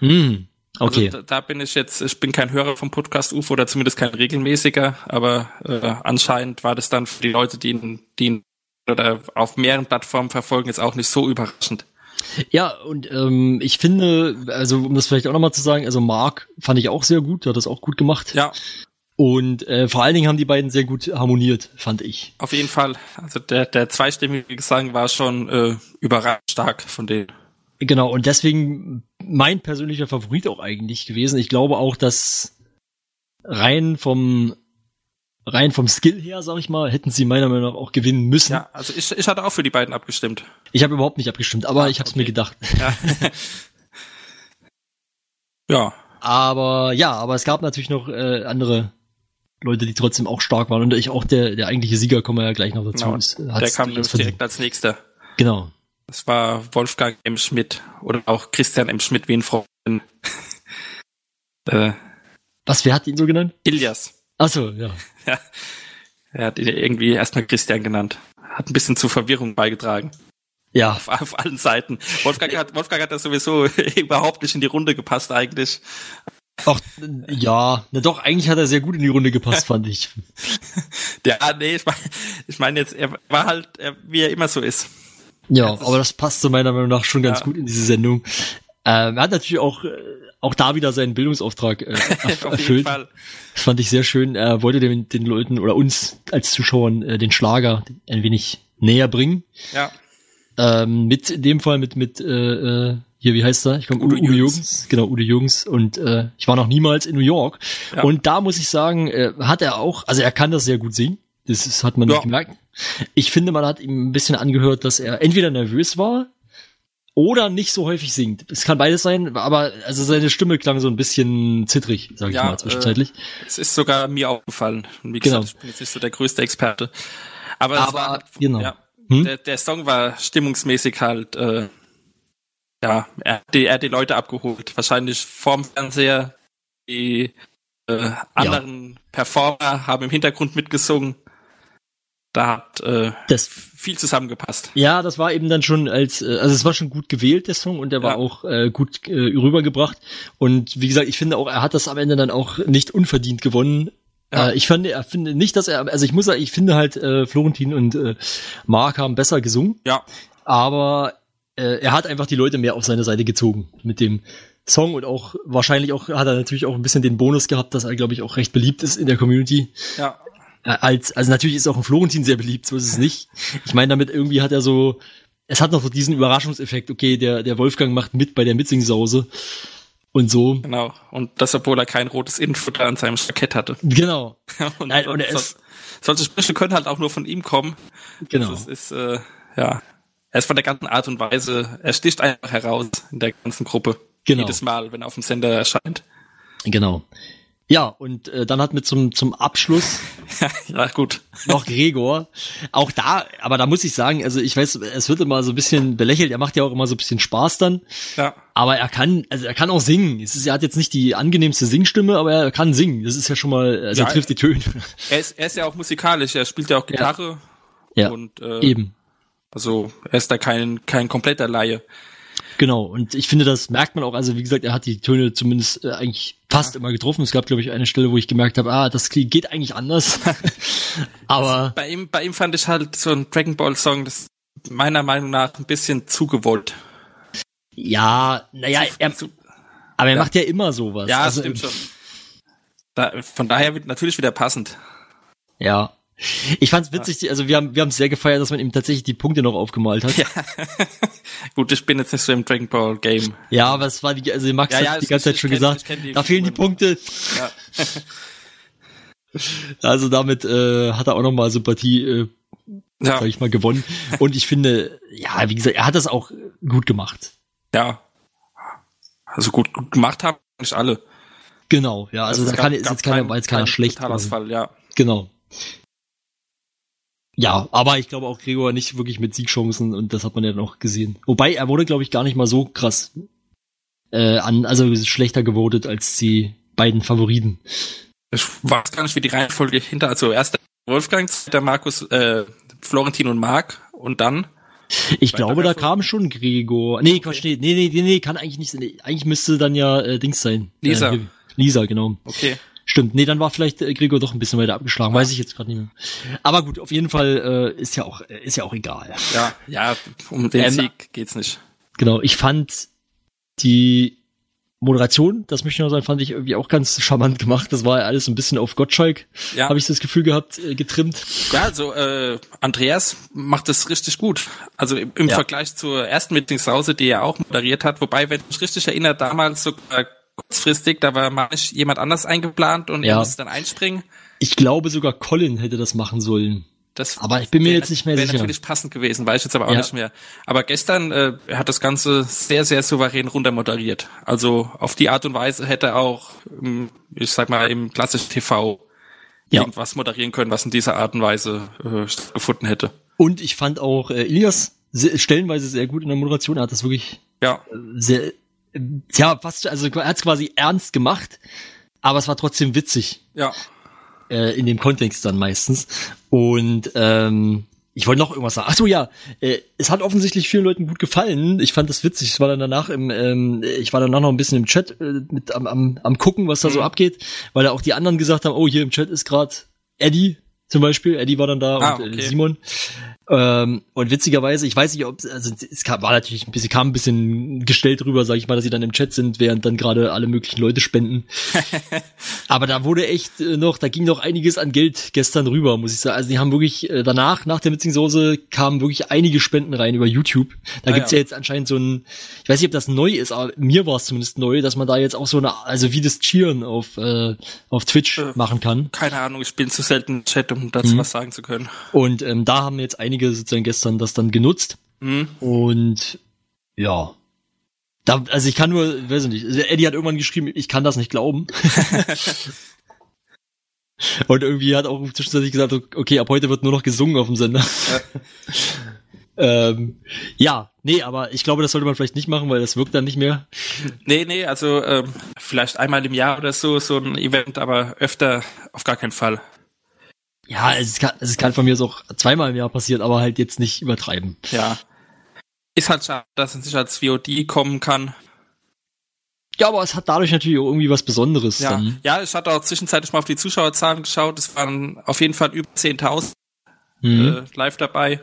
Hm, okay. Also da, da bin ich jetzt, ich bin kein Hörer vom Podcast UFO oder zumindest kein regelmäßiger, aber äh, anscheinend war das dann für die Leute, die ihn, die ihn oder auf mehreren Plattformen verfolgen, jetzt auch nicht so überraschend. Ja, und ähm, ich finde, also um das vielleicht auch nochmal zu sagen, also Mark fand ich auch sehr gut, der hat das auch gut gemacht. Ja, Und äh, vor allen Dingen haben die beiden sehr gut harmoniert, fand ich. auf jeden Fall. Also der, der zweistimmige Gesang war schon äh, überraschend stark von denen. Genau, und deswegen mein persönlicher Favorit auch eigentlich gewesen. Ich glaube auch, dass rein vom rein vom Skill her, sag ich mal, hätten sie meiner Meinung nach auch gewinnen müssen. Ja, also ich, ich hatte auch für die beiden abgestimmt. Ich habe überhaupt nicht abgestimmt, aber Ah, ich habe es okay. mir gedacht. Ja. *laughs* ja, Aber ja, aber es gab natürlich noch äh, andere Leute, die trotzdem auch stark waren und ich auch der der eigentliche Sieger kommen wir ja gleich noch dazu. genau. ist, Der kam nämlich direkt als nächster. Genau. Das war Wolfgang M. Schmidt oder auch Christian M. Schmidt, wie ihn Freund. *laughs* äh, Was wer hat ihn so genannt? Ilias. Ach so, ja. *laughs* Ja. Er hat ihn irgendwie erstmal Christian genannt. Hat ein bisschen zu Verwirrung beigetragen. Ja, Auf, auf allen Seiten. Wolfgang hat, Wolfgang hat das sowieso *laughs* überhaupt nicht in die Runde gepasst eigentlich. auch ja, na doch, eigentlich hat er sehr gut in die Runde gepasst, fand ich. Ja, nee, ich meine ich mein jetzt, er war halt, er, wie er immer so ist. Ja, aber das passt zu meiner Meinung nach schon ganz Ja. gut in diese Sendung. Ähm, er hat natürlich auch, äh, auch da wieder seinen Bildungsauftrag äh, *laughs* erfüllt. Das fand ich sehr schön. Er wollte den, den Leuten oder uns als Zuschauern äh, den Schlager ein wenig näher bringen. Ja. Ähm, mit in dem Fall mit mit äh, äh, hier wie heißt er? Ich komme Udo Udo, Udo Jürgens. Jürgens, genau Udo Jürgens und äh, ich war noch niemals in New York Ja. und da muss ich sagen, äh, hat er auch, also er kann das sehr gut singen. Das ist, hat man Ja. nicht gemerkt. Ich finde, man hat ihm ein bisschen angehört, dass er entweder nervös war oder nicht so häufig singt. Es kann beides sein, aber also seine Stimme klang so ein bisschen zittrig, sag ich Ja, mal, zwischenzeitlich. Es ist sogar mir aufgefallen. Und wie Genau. gesagt, ich bin jetzt nicht so der größte Experte. Aber, es Aber, war genau. ja, Hm? der, der Song war stimmungsmäßig halt, äh, ja, er hat, die, er hat die Leute abgeholt. Wahrscheinlich vorm Fernseher. Die äh, anderen Performer haben im Hintergrund mitgesungen. Da hat äh, Das viel zusammengepasst. Ja, das war eben dann schon als, äh, also es war schon gut gewählt, der Song, und der war Ja. auch äh, gut äh, rübergebracht. Und wie gesagt, ich finde auch, er hat das am Ende dann auch nicht unverdient gewonnen. Ja. Äh, ich fand, er finde nicht, dass er, also ich muss sagen, ich finde halt, äh, Florentin und äh, Mark haben besser gesungen, Ja, aber äh, er hat einfach die Leute mehr auf seine Seite gezogen mit dem Song und auch wahrscheinlich auch hat er natürlich auch ein bisschen den Bonus gehabt, dass er, glaube ich, auch recht beliebt ist in der Community. ja, als, also natürlich ist auch ein Florentin sehr beliebt, so ist es nicht. Ich meine, damit irgendwie hat er so, es hat noch so diesen Überraschungseffekt, okay, der, der Wolfgang macht mit bei der Mitzingsause und so. genau. Und das, obwohl er kein rotes Innenfutter an seinem Jackett hatte. Genau, *laughs* Und, Nein, und er so- ist- solche Sprüche können halt auch nur von ihm kommen. genau. Das ist, äh, ja, er ist von der ganzen Art und Weise, er sticht einfach heraus in der ganzen Gruppe. Genau. Jedes Mal, wenn er auf dem Sender erscheint. Genau. Ja, und äh, dann hat mit zum, zum Abschluss *laughs* ja, gut. noch Gregor. Auch da, aber da muss ich sagen, also ich weiß, es wird immer so ein bisschen belächelt, er macht ja auch immer so ein bisschen Spaß dann. Ja, Aber er kann, also er kann auch singen. Es ist, er hat jetzt nicht die angenehmste Singstimme, aber er kann singen. Das ist ja schon mal, also Ja, er trifft die Töne. er ist, er ist ja auch musikalisch, er spielt ja auch Gitarre. Ja, Und, äh, eben. Also, er ist da kein, kein kompletter Laie. Genau, und ich finde, das merkt man auch, also wie gesagt, er hat die Töne zumindest äh, eigentlich fast immer getroffen. Es gab, glaube ich, eine Stelle, wo ich gemerkt habe, ah, das geht eigentlich anders. *laughs* Aber Bei ihm, bei ihm fand ich halt so ein Dragon Ball Song, das meiner Meinung nach ein bisschen zu gewollt. ja, naja, er, aber er ja. macht ja immer sowas. ja, also, stimmt schon. Da, von daher wird natürlich wieder passend. Ja. Ich fand's witzig, also wir haben wir haben es sehr gefeiert, dass man ihm tatsächlich die Punkte noch aufgemalt hat. Ja, Ja. *laughs* Gut, ich bin jetzt nicht so im Dragon Ball Game. aber es war die, also Max Ja, ja, hat die ganze Zeit schon kenn- gesagt, die da fehlen die. Punkte. Ja. *laughs* Also damit äh, hat er auch nochmal Sympathie, äh, Ja, sag ich mal, gewonnen. Und ich finde, ja, wie gesagt, er hat das auch gut gemacht. ja. Also gut, gut gemacht haben nicht alle. Genau, ja, also es da kann gab jetzt keiner, keinen- war jetzt keiner schlecht. Also, ja. genau. Ja, aber ich glaube auch Gregor nicht wirklich mit Siegchancen und das hat man ja noch gesehen. Wobei er wurde, glaube ich, gar nicht mal so krass äh, an, also schlechter gewotet als die beiden Favoriten. Ich weiß gar nicht, wie die Reihenfolge hinter, also erst der Wolfgang, der Markus, äh, Florentin und Marc und dann, Ich Weiter glaube, da kam schon Gregor. Nee, Quatsch, nee, nee, nee, nee, nee, kann eigentlich nicht sein. Eigentlich müsste dann ja äh, Dings sein. Lisa. Äh, Lisa, genau. okay. Stimmt. Nee, dann war vielleicht äh, Gregor doch ein bisschen weiter abgeschlagen. Weiß ich jetzt gerade nicht mehr. Aber gut, auf jeden Fall äh, ist ja auch äh, ist ja auch egal. Ja, ja, um den Ähm, Sieg geht's nicht. Genau, ich fand die Moderation, das möchte ich noch sagen, fand ich irgendwie auch ganz charmant gemacht. Das war ja alles ein bisschen auf Gottschalk, Ja. habe ich das Gefühl gehabt, äh, getrimmt. Ja, also äh, Andreas macht das richtig gut. Also im, im Ja. Vergleich zur ersten Meetingsause, die er auch moderiert hat, wobei, wenn ich mich richtig erinnere, damals sogar kurzfristig, da war mal jemand anders eingeplant und Ja. er musste dann einspringen. Ich glaube sogar Colin hätte das machen sollen. Das Aber ich bin mir wär- jetzt nicht mehr sicher. natürlich passend gewesen, weiß ich jetzt aber auch Ja. nicht mehr. Aber gestern, äh, er hat das Ganze sehr, sehr souverän runtermoderiert. Also auf die Art und Weise hätte er auch, ähm, ich sag mal, im klassischen TV Ja. irgendwas moderieren können, was in dieser Art und Weise äh, stattgefunden hätte. Und ich fand auch äh, Elias se- stellenweise sehr gut in der Moderation. Er hat das wirklich Ja, sehr, äh, ja, fast, also er hat es quasi ernst gemacht, aber es war trotzdem witzig. ja. äh, in dem Kontext dann meistens. Und ähm, ich wollte noch irgendwas sagen. Ach so, ja, äh, es hat offensichtlich vielen Leuten gut gefallen. Ich fand das witzig. Ich war dann danach im, ähm, ich war danach noch ein bisschen im Chat äh, mit am, am, am gucken, was da so abgeht, weil da auch die anderen gesagt haben, oh, hier im Chat ist gerade Eddie zum Beispiel. Eddie war dann da Ah, und äh, okay. Simon. Ähm, und witzigerweise, ich weiß nicht, ob also es kam, war natürlich ein bisschen, kam ein bisschen gestellt rüber, sag ich mal, dass sie dann im Chat sind, während dann gerade alle möglichen Leute spenden. *laughs* Aber da wurde echt äh, noch, da ging noch einiges an Geld gestern rüber, muss ich sagen. Also die haben wirklich äh, danach, nach der Mitzingsoße, kamen wirklich einige Spenden rein über YouTube. Da Ah, gibt's ja. ja. jetzt anscheinend so ein, ich weiß nicht, ob das neu ist, aber mir war es zumindest neu, dass man da jetzt auch so eine, also wie das Cheeren auf, äh, auf Twitch Äh. machen kann. Keine Ahnung, ich bin zu selten im Chat, um dazu Mhm. was sagen zu können. Und ähm, da haben jetzt einige sozusagen gestern das dann genutzt. Mhm. Und ja. Da, also ich kann nur, weiß ich nicht, also Eddie hat irgendwann geschrieben, ich kann das nicht glauben. *laughs* Und irgendwie hat auch zwischenzeitlich gesagt, okay, ab heute wird nur noch gesungen auf dem Sender. *laughs* ähm, ja, nee, aber ich glaube, das sollte man vielleicht nicht machen, weil das wirkt dann nicht mehr. Nee, nee, also ähm, vielleicht einmal im Jahr oder so, so ein Event, aber öfter auf gar keinen Fall. Ja, es kann, es kann von mir auch zweimal im Jahr passieren, aber halt jetzt nicht übertreiben. Ja. Ist halt schade, dass es nicht als VOD kommen kann. Ja, aber es hat dadurch natürlich auch irgendwie was Besonderes Ja, dann. ja ich hatte auch zwischenzeitlich mal auf die Zuschauerzahlen geschaut. Es waren auf jeden Fall über 10.000 Mhm. äh, live dabei.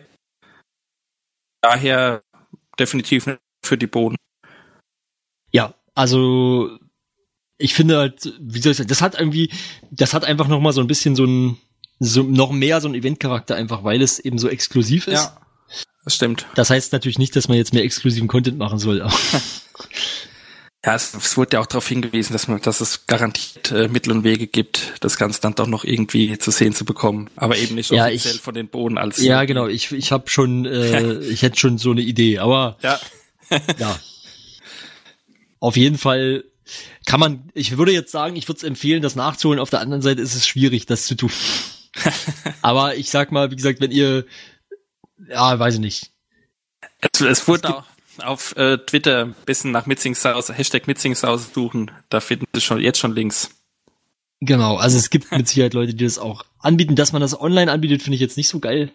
Daher definitiv für die Boden. Ja, also ich finde halt, wie soll ich sagen, das hat irgendwie, das hat einfach noch mal so ein bisschen so ein, so noch mehr so ein Eventcharakter einfach, weil es eben so exklusiv ist. Ja, das stimmt. Das heißt natürlich nicht, dass man jetzt mehr exklusiven Content machen soll. *laughs* Ja, es, es wurde ja auch darauf hingewiesen, dass man, dass es garantiert äh, Mittel und Wege gibt, das Ganze dann doch noch irgendwie zu sehen zu bekommen. Aber eben nicht Ja, offiziell ich- von den Boden als ja, genau. Ich, ich habe schon, äh, ich hätte schon so eine Idee. Aber *laughs* Ja, ja, auf jeden Fall kann man. Ich würde jetzt sagen, ich würde es empfehlen, das nachzuholen. Auf der anderen Seite ist es schwierig, das zu tun. *laughs* aber ich sag mal, wie gesagt, wenn ihr, ja, weiß ich nicht. Es, es wurde auch auf äh, Twitter ein bisschen nach Mitzingshaus, Hashtag Mitzingshaus suchen. Da finden Sie schon jetzt schon Links. Genau, also es gibt mit Sicherheit Leute, die das auch anbieten. Dass man das online anbietet, finde ich jetzt nicht so geil.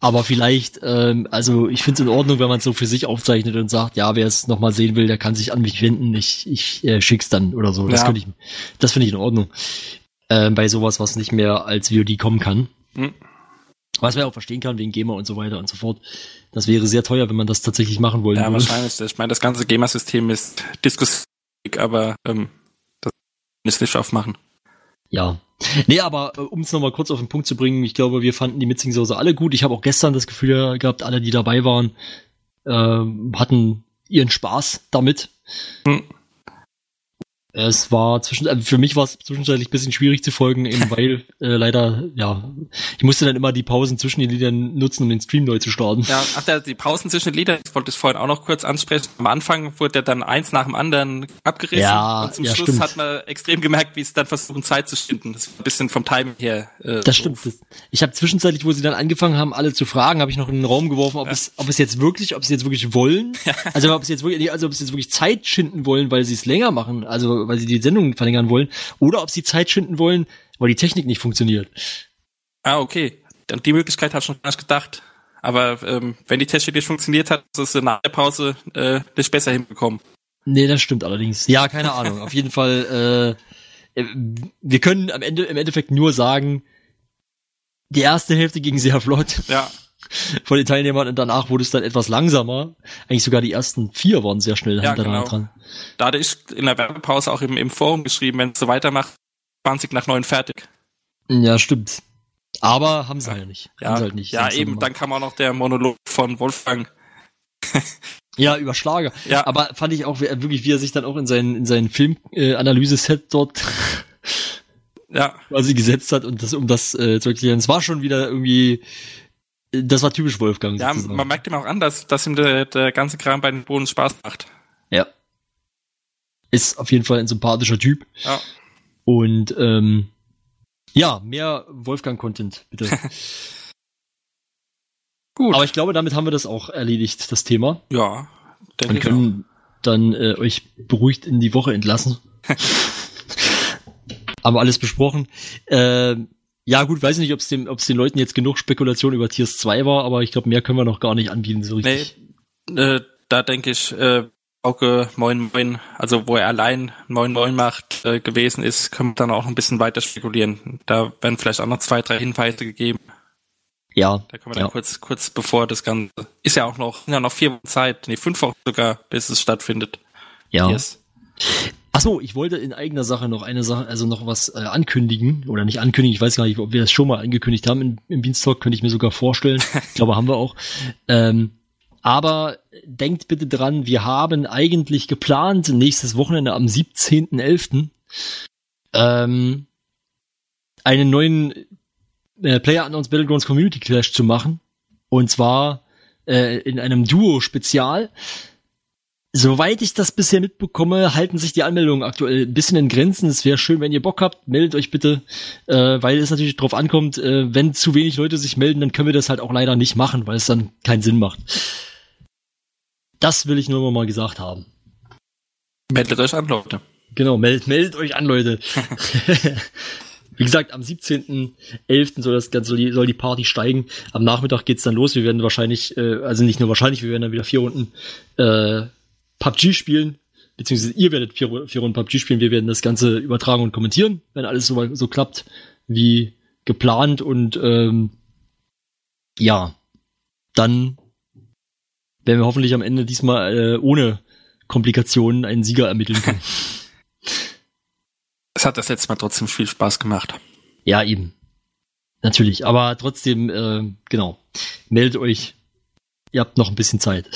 Aber vielleicht, ähm, also ich finde es in Ordnung, wenn man es so für sich aufzeichnet und sagt, ja, wer es nochmal sehen will, der kann sich an mich wenden, ich, ich äh, schick's dann oder so. Das Ja. ich, das finde ich in Ordnung. Ähm, bei sowas, was nicht mehr als VOD kommen kann. Hm. Was man auch verstehen kann, wegen GEMA und so weiter und so fort. Das wäre sehr teuer, wenn man das tatsächlich machen wollen Ja, würde. wahrscheinlich. Ich meine, das ganze GEMA-System ist diskussiv, aber ähm, das ist nicht aufmachen. Ja. Nee, aber äh, um es nochmal kurz auf den Punkt zu bringen, ich glaube, wir fanden die Mitzing-Soße alle gut. Ich habe auch gestern das Gefühl gehabt, alle, die dabei waren, ähm, hatten ihren Spaß damit. Hm. Es war zwischen, äh, für mich war es zwischenzeitlich ein bisschen schwierig zu folgen, eben *laughs* weil äh, leider, ja, ich musste dann immer die Pausen zwischen den Liedern nutzen, um den Stream neu zu starten. Ja, ach, der, die Pausen zwischen den Liedern, ich wollte es vorhin auch noch kurz ansprechen. Am Anfang wurde ja dann eins nach dem anderen abgerissen Ja, und zum ja, Schluss stimmt. hat man extrem gemerkt, wie es dann versuchen, Zeit zu schinden. Das war ein bisschen vom Timing her. Äh, Das stimmt. Das, ich habe zwischenzeitlich, wo sie dann angefangen haben, alle zu fragen, habe ich noch in den Raum geworfen, ob es, ob es jetzt wirklich, ob sie jetzt wirklich wollen, *laughs* also ob es jetzt wirklich, also ob sie jetzt wirklich Zeit schinden wollen, weil sie es länger machen, also weil sie die Sendung verlängern wollen, oder ob sie Zeit schinden wollen, weil die Technik nicht funktioniert. Ah, okay. Dann die Möglichkeit habe ich schon gar nicht gedacht. Aber ähm, wenn die Technik nicht funktioniert hat, ist es nach der Pause äh, nicht besser hinbekommen. Nee, das stimmt allerdings. Ja, keine Ahnung. Auf jeden Fall, äh, äh, wir können am Ende im Endeffekt nur sagen, die erste Hälfte ging sehr flott. Ja, *laughs* von den Teilnehmern und danach wurde es dann etwas langsamer. Eigentlich sogar die ersten vier waren sehr schnell Ja, genau. dran. da hatte ich in der Werbepause auch im, im Forum geschrieben, wenn es so weitermacht, 20 nach 9 fertig. Ja, stimmt. Aber haben sie halt nicht. Ja, haben sie halt nicht. ja eben, gemacht. dann kam auch noch der Monolog von Wolfgang. *laughs* Ja, über Schlager. Ja. Aber fand ich auch wirklich, wie er sich dann auch in seinen, in seinen Film-Analyse-Set dort Ja, *laughs* quasi gesetzt hat und das, um das äh, zu erklären. Es war schon wieder irgendwie, äh, das war typisch Wolfgang. ja sozusagen. man merkt ihm auch an, dass, dass ihm der, der ganze Kram bei den Bohnen Spaß macht. Ja. Ist auf jeden Fall ein sympathischer Typ. Ja. Und ähm, ja, mehr Wolfgang-Content, bitte. *laughs* Gut. Aber ich glaube, damit haben wir das auch erledigt, das Thema. Ja, Und denke ich auch. können dann äh, euch beruhigt in die Woche entlassen. *laughs* haben wir alles besprochen. Ähm, ja, gut, weiß ich nicht, ob es den, ob's den Leuten jetzt genug Spekulation über Tiers 2 war, aber ich glaube, mehr können wir noch gar nicht anbieten, so Nee, richtig. äh, da denke ich, äh, Auge Moin Moin, also wo er allein Moin Moin macht, äh, gewesen ist, können wir dann auch ein bisschen weiter spekulieren. Da werden vielleicht auch noch zwei, drei Hinweise gegeben. Ja, Da können wir dann ja. kurz, kurz bevor das Ganze, ist ja auch noch, ja noch vier Wochen Zeit, nee, fünf Wochen sogar, bis es stattfindet. ja. Yes. Ach so, ich wollte in eigener Sache noch eine Sache, also noch was äh, ankündigen oder nicht ankündigen. Ich weiß gar nicht, ob wir das schon mal angekündigt haben im, im Beanstalk, könnte ich mir sogar vorstellen. *laughs* Ich glaube, haben wir auch. Ähm, aber denkt bitte dran, wir haben eigentlich geplant, nächstes Wochenende am 17.11. Ähm, einen neuen äh, Player Unknowns Battlegrounds Community Clash zu machen. Und zwar äh, in einem Duo-Spezial. Soweit ich das bisher mitbekomme, halten sich die Anmeldungen aktuell ein bisschen in Grenzen. Es wäre schön, wenn ihr Bock habt, meldet euch bitte, äh, weil es natürlich drauf ankommt, äh, wenn zu wenig Leute sich melden, dann können wir das halt auch leider nicht machen, weil es dann keinen Sinn macht. Das will ich nur noch mal gesagt haben. Meldet euch an, Leute. Genau, meldet, meldet euch an, Leute. *laughs* *laughs* Wie gesagt, am 17.11. soll das Ganze, soll die Party steigen. Am Nachmittag geht's dann los. Wir werden wahrscheinlich, äh, also nicht nur wahrscheinlich, wir werden dann wieder vier Runden äh, PUBG spielen. Beziehungsweise ihr werdet vier, vier Runden PUBG spielen. Wir werden das Ganze übertragen und kommentieren, wenn alles so, so klappt wie geplant. Und ähm, ja, dann werden wir hoffentlich am Ende diesmal äh, ohne Komplikationen einen Sieger ermitteln können. *laughs* Es hat das letzte Mal trotzdem viel Spaß gemacht. Ja, eben. Natürlich, aber trotzdem, äh, genau. Meldet euch. Ihr habt noch ein bisschen Zeit.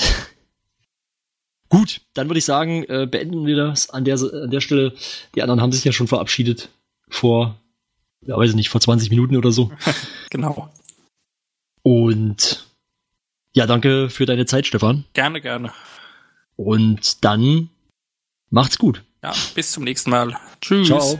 Gut, dann würde ich sagen, äh, beenden wir das an der, an der Stelle. Die anderen haben sich ja schon verabschiedet vor, ja, weiß ich nicht, vor 20 Minuten oder so. *laughs* Genau. Und ja, danke für deine Zeit, Stefan. Gerne, gerne. Und dann macht's gut. Ja, bis zum nächsten Mal. Tschüss. Ciao.